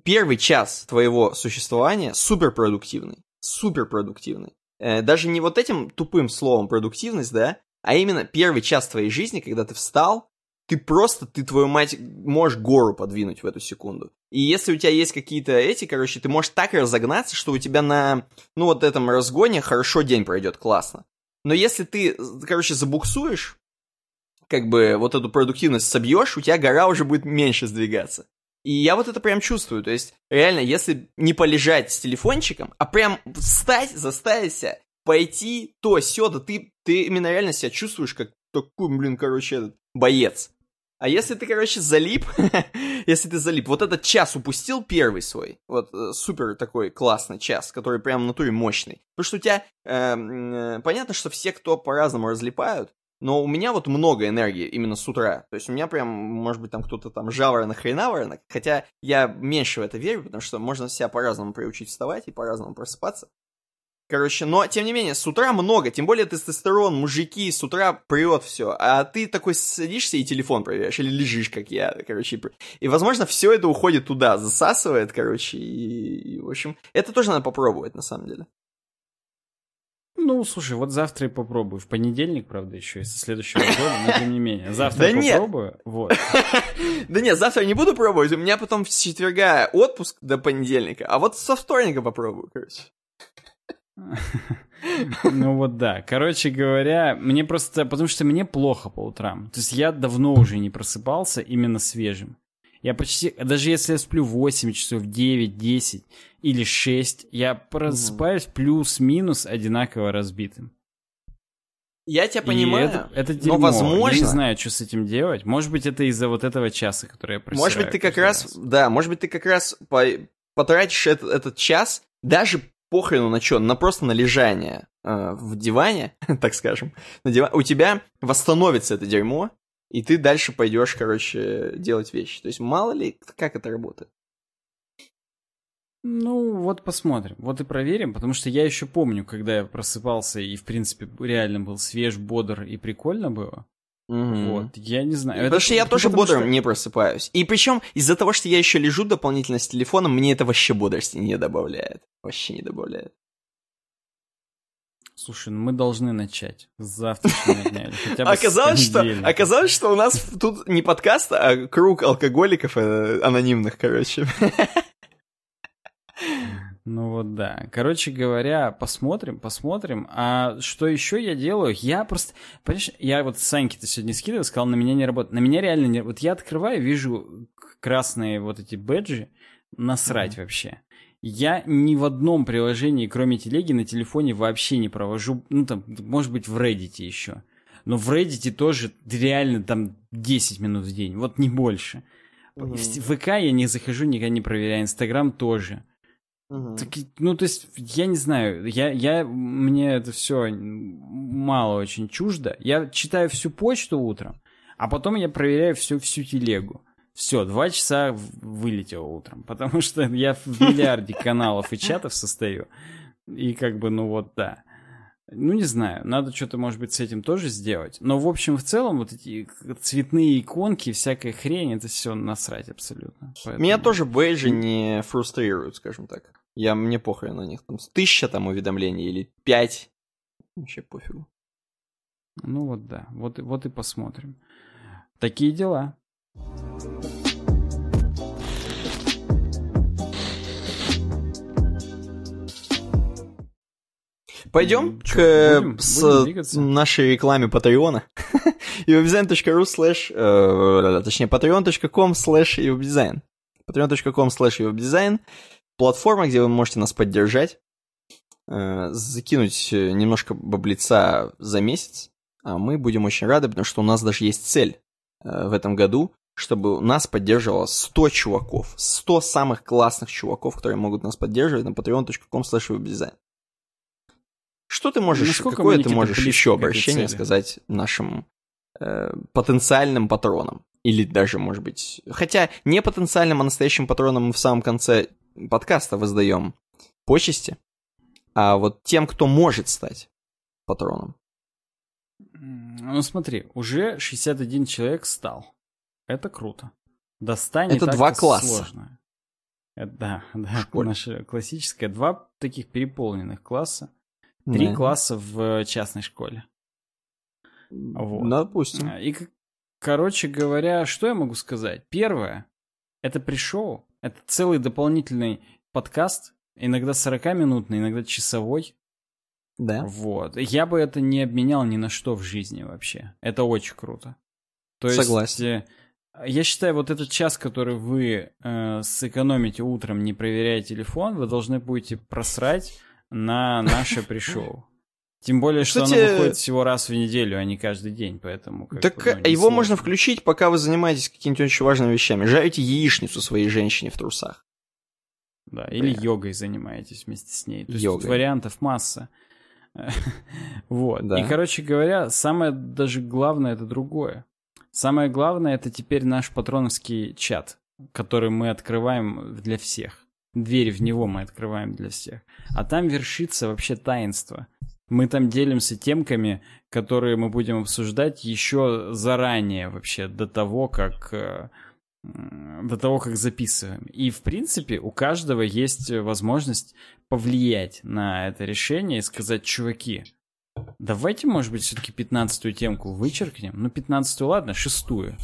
Первый час твоего существования суперпродуктивный, суперпродуктивный. Э, даже не вот этим тупым словом продуктивность, да, а именно первый час твоей жизни, когда ты встал, ты просто, ты твою мать, можешь гору подвинуть в эту секунду. И если у тебя есть какие-то эти, короче, ты можешь так разогнаться, что у тебя на, ну, вот этом разгоне хорошо день пройдет, классно. Но если ты, короче, забуксуешь, как бы вот эту продуктивность собьешь, у тебя гора уже будет меньше сдвигаться. И я вот это прям чувствую. То есть, реально, если не полежать с телефончиком, а прям встать, заставить себя, пойти, то, сё, да ты, ты именно реально себя чувствуешь как такой, блин, короче, этот боец. А если ты, короче, залип, если ты залип, вот этот час упустил первый свой, вот э, супер такой классный час, который прям в натуре мощный. Потому что у тебя, эм, э, понятно, что все, кто по-разному разлипают, но у меня вот много энергии именно с утра. То есть у меня прям, может быть, там кто-то там жаворонок, хренаворонок, хотя я меньше в это верю, потому что можно себя по-разному приучить вставать и по-разному просыпаться. Короче, но тем не менее, с утра много, тем более тестостерон, мужики, с утра прет все, а ты такой садишься и телефон проверяешь, или лежишь, как я, короче, и возможно, все это уходит туда, засасывает, короче, и, и, в общем, это тоже надо попробовать, на самом деле. Ну, слушай, вот завтра и попробую. В понедельник, правда, еще и со следующего года, но тем не менее. Завтра Да я нет. попробую. Вот. Да нет, завтра не буду пробовать, у меня потом с четверга отпуск до понедельника, а вот со вторника попробую, короче. Ну вот да. Короче говоря, мне просто... Потому что мне плохо по утрам. То есть я давно уже не просыпался именно свежим. Я почти... Даже если я сплю 8 часов, 9, 10 или 6, я просыпаюсь плюс-минус одинаково разбитым. Я тебя И понимаю, это, это но возможно... Я не знаю, что с этим делать. Может быть, это из-за вот этого часа, который я просираю Может быть, ты как каждый раз, да, может быть, ты как раз по- потратишь этот, этот час, даже похрену на что, на просто на лежание э, в диване, так скажем, на диван, у тебя восстановится это дерьмо, и ты дальше пойдешь, короче, делать вещи. То есть мало ли, как это работает. Ну, вот посмотрим. Вот и проверим, потому что я еще помню, когда я просыпался и, в принципе, реально был свеж, бодр и прикольно было. Мгм. Вот, я не знаю. Потому Это- что я тоже бодрым что- не просыпаюсь. И причем из-за того, что я еще лежу дополнительно с телефоном, мне это вообще бодрости не добавляет. Вообще не добавляет. Слушай, ну мы должны начать с завтрашнего дня или хотя бы Оказалось, что, оказалось, что у нас тут не подкаст, а круг алкоголиков э, анонимных, короче. Ну вот да. Короче говоря, посмотрим, посмотрим. А что еще я делаю? Я просто... Понимаешь, я вот Саньке-то сегодня скидывал, сказал, на меня не работает. На меня реально не... Вот я открываю, вижу красные вот эти бэджи, насрать вообще. Я ни в одном приложении, кроме телеги, на телефоне вообще не провожу, ну там, может быть, в Reddit еще. Но в Reddit тоже реально там 10 минут в день, вот не больше. Мгм. В ВК я не захожу, никогда не проверяю, Инстаграм тоже. Мгм. Так, ну, то есть, я не знаю, я, я, мне это все мало очень чуждо. Я читаю всю почту утром, а потом я проверяю всю, всю телегу. Все, два часа вылетело утром, потому что я в миллиарде каналов и чатов состою. И как бы, ну вот, да. Ну, не знаю, надо что-то, может быть, с этим тоже сделать. Но, в общем, в целом, вот эти цветные иконки, всякая хрень, это все насрать абсолютно. Поэтому- Меня тоже бейджи не фрустрируют, скажем так. Я, мне похуй на них. Там тысяча там уведомлений или пять. Вообще пофигу. Ну вот да, вот, и- вот и посмотрим. Такие дела. Пойдем М, к чё, э, будем- с будем двигаться? нашей рекламе Патреона. uwebdesign.ru слэш, э, точнее, patreon.com слэш uwebdesign. patreon.com слэш uwebdesign. Платформа, где вы можете нас поддержать. э, закинуть немножко баблица за месяц, а мы будем очень рады, потому что у нас даже есть цель э, в этом году, чтобы нас поддерживало 100 чуваков, 100 самых классных чуваков, которые могут нас поддерживать на patreon.com slash Что ты можешь, Насколько какое ты можешь еще обращение сказать нашим э, потенциальным патронам? Или даже, может быть... Хотя не потенциальным, а настоящим патронам мы в самом конце подкаста воздаем почести. А вот тем, кто может стать патроном. Ну смотри, уже 61 человек стал. Это круто. Достань Это два класса. Сложно. Это, да, да, наше классическое. Два таких переполненных класса. Три да. класса в частной школе. Вот. Допустим. И, короче говоря, что я могу сказать? Первое, это пришел, это целый дополнительный подкаст, иногда 40-минутный, иногда часовой. Да. Вот. Я бы это не обменял ни на что в жизни вообще. Это очень круто. То Согласен. есть, я считаю, вот этот час, который вы э, сэкономите утром, не проверяя телефон, вы должны будете просрать на наше пришоу. Тем более, Кстати, что оно выходит всего раз в неделю, а не каждый день, поэтому... так бы, ну, его сложно. можно включить, пока вы занимаетесь какими-то очень важными вещами. Жарите яичницу своей женщине в трусах. Да, или Понятно. йогой занимаетесь вместе с ней. То есть тут вариантов масса. вот. Да. И, короче говоря, самое даже главное это другое. Самое главное это теперь наш патроновский чат, который мы открываем для всех. Дверь в него мы открываем для всех. А там вершится вообще таинство. Мы там делимся темками, которые мы будем обсуждать еще заранее вообще, до того, как э, до того, как записываем. И, в принципе, у каждого есть возможность повлиять на это решение и сказать, чуваки, давайте, может быть, все-таки пятнадцатую темку вычеркнем. Ну, пятнадцатую, ладно, шестую.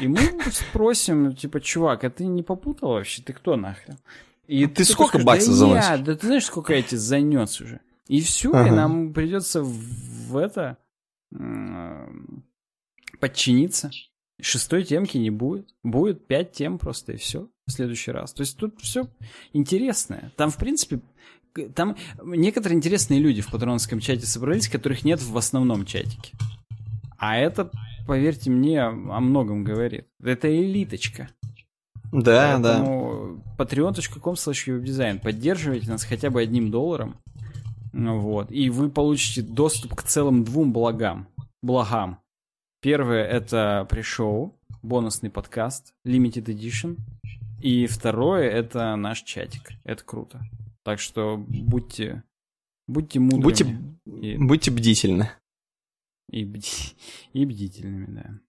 И мы спросим, типа, чувак, а ты не попутал вообще? Ты кто нахрен? И ты, ты сколько баксов да заносишь? Да ты знаешь, сколько я тебе занес уже? И все, ага. и нам придется в это подчиниться. Шестой темки не будет. Будет пять тем просто, и все в следующий раз. То есть тут все интересное. Там, в принципе, там некоторые интересные люди в патронском чате собрались, которых нет в основном чатике. А это, поверьте мне, о многом говорит. Это элиточка. Да, Поэтому да. patreon.com slash дизайн. Поддерживайте нас хотя бы одним долларом. Вот. И вы получите доступ к целым двум благам. Благам. Первое — это пришоу, бонусный подкаст, limited edition. И второе — это наш чатик. Это круто. Так что будьте, будьте мудрыми. Будьте, и, будьте бдительны. И, бди, и бдительными, да.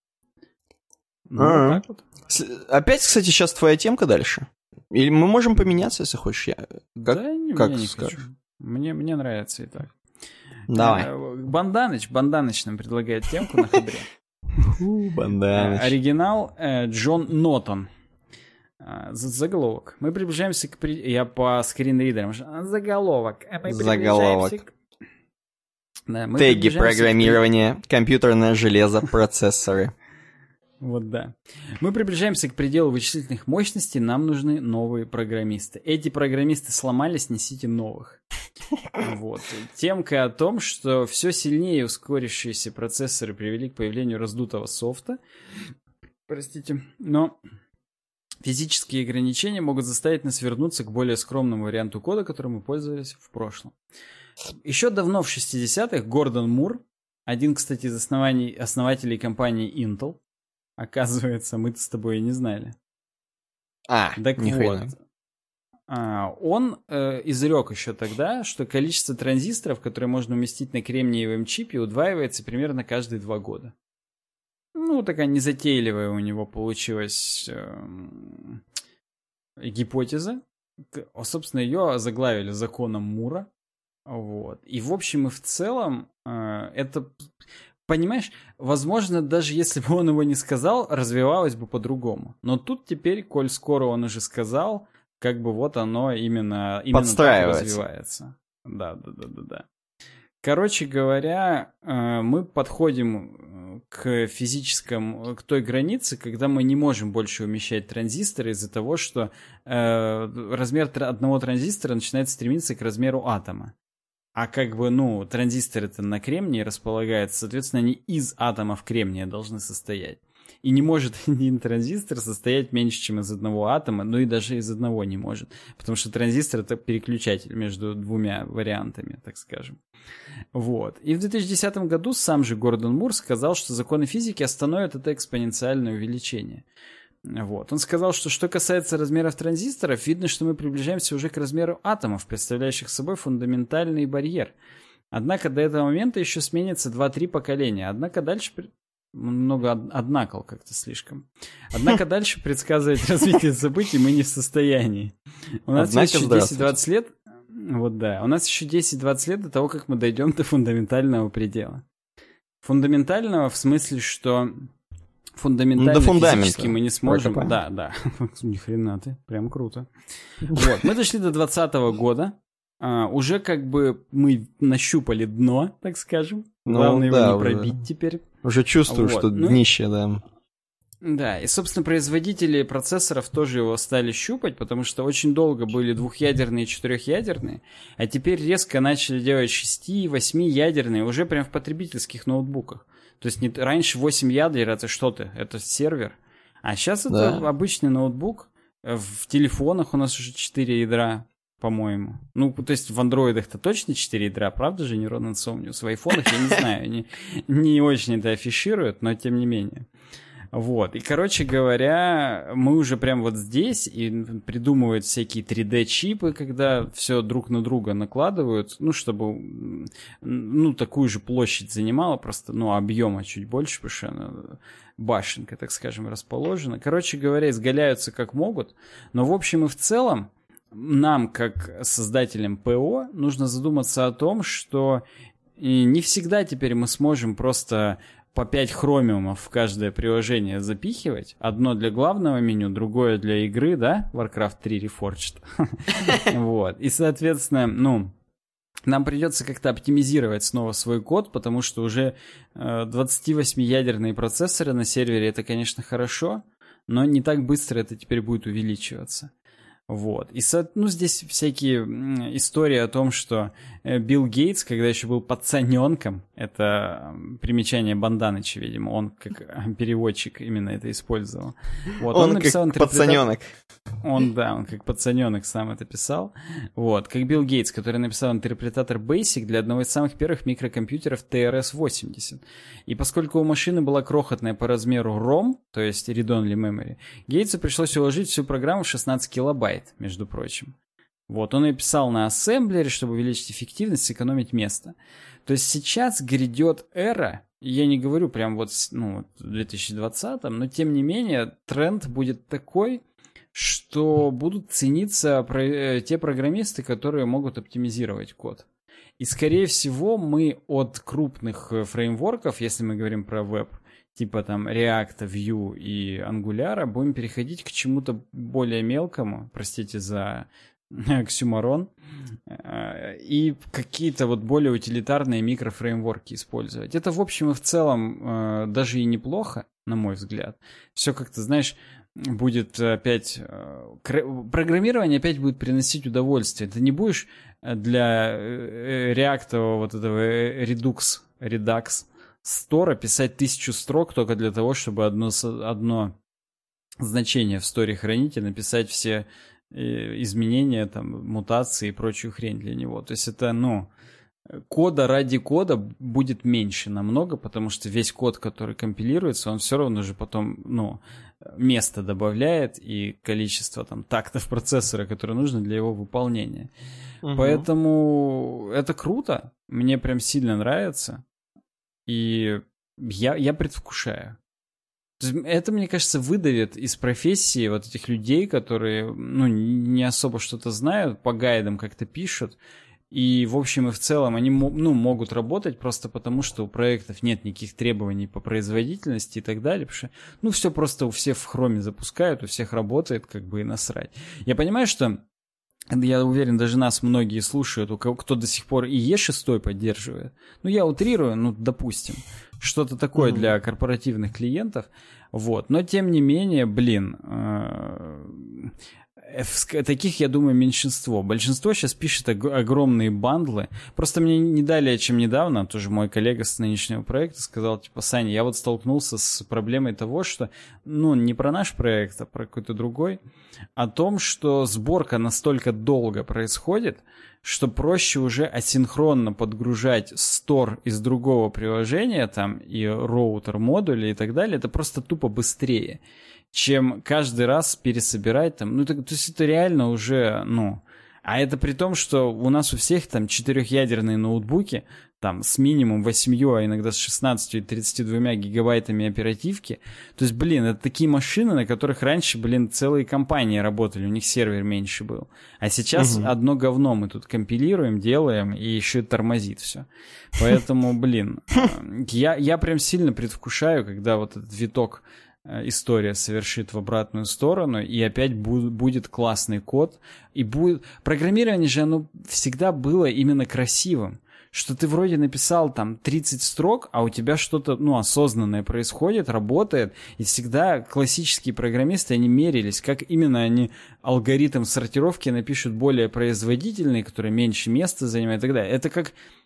Ну, а вот так вот. Опять, кстати, сейчас твоя темка дальше. Или мы можем поменяться, если хочешь. Я... Как, да, как я не скажешь? хочу. Мне, мне нравится и так. Давай. Э, Банданыч, Банданыч нам предлагает темку на хабре. Банданыч. Оригинал э, Джон Нотон. А, заголовок. Мы приближаемся к... Я по скринридерам. Заголовок. Мы Заголовок. К... Да, Теги программирования, компьютерное железо, процессоры. Вот да. Мы приближаемся к пределу вычислительных мощностей, нам нужны новые программисты. Эти программисты сломались, несите новых. Вот. Темка о том, что все сильнее ускорившиеся процессоры привели к появлению раздутого софта. Простите. Но физические ограничения могут заставить нас вернуться к более скромному варианту кода, которым мы пользовались в прошлом. Еще давно, в 60-х, Гордон Мур, один, кстати, из основателей компании Intel, Оказывается, мы-то с тобой и не знали. А, так вот. А, он э, изрек еще тогда, что количество транзисторов, которые можно уместить на кремниевом чипе, удваивается примерно каждые два года. Ну, такая незатейливая у него получилась э, гипотеза. Собственно, ее заглавили законом Мура. Вот. И в общем и в целом э, это понимаешь, возможно, даже если бы он его не сказал, развивалось бы по-другому. Но тут теперь, коль скоро он уже сказал, как бы вот оно именно, именно так развивается. Да, да, да, да, да. Короче говоря, э, мы подходим э, к физическому, к той границе, когда мы не можем больше умещать транзисторы из-за того, что э, размер одного транзистора начинает стремиться к размеру атома. А как бы, ну, транзисторы это на кремнии располагаются, соответственно, они из атомов кремния должны состоять. И не может один транзистор состоять меньше, чем из одного атома, ну и даже из одного не может. Потому что транзистор это переключатель между двумя вариантами, так скажем. Вот. И в 2010 году сам же Гордон Мур сказал, что законы физики остановят это экспоненциальное увеличение. Вот. Он сказал, что что касается размеров транзисторов, видно, что мы приближаемся уже к размеру атомов, представляющих собой фундаментальный барьер. Однако до этого момента еще сменится 2-3 поколения. Однако дальше... Много однакол как-то слишком. Однако дальше предсказывать развитие событий мы не в состоянии. У нас Однако еще 10-20 лет... Вот да. У нас еще 10-20 лет до того, как мы дойдем до фундаментального предела. Фундаментального в смысле, что фундаментально ну, физически мы не сможем. Да, да. Ни хрена ты, прям круто. Вот, мы дошли до 2020 года. А, уже как бы мы нащупали дно, так скажем. Ну, Главное да, его не пробить уже. теперь. Уже чувствую, вот. что ну, днище, да. Да, и, собственно, производители процессоров тоже его стали щупать, потому что очень долго были двухъядерные и четырехъядерные, а теперь резко начали делать шести, восьми ядерные уже прям в потребительских ноутбуках. То есть не, раньше 8 ядер это что то Это сервер. А сейчас да. это обычный ноутбук. Э, в телефонах у нас уже 4 ядра, по-моему. Ну, то есть в андроидах-то точно 4 ядра, правда же, Neuron Insomnius? В айфонах, я не знаю, не, не очень это афишируют, но тем не менее. Вот. И, короче говоря, мы уже прям вот здесь и придумывают всякие 3D-чипы, когда все друг на друга накладывают, ну, чтобы, ну, такую же площадь занимала, просто, ну, объема чуть больше, потому что она башенка, так скажем, расположена. Короче говоря, изгаляются как могут, но в общем и в целом нам, как создателям ПО, нужно задуматься о том, что не всегда теперь мы сможем просто по 5 хромиумов в каждое приложение запихивать. Одно для главного меню, другое для игры, да? Warcraft 3 Reforged. Вот. И, соответственно, ну, нам придется как-то оптимизировать снова свой код, потому что уже 28-ядерные э, процессоры на сервере это, конечно, хорошо, но не так быстро это теперь будет увеличиваться. Вот. И, ну, здесь всякие истории о том, что Билл Гейтс, когда еще был пацаненком, это примечание Банданыча, видимо, он как э, переводчик именно это использовал. Вот, он, он написал как пацаненок. Он, да, он как пацаненок сам это писал. Вот, как Билл Гейтс, который написал интерпретатор Basic для одного из самых первых микрокомпьютеров TRS-80. И поскольку у машины была крохотная по размеру ROM, то есть Read Only Memory, Гейтсу пришлось уложить всю программу в 16 килобайт между прочим. Вот, он и писал на ассемблере, чтобы увеличить эффективность, сэкономить место. То есть сейчас грядет эра, я не говорю прям вот ну, в 2020, но тем не менее тренд будет такой, что будут цениться про, те программисты, которые могут оптимизировать код. И, скорее всего, мы от крупных э, фреймворков, если мы говорим про веб, типа там React, Vue и Angular, будем переходить к чему-то более мелкому, простите за оксюмарон, э, и какие-то вот более утилитарные микрофреймворки использовать. Это, в общем и в целом, э, даже и неплохо, на мой взгляд. Все как-то, знаешь, будет опять... Э, программирование опять будет приносить удовольствие. Ты не будешь для реактового вот этого Redux, Redux стора писать тысячу строк только для того, чтобы одно, одно значение в сторе хранить и написать все изменения, там, мутации и прочую хрень для него. То есть это, ну, кода ради кода будет меньше намного, потому что весь код, который компилируется, он все равно же потом, ну, место добавляет и количество там тактов процессора, которое нужно для его выполнения. Угу. Поэтому это круто, мне прям сильно нравится. И я, я предвкушаю. Это, мне кажется, выдавит из профессии вот этих людей, которые, ну, не особо что-то знают, по гайдам как-то пишут, и, в общем и в целом, они ну, могут работать просто потому, что у проектов нет никаких требований по производительности и так далее. Потому что, ну, все просто у всех в хроме запускают, у всех работает, как бы и насрать. Я понимаю, что я уверен, даже нас многие слушают, у кого, кто до сих пор и Е6 поддерживает. Ну, я утрирую, ну, допустим, что-то такое mm-hmm. для корпоративных клиентов. Вот. Но, тем не менее, блин, э, таких, я думаю, меньшинство. Большинство сейчас пишет огромные бандлы. Просто мне не далее, чем недавно, тоже мой коллега с нынешнего проекта сказал, типа, Саня, я вот столкнулся с проблемой того, что, ну, не про наш проект, а про какой-то другой, о том, что сборка настолько долго происходит, что проще уже асинхронно подгружать стор из другого приложения, там, и роутер модули и так далее, это просто тупо быстрее чем каждый раз пересобирать там. Ну, так, то есть это реально уже, ну... А это при том, что у нас у всех там четырехъядерные ноутбуки, там с минимум 8, а иногда с 16 и 32 гигабайтами оперативки. То есть, блин, это такие машины, на которых раньше, блин, целые компании работали, у них сервер меньше был. А сейчас угу. одно говно мы тут компилируем, делаем, и еще и тормозит все. Поэтому, блин, э, я, я прям сильно предвкушаю, когда вот этот виток история совершит в обратную сторону, и опять бу- будет классный код. И будет... Программирование же, оно всегда было именно красивым. Что ты вроде написал там 30 строк, а у тебя что-то, ну, осознанное происходит, работает. И всегда классические программисты, они мерились, как именно они алгоритм сортировки напишут более производительный, который меньше места занимает и так далее. Это как Э,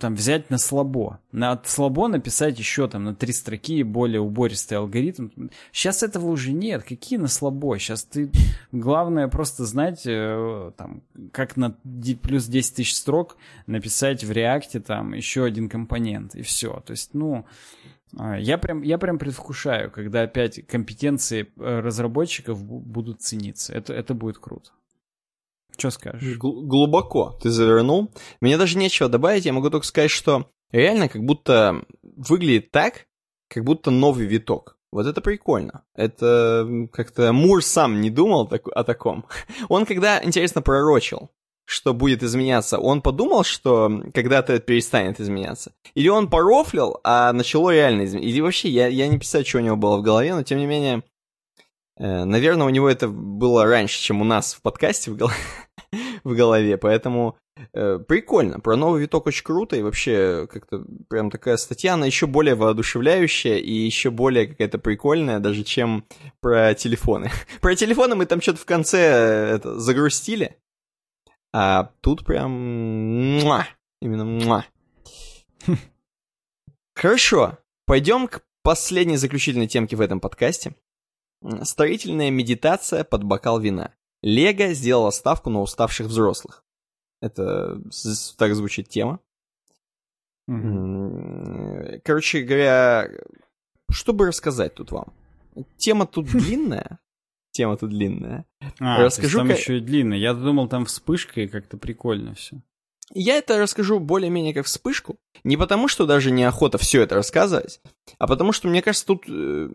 там взять на слабо. На слабо написать еще там на три строки более убористый алгоритм. Сейчас этого уже нет. Какие на слабо? Сейчас ты... Главное просто знать, э, там, как на плюс 10 тысяч строк написать в реакте там еще один компонент, и все. То есть, ну, а, я прям, я прям предвкушаю, когда опять компетенции э, разработчиков будут цениться. Это, это будет круто. Что скажешь? Гл- глубоко ты завернул. Мне даже нечего добавить, я могу только сказать, что реально как будто выглядит так, как будто новый виток. Вот это прикольно. Это как-то Мур сам не думал так, о таком. Он когда, интересно, пророчил, что будет изменяться, он подумал, что когда-то это перестанет изменяться? Или он порофлил, а начало реально изменяться? Или вообще, я, я не писаю, что у него было в голове, но тем не менее, э, наверное, у него это было раньше, чем у нас в подкасте в голове. в голове, поэтому э, прикольно. Про новый виток очень круто, и вообще как-то прям такая статья, она еще более воодушевляющая и еще более какая-то прикольная, даже чем про телефоны. про телефоны мы там что-то в конце э, это, загрустили, а тут прям муа, именно муа. Хорошо, пойдем к последней заключительной темке в этом подкасте. Строительная медитация под бокал вина. Лего сделала ставку на уставших взрослых. Это так звучит тема. Mm-hmm. Короче говоря, что бы рассказать тут вам? Тема тут длинная. Тема тут длинная. А, Расскажу, там еще и длинная. Я думал, там вспышка и как-то прикольно все. Я это расскажу более-менее как вспышку. Не потому, что даже неохота все это рассказывать, а потому что, мне кажется, тут э,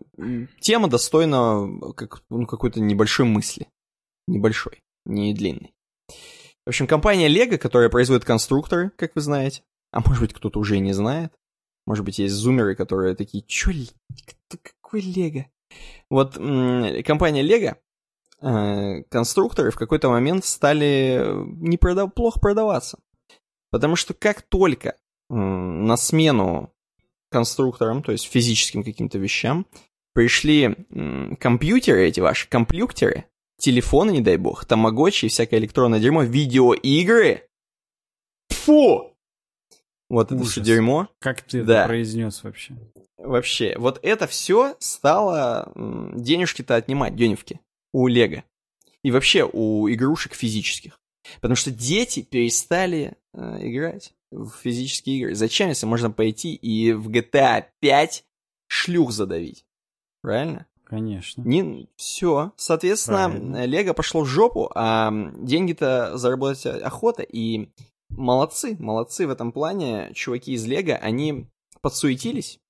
тема достойна как, ну, какой-то небольшой мысли небольшой, не длинный. В общем, компания Lego, которая производит конструкторы, как вы знаете, а может быть кто-то уже и не знает, может быть есть зумеры, которые такие, чё, кто, какой Лего? Вот компания Lego, э, конструкторы в какой-то момент стали не продав... плохо продаваться. Потому что как только э, на смену конструкторам, то есть физическим каким-то вещам, пришли э, компьютеры эти ваши, компьютеры, телефоны, не дай бог, тамагочи и всякое электронное дерьмо, видеоигры. Фу! Вот Ужас. это все дерьмо. Как ты да. это произнес вообще? Вообще, вот это все стало денежки-то отнимать, денежки, у Лего. И вообще у игрушек физических. Потому что дети перестали э, играть в физические игры. Зачем, если можно пойти и в GTA 5 шлюх задавить? Правильно? Конечно. Не, все. Соответственно, Лего пошло в жопу, а деньги-то заработать охота. И молодцы, молодцы в этом плане. Чуваки из Лего, они подсуетились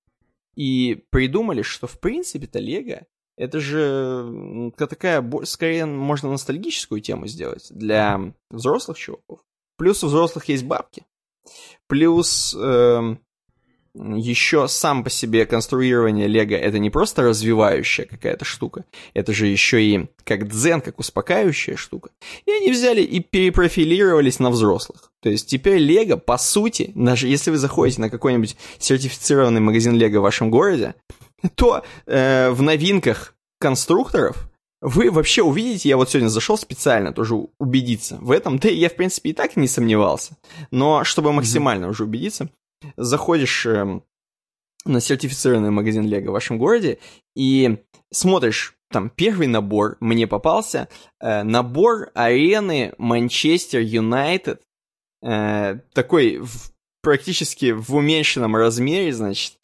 и придумали, что в принципе-то Лего это же такая, скорее, можно ностальгическую тему сделать для взрослых чуваков. Плюс у взрослых есть бабки. Плюс э, еще сам по себе конструирование Лего это не просто развивающая какая-то штука, это же еще и как дзен, как успокаивающая штука. И они взяли и перепрофилировались на взрослых. То есть теперь Лего, по сути, даже если вы заходите на какой-нибудь сертифицированный магазин Лего в вашем городе, то э, в новинках конструкторов вы вообще увидите, я вот сегодня зашел специально тоже убедиться в этом, да я, в принципе, и так не сомневался, но чтобы максимально mm-hmm. уже убедиться, заходишь э, на сертифицированный магазин Лего в вашем городе и смотришь, там первый набор мне попался, э, набор арены Манчестер Юнайтед, э, такой в, практически в уменьшенном размере, значит,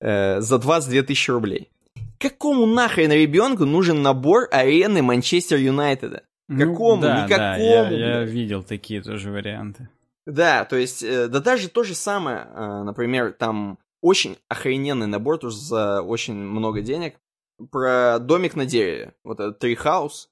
э, за 22 тысячи рублей. Какому нахрен ребенку нужен набор арены Манчестер Юнайтеда? Ну Какому? Ну, да, Никакому. Да, я, я видел такие тоже варианты. Да, то есть, э, да даже то же самое, э, например, там очень охрененный набор тоже за очень много денег про домик на дереве, вот этот трихаус.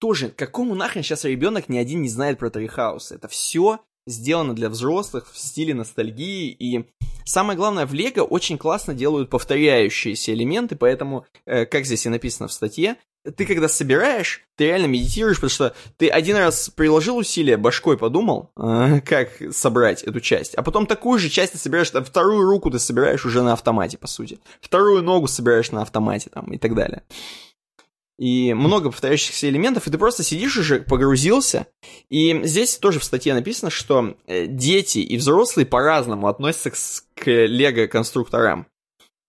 Тоже, какому нахрен сейчас ребенок ни один не знает про трихаус? Это все сделано для взрослых в стиле ностальгии, и самое главное, в Лего очень классно делают повторяющиеся элементы, поэтому, э, как здесь и написано в статье, ты когда собираешь, ты реально медитируешь, потому что ты один раз приложил усилия, башкой подумал, э, как собрать эту часть, а потом такую же часть ты собираешь, там, вторую руку ты собираешь уже на автомате, по сути, вторую ногу собираешь на автомате, там, и так далее и много повторяющихся элементов, и ты просто сидишь уже, погрузился. И здесь тоже в статье написано, что э, дети и взрослые по-разному относятся к, лего-конструкторам.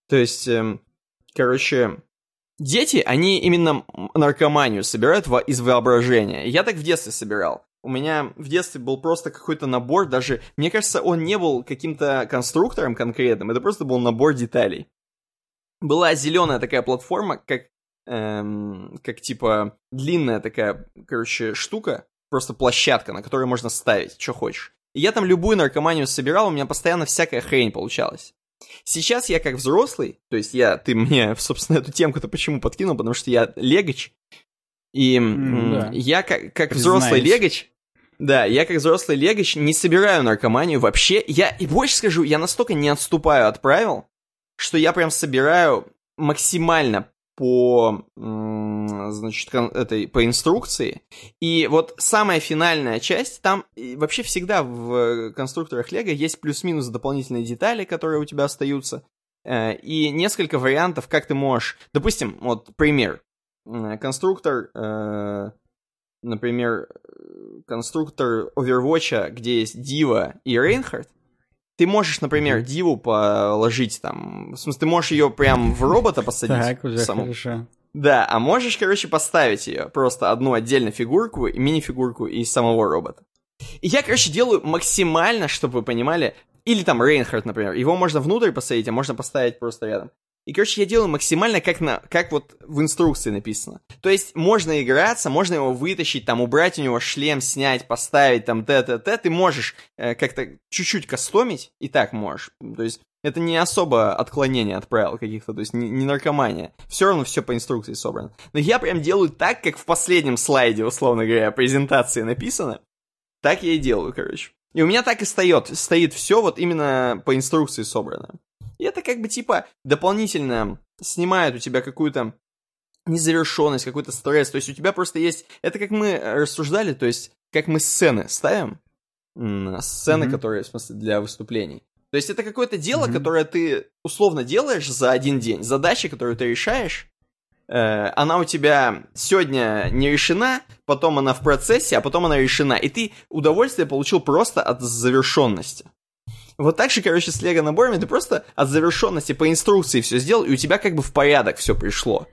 То есть, эм, короче, дети, они именно наркоманию собирают из воображения. Я так в детстве собирал. У меня в детстве был просто какой-то набор, даже, мне кажется, он не был каким-то конструктором конкретным, это просто был набор деталей. Была зеленая такая платформа, как эм, как типа длинная такая, короче, штука, просто площадка, на которой можно ставить, что хочешь. И я там любую наркоманию собирал, у меня постоянно всякая хрень получалась. Сейчас я как взрослый, то есть я, ты мне, собственно, эту темку-то почему подкинул, потому что я легач, и mm, да. я как, как взрослый легач, да, я как взрослый легач не собираю наркоманию вообще. Я, и больше скажу, я настолько не отступаю от правил, что я прям собираю максимально по, значит, этой, по инструкции. И вот самая финальная часть, там вообще всегда в конструкторах Лего есть плюс-минус дополнительные детали, которые у тебя остаются. Э, и несколько вариантов, как ты можешь... Допустим, вот пример. Конструктор, э, например, конструктор Overwatch, где есть Дива и Рейнхард, ты можешь, например, диву положить там, в смысле, ты можешь ее прям в робота посадить. Так, уже саму. хорошо. Да, а можешь, короче, поставить ее, просто одну отдельно фигурку, мини-фигурку из самого робота. И я, короче, делаю максимально, чтобы вы понимали, или там Рейнхард, например, его можно внутрь посадить, а можно поставить просто рядом. И, короче, я делаю максимально как, на, как вот в инструкции написано. То есть можно играться, можно его вытащить, там, убрать у него шлем, снять, поставить, там, т-т-т. Ты можешь э, как-то чуть-чуть кастомить, и так можешь. То есть это не особо отклонение от правил каких-то, то есть не, не наркомания. Все равно все по инструкции собрано. Но я прям делаю так, как в последнем слайде, условно говоря, презентации написано. Так я и делаю, короче. И у меня так и стоит, стоит все вот именно по инструкции собрано. И это как бы типа дополнительно снимает у тебя какую-то незавершенность, какой-то стресс. То есть у тебя просто есть... Это как мы рассуждали, то есть как мы сцены ставим. Сцены, mm-hmm. которые, в смысле, для выступлений. То есть это какое-то дело, mm-hmm. которое ты условно делаешь за один день. Задача, которую ты решаешь, э, она у тебя сегодня не решена, потом она в процессе, а потом она решена. И ты удовольствие получил просто от завершенности. Вот так же, короче, с лего наборами ты просто от завершенности по инструкции все сделал, и у тебя как бы в порядок все пришло.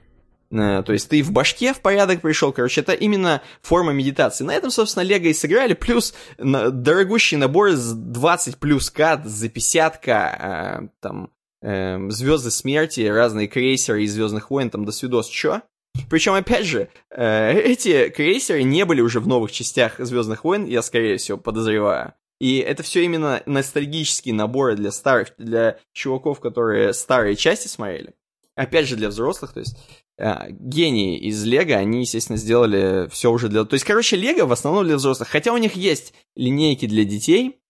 Э, то есть ты в башке в порядок пришел, короче, это именно форма медитации. На этом, собственно, Лего и сыграли, плюс дорогущий набор с 20 плюс кат, за 50 э, там, э, Звезды Смерти, разные крейсеры из Звездных войн, там, до свидос, чё? Причем, опять же, эти крейсеры не были уже в новых частях Звездных войн, я, скорее всего, подозреваю. И это все именно ностальгические наборы для старых, для чуваков, которые старые части смотрели. Опять же, для взрослых, то есть э, гении из Лего, они, естественно, сделали все уже для... То есть, короче, Лего в основном для взрослых. Хотя у них есть линейки для детей,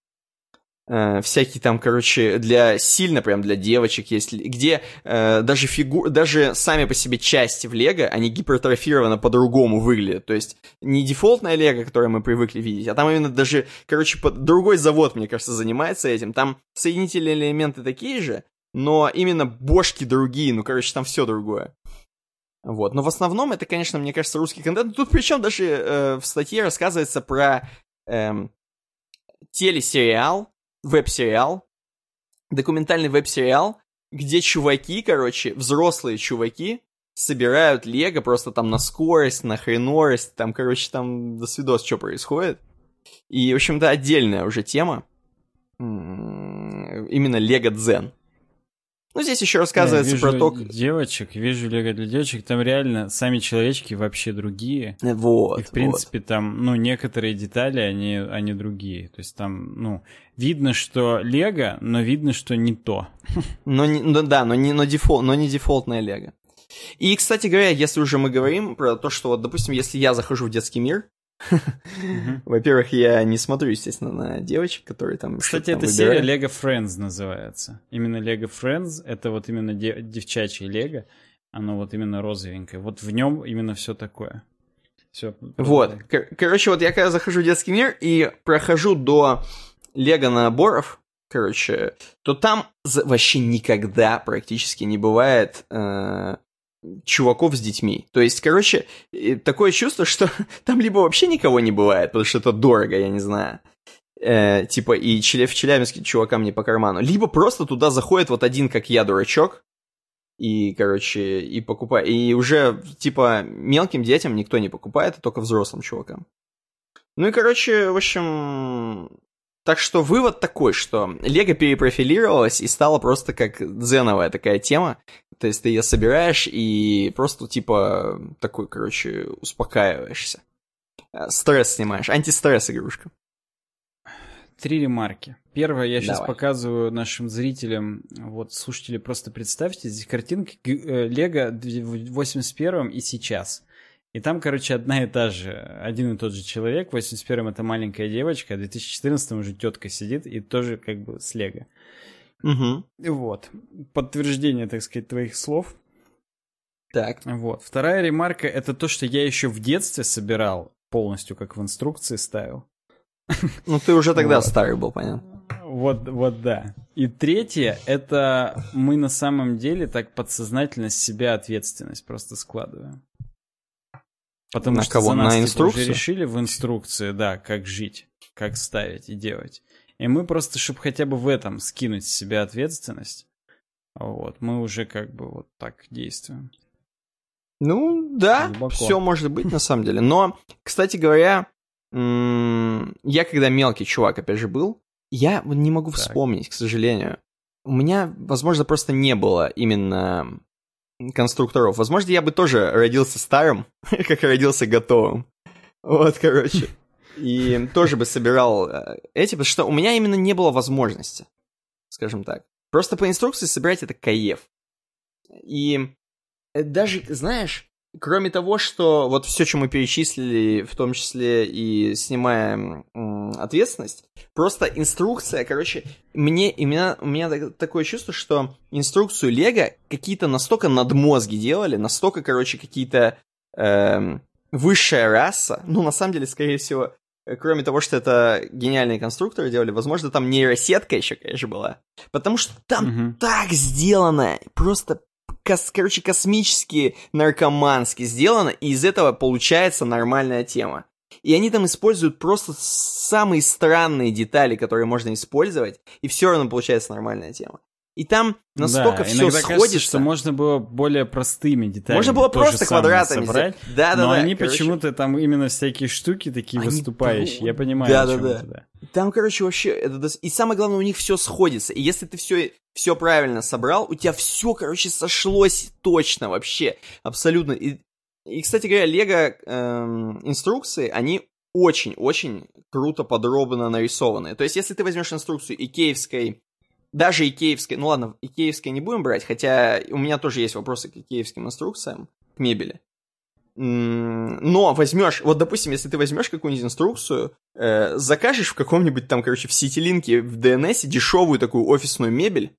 э, всякие там, короче, для сильно прям для девочек есть, где э, даже фигур, даже сами по себе части в Лего, они гипертрофированы по-другому выглядят. То есть не дефолтная Лего, которую мы привыкли видеть, а там именно даже, короче, под... другой завод, мне кажется, занимается этим. Там соединительные элементы такие же, но именно бошки другие, ну, короче, там все другое. Вот. Но в основном это, конечно, мне кажется, русский контент. Тут причем даже э, в статье рассказывается про э, телесериал, веб-сериал, документальный веб-сериал, где чуваки, короче, взрослые чуваки, собирают лего просто там на скорость, на хренорость, там, короче, там до свидос, что происходит. И, в общем-то, отдельная уже тема. Именно Лего Дзен. Ну, здесь еще рассказывается про то... девочек, вижу Лего для девочек, там реально сами человечки вообще другие. Вот, И, в принципе, вот. там, ну, некоторые детали, они, они другие. То есть там, ну, видно, что Лего, но видно, что не то. Но не, ну, да, но не, но, дефол, но не дефолтная Лего. И, кстати говоря, если уже мы говорим про то, что, вот, допустим, если я захожу в детский мир, во-первых, я не смотрю, естественно, на девочек, которые там Кстати, эта серия Lego Friends называется. Именно Lego Friends — это вот именно девчачье Лего. Оно вот именно розовенькое. Вот в нем именно все такое. Все. Вот. Кор- короче, вот я когда захожу в детский мир и прохожу до Лего наборов, короче, то там вообще никогда практически не бывает э, чуваков с детьми. То есть, короче, такое чувство, что там либо вообще никого не бывает, потому что это дорого, я не знаю. Э, типа, и в Челябинске чувакам не по карману. Либо просто туда заходит вот один, как я, дурачок, и, короче, и покупает. И уже, типа, мелким детям никто не покупает, а только взрослым чувакам. Ну и, короче, в общем, так что вывод такой, что Лего перепрофилировалась и стала просто как дзеновая такая тема. То есть ты ее собираешь и просто типа такой, короче, успокаиваешься. Э, стресс снимаешь. Антистресс игрушка. Три ремарки. Первое, я сейчас Давай. показываю нашим зрителям, вот, слушатели, просто представьте, здесь картинки э, Лего в 81 и сейчас. И там, короче, одна и та же, один и тот же человек. В 81-м это маленькая девочка, а в 2014-м уже тетка сидит и тоже как бы с Лего. Угу. Вот. Подтверждение, так сказать, твоих слов. Так. Вот. Вторая ремарка это то, что я еще в детстве собирал полностью, как в инструкции ставил. Ну, ты уже тогда вот. старый был, понятно. Вот, вот, да. И третье, это мы на самом деле так подсознательно с себя ответственность просто складываем. Потому на что кого? за нас на инструкцию? уже решили в инструкции, да, как жить, как ставить и делать. И мы просто, чтобы хотя бы в этом скинуть с себя ответственность, вот, мы уже как бы вот так действуем. Ну, да, все может быть на самом деле. Но, кстати говоря, я когда мелкий чувак, опять же, был, я не могу вспомнить, так. к сожалению. У меня, возможно, просто не было именно конструкторов. Возможно, я бы тоже родился старым, как родился готовым. Вот, короче. И тоже бы собирал э, эти, потому что у меня именно не было возможности, скажем так. Просто по инструкции собирать это каев. И э, даже, знаешь, кроме того, что вот все, что мы перечислили, в том числе и снимая ответственность, просто инструкция, короче, мне именно у меня такое чувство, что инструкцию Лего какие-то настолько надмозги делали, настолько, короче, какие-то эм, высшая раса, ну, на самом деле, скорее всего, кроме того, что это гениальные конструкторы делали, возможно, там нейросетка еще, конечно, была. Потому что там угу. так сделано, просто кос, короче, космически, наркомански сделано, и из этого получается нормальная тема. И они там используют просто самые странные детали, которые можно использовать, и все равно получается нормальная тема. И там настолько да, все сходится. Кажется, что можно было более простыми деталями. Можно было просто квадратами собрать. Да, да, но да, они почему-то там именно всякие штуки такие они выступающие. Я понимаю, да, да, да. Там, короче, вообще это и самое главное у них все сходится. И если ты все все правильно собрал, у тебя все, короче, сошлось точно вообще, абсолютно. И, и кстати говоря, Лего эм, инструкции, они очень-очень круто подробно нарисованы. То есть, если ты возьмешь инструкцию икеевской даже икеевской, ну ладно, икеевской не будем брать, хотя у меня тоже есть вопросы к икеевским инструкциям, к мебели. Но возьмешь, вот допустим, если ты возьмешь какую-нибудь инструкцию, э, закажешь в каком-нибудь там, короче, в сетилинке в DNS дешевую такую офисную мебель,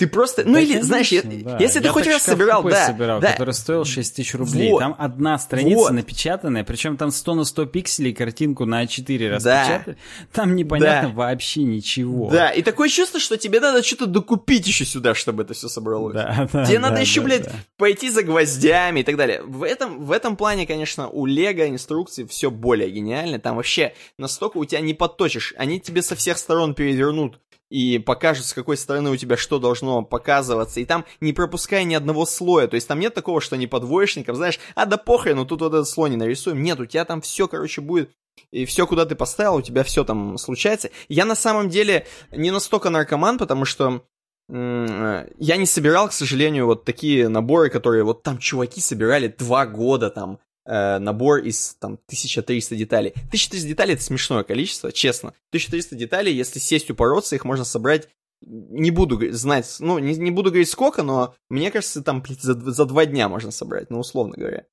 Ты просто, ну Да, или, конечно, знаешь, да. если ты Я хоть так раз собирал, да, собирал, да, который стоил 6 тысяч рублей. Вот. Там одна страница Вот. напечатанная, причем там 100 на 100 пикселей, картинку на А4 Да. распечатали. Там непонятно Да. вообще ничего. да, и такое чувство, что тебе надо что-то докупить еще сюда, чтобы это все собралось. Да, да, Тебе да, надо еще, да, блядь, да. пойти за гвоздями и так далее. В этом, в этом плане, конечно, у Лего инструкции все более гениально. Там вообще настолько у тебя не подточишь. Они тебе со всех сторон перевернут и покажут, с какой стороны у тебя что должно показываться. И там не пропуская ни одного слоя. То есть там нет такого, что не по двоечникам, знаешь, а да похрен, ну тут вот этот слой не нарисуем. Нет, у тебя там все, короче, будет и все, куда ты поставил, у тебя все там случается. Я на самом деле не настолько наркоман, потому что я не собирал, к сожалению, вот такие наборы, которые вот там чуваки собирали два года там э, набор из там 1300 деталей. 1300 деталей это смешное количество, честно. 1300 деталей, если сесть упороться, их можно собрать не буду знать, ну, не, не буду говорить сколько, но мне кажется, там за, за два дня можно собрать, ну, условно говоря.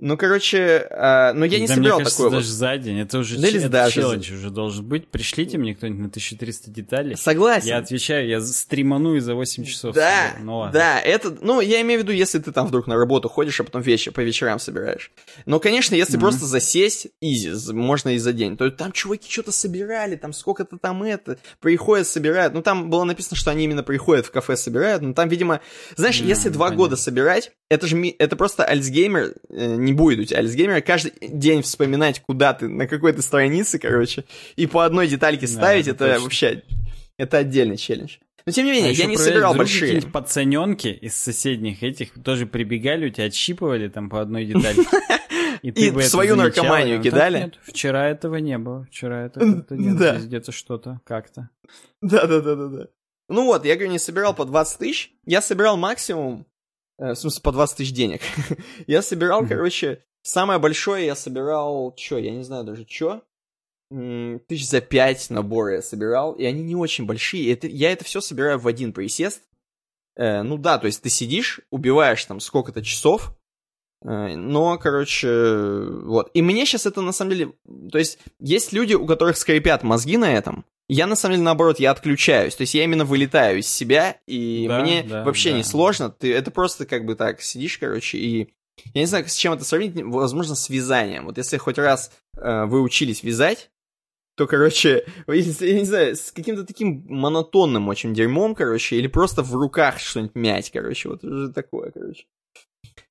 Ну, короче, э, но я не Да, собирал мне кажется, такое вот. даже за день. Это уже Да че- это челлендж уже должен быть. Пришлите мне кто-нибудь на 1300 деталей. Согласен. Я отвечаю, я стриману и за 8 часов. Да, соберу. Ну ладно. да, это, ну, я имею в виду, если ты там вдруг на работу ходишь, а потом вечер, по вечерам собираешь. Но, конечно, если Мгм. просто засесть, изи, можно и за день. То там чуваки что-то собирали, там сколько-то там это, приходят, собирают. Ну, там было написано, что они именно приходят в кафе, собирают, но там, видимо, знаешь, М, если два понятно. года собирать, это же, это просто Альцгеймер, э, не будет у тебя Альцгеймера, каждый день вспоминать, куда ты, на какой ты странице, короче, и по одной детальке Да, ставить, это это точно. вообще, это отдельный челлендж. Но, тем не А менее, ещё я не собирал большие. пацаненки из соседних этих тоже прибегали, у тебя отщипывали там по одной детали. И ты бы в это свою замечал, наркоманию а так кидали? нет, вчера этого не было. Вчера это как-то нет. Да. Здесь где-то что-то, как-то. Да, да, да, да, да. Ну вот, я говорю, не собирал по 20 тысяч. Я собирал максимум, в смысле, по 20 тысяч денег. я собирал, короче, самое большое я собирал, чё, я не знаю даже чё. Тысяч за пять наборы я собирал, и они не очень большие. Это, я это все собираю в один присест. Э, ну да, то есть ты сидишь, убиваешь там сколько-то часов, э, но, короче, вот. И мне сейчас это на самом деле... То есть есть люди, у которых скрипят мозги на этом. Я, на самом деле, наоборот, я отключаюсь. То есть я именно вылетаю из себя, и Да, мне да, вообще да. не сложно. Ты, это просто как бы так сидишь, короче, и... Я не знаю, с чем это сравнить, возможно, с вязанием. Вот если хоть раз э, вы учились вязать, то, короче, если, я не знаю, с каким-то таким монотонным очень дерьмом, короче, или просто в руках что-нибудь мять, короче, вот уже такое, короче.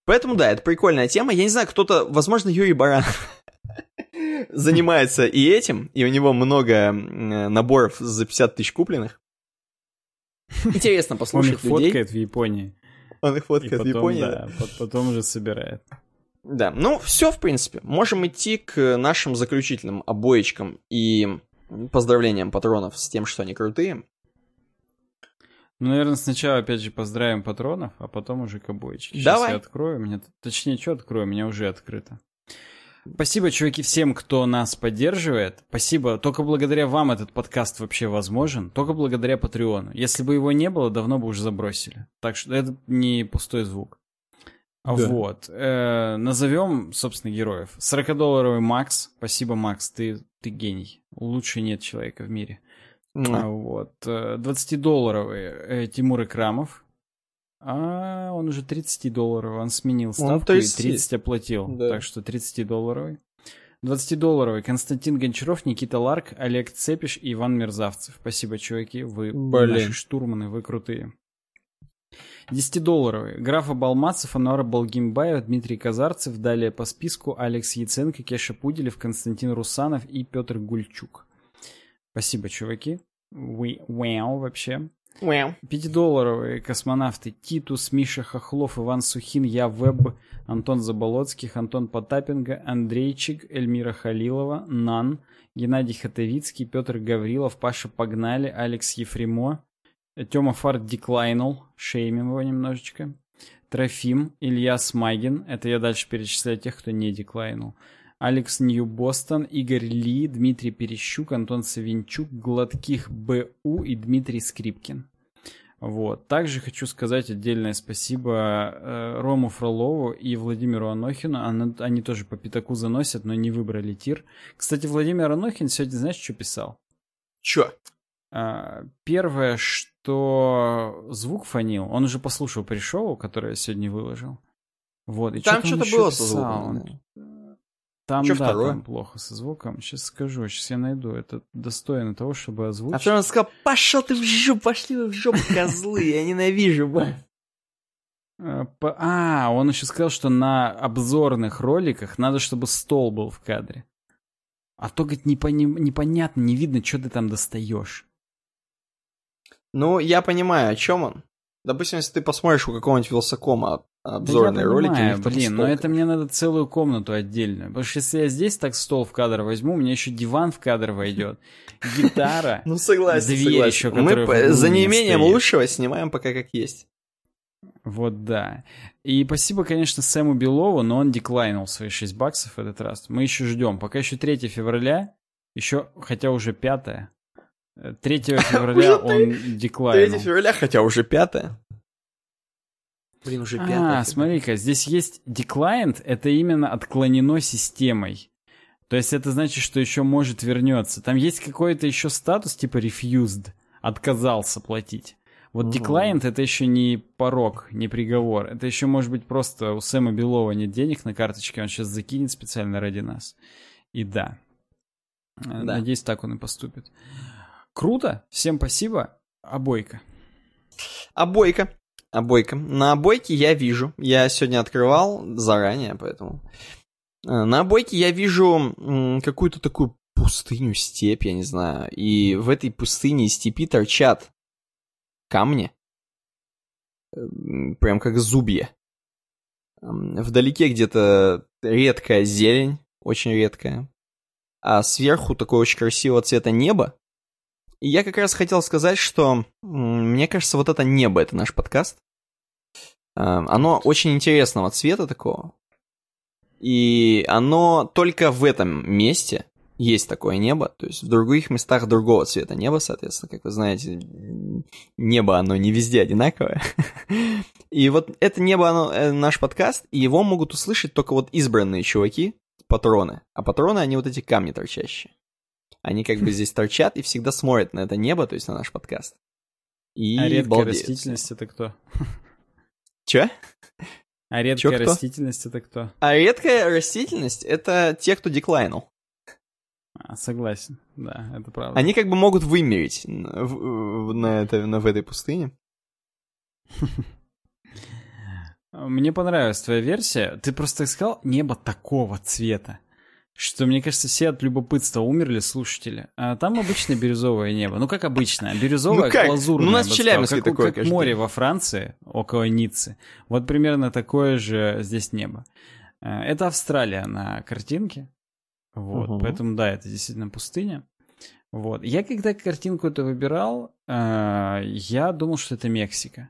Поэтому, да, это прикольная тема. Я не знаю, кто-то, возможно, Юрий Баран занимается и этим, и у него много м, наборов за 50 тысяч купленных. Интересно Он послушать их людей. фоткает в Японии. Он их И фоткает в потом, Японии. да, по- потом уже собирает. Да, ну все, в принципе. Можем идти к нашим заключительным обоечкам и поздравлениям патронов с тем, что они крутые. Ну, наверное, сначала, опять же, поздравим патронов, а потом уже к обоечке. Сейчас Давай. я открою. Меня... Точнее, что открою? У меня уже открыто. Спасибо, чуваки, всем, кто нас поддерживает. Спасибо. Только благодаря вам этот подкаст вообще возможен. Только благодаря Патреону. Если бы его не было, давно бы уже забросили. Так что это не пустой звук. Да. Вот. Э, назовем, собственно, героев. 40-долларовый Макс. Спасибо, Макс. Ты, ты гений. Лучше нет человека в мире. Муа. Вот. э, 20-долларовый э, Тимур Икрамов. А он уже 30-долларовый. Он сменил ставку 30. и 30 оплатил. Да. Так что 30-долларовый. 20-долларовый Константин Гончаров, Никита Ларк, Олег Цепиш и Иван Мерзавцев. Спасибо, чуваки. Вы Блин. наши штурманы, вы крутые. 10-долларовый. Графа Балмацев, Ануара Балгимбаев, Дмитрий Казарцев. Далее по списку Алекс Яценко, Кеша Пуделев, Константин Русанов и Петр Гульчук. Спасибо, чуваки. Вы, вау, вообще. Пятидолларовые космонавты Титус, Миша Хохлов, Иван Сухин, Я Веб, Антон Заболоцких, Антон Потапенко, Андрейчик, Эльмира Халилова, Нан, Геннадий Хатовицкий, Петр Гаврилов, Паша Погнали, Алекс Ефремо, Тёма Фарт деклайнул, шеймим его немножечко, Трофим, Илья Смагин, это я дальше перечисляю тех, кто не деклайнул, Алекс Нью-Бостон, Игорь Ли, Дмитрий Перещук, Антон Савинчук, Гладких БУ и Дмитрий Скрипкин. Вот. Также хочу сказать отдельное спасибо э, Рому Фролову и Владимиру Анохину. Они, они тоже по пятаку заносят, но не выбрали тир. Кстати, Владимир Анохин сегодня, знаешь, что писал? Чё? А, первое, что звук фонил, он уже послушал пришел, которое я сегодня выложил. Вот, и Там что-то что-то было со звуком. Там, Чё да, второе? там плохо со звуком. Сейчас скажу, сейчас я найду. Это достойно того, чтобы озвучить. А второй он сказал, пошел ты в жопу, пошли вы в жопу, козлы, я ненавижу вас. А, А, он еще сказал, что на обзорных роликах надо, чтобы стол был в кадре. А то, говорит, непонятно, не видно, что ты там достаешь. Ну, я понимаю, о чем он. Допустим, если ты посмотришь у какого-нибудь Вилсакома обзорные я ролики, понимаю, блин, но это мне надо целую комнату отдельную. Потому что если я здесь так стол в кадр возьму, у меня еще диван в кадр войдет, гитара. Ну, согласен, Дверь согласен. еще, Мы за неимением лучшего снимаем пока как есть. Вот да. И спасибо, конечно, Сэму Белову, но он деклайнул свои 6 баксов в этот раз. Мы еще ждем. Пока еще 3 февраля, еще, хотя уже 5 3 февраля Уже он 3 деклайнул. февраля, хотя уже пятое. Блин, уже пятое. А, смотри-ка, здесь есть declined, это именно отклонено системой. То есть это значит, что еще может вернется. Там есть какой-то еще статус типа refused, отказался платить. Вот Мгм. declined это еще не порог, не приговор. Это еще может быть просто у Сэма Белова нет денег на карточке, он сейчас закинет специально ради нас. И да. Э, Да. Надеюсь, так он и поступит. Круто, всем спасибо. Обойка. Обойка. Обойка. На обойке я вижу. Я сегодня открывал заранее, поэтому. Э, На обойке я вижу какую-то такую пустыню, степь, я не знаю. И в этой пустыне и степи торчат камни. Прям как зубья. Вдалеке где-то редкая зелень, очень редкая. А сверху такое очень красивого цвета небо. Я как раз хотел сказать, что мне кажется, вот это небо, это наш подкаст. А, Оно очень интересного цвета такого. И оно только в этом месте есть такое небо. То есть в других местах другого цвета небо, соответственно, как вы знаете, небо, оно не везде одинаковое. И вот это небо, оно э, наш подкаст, и его могут услышать только вот избранные чуваки, патроны. А патроны, они вот эти камни торчащие. Они как бы здесь торчат и всегда смотрят на это небо, то есть на наш подкаст. И а редкая балдеют. растительность это кто? Чё? А редкая кто? растительность это кто? А редкая растительность — это те, кто деклайнул. А, согласен, да, это правда. Они как бы могут вымереть на, в- на, это, на- в этой пустыне. Мне понравилась твоя версия. Ты просто сказал небо такого цвета, что, мне кажется, все от любопытства умерли слушатели. А там обычное бирюзовое небо. Ну, как обычно. Бирюзовое, Ну как? лазурное. Ну, у нас в Челябинске как, такое как море во Франции, около Ниццы. Вот примерно такое же здесь небо. А, Это Австралия на картинке. Вот, Мгм. поэтому, да, это действительно пустыня. Вот. Я когда картинку эту выбирал, э, я думал, что это Мексика.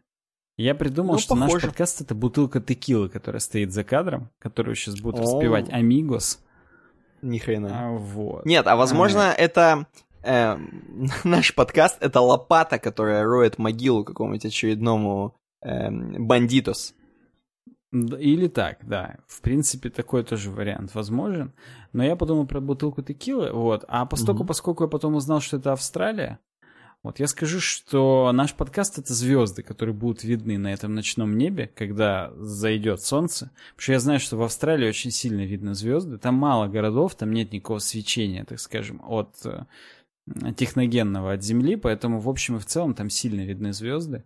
Я придумал, Ну, что наш похоже. подкаст это бутылка текилы, которая стоит за кадром, которую сейчас будут О. распевать Амигос. Ни хрена. А, вот. Нет, а возможно, это э, наш подкаст — это лопата, которая роет могилу какому-нибудь очередному эм, бандитос. Или так, да. В принципе, такой тоже вариант возможен. Но я подумал про бутылку текилы, вот. А поскольку, Мгм. поскольку я потом узнал, что это Австралия, вот я скажу, что наш подкаст это звезды, которые будут видны на этом ночном небе, когда зайдет солнце. Потому что я знаю, что в Австралии очень сильно видно звезды. Там мало городов, там нет никакого свечения, так скажем, от э, техногенного от Земли, поэтому в общем и в целом там сильно видны звезды.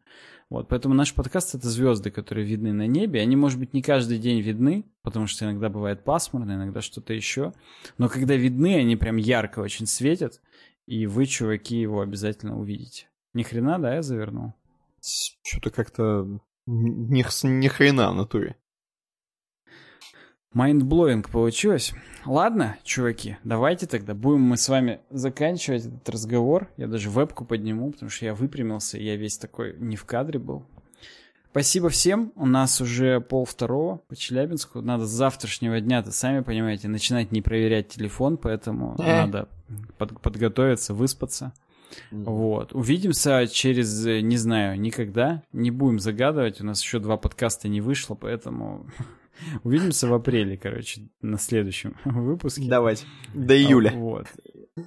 Вот, поэтому наш подкаст это звезды, которые видны на небе. Они, может быть, не каждый день видны, потому что иногда бывает пасмурно, иногда что-то еще. Но когда видны, они прям ярко очень светят, и вы, чуваки, его обязательно увидите. Ни хрена, да, я завернул? Что-то как-то ни, ни хрена в натуре. Mindblowing получилось. Ладно, чуваки, давайте тогда будем мы с вами заканчивать этот разговор. Я даже вебку подниму, потому что я выпрямился, и я весь такой не в кадре был. Спасибо всем. У нас уже пол второго по Челябинску. Надо с завтрашнего дня, то сами понимаете, начинать не проверять телефон, поэтому Э. надо под- подготовиться, выспаться. Вот. Увидимся через, э, не знаю, никогда. Не будем загадывать. У нас еще два подкаста не вышло, поэтому Увидимся в апреле, короче, на следующем выпуске. Давайте. До июля. А, вот.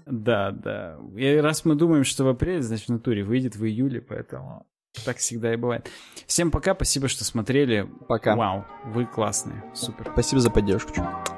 Да, да. И раз мы думаем, что в апреле, значит, в натуре выйдет в июле, поэтому так всегда и бывает. Всем пока, спасибо, что смотрели. Пока. Вау, вы классные, супер. Спасибо за поддержку. чувак.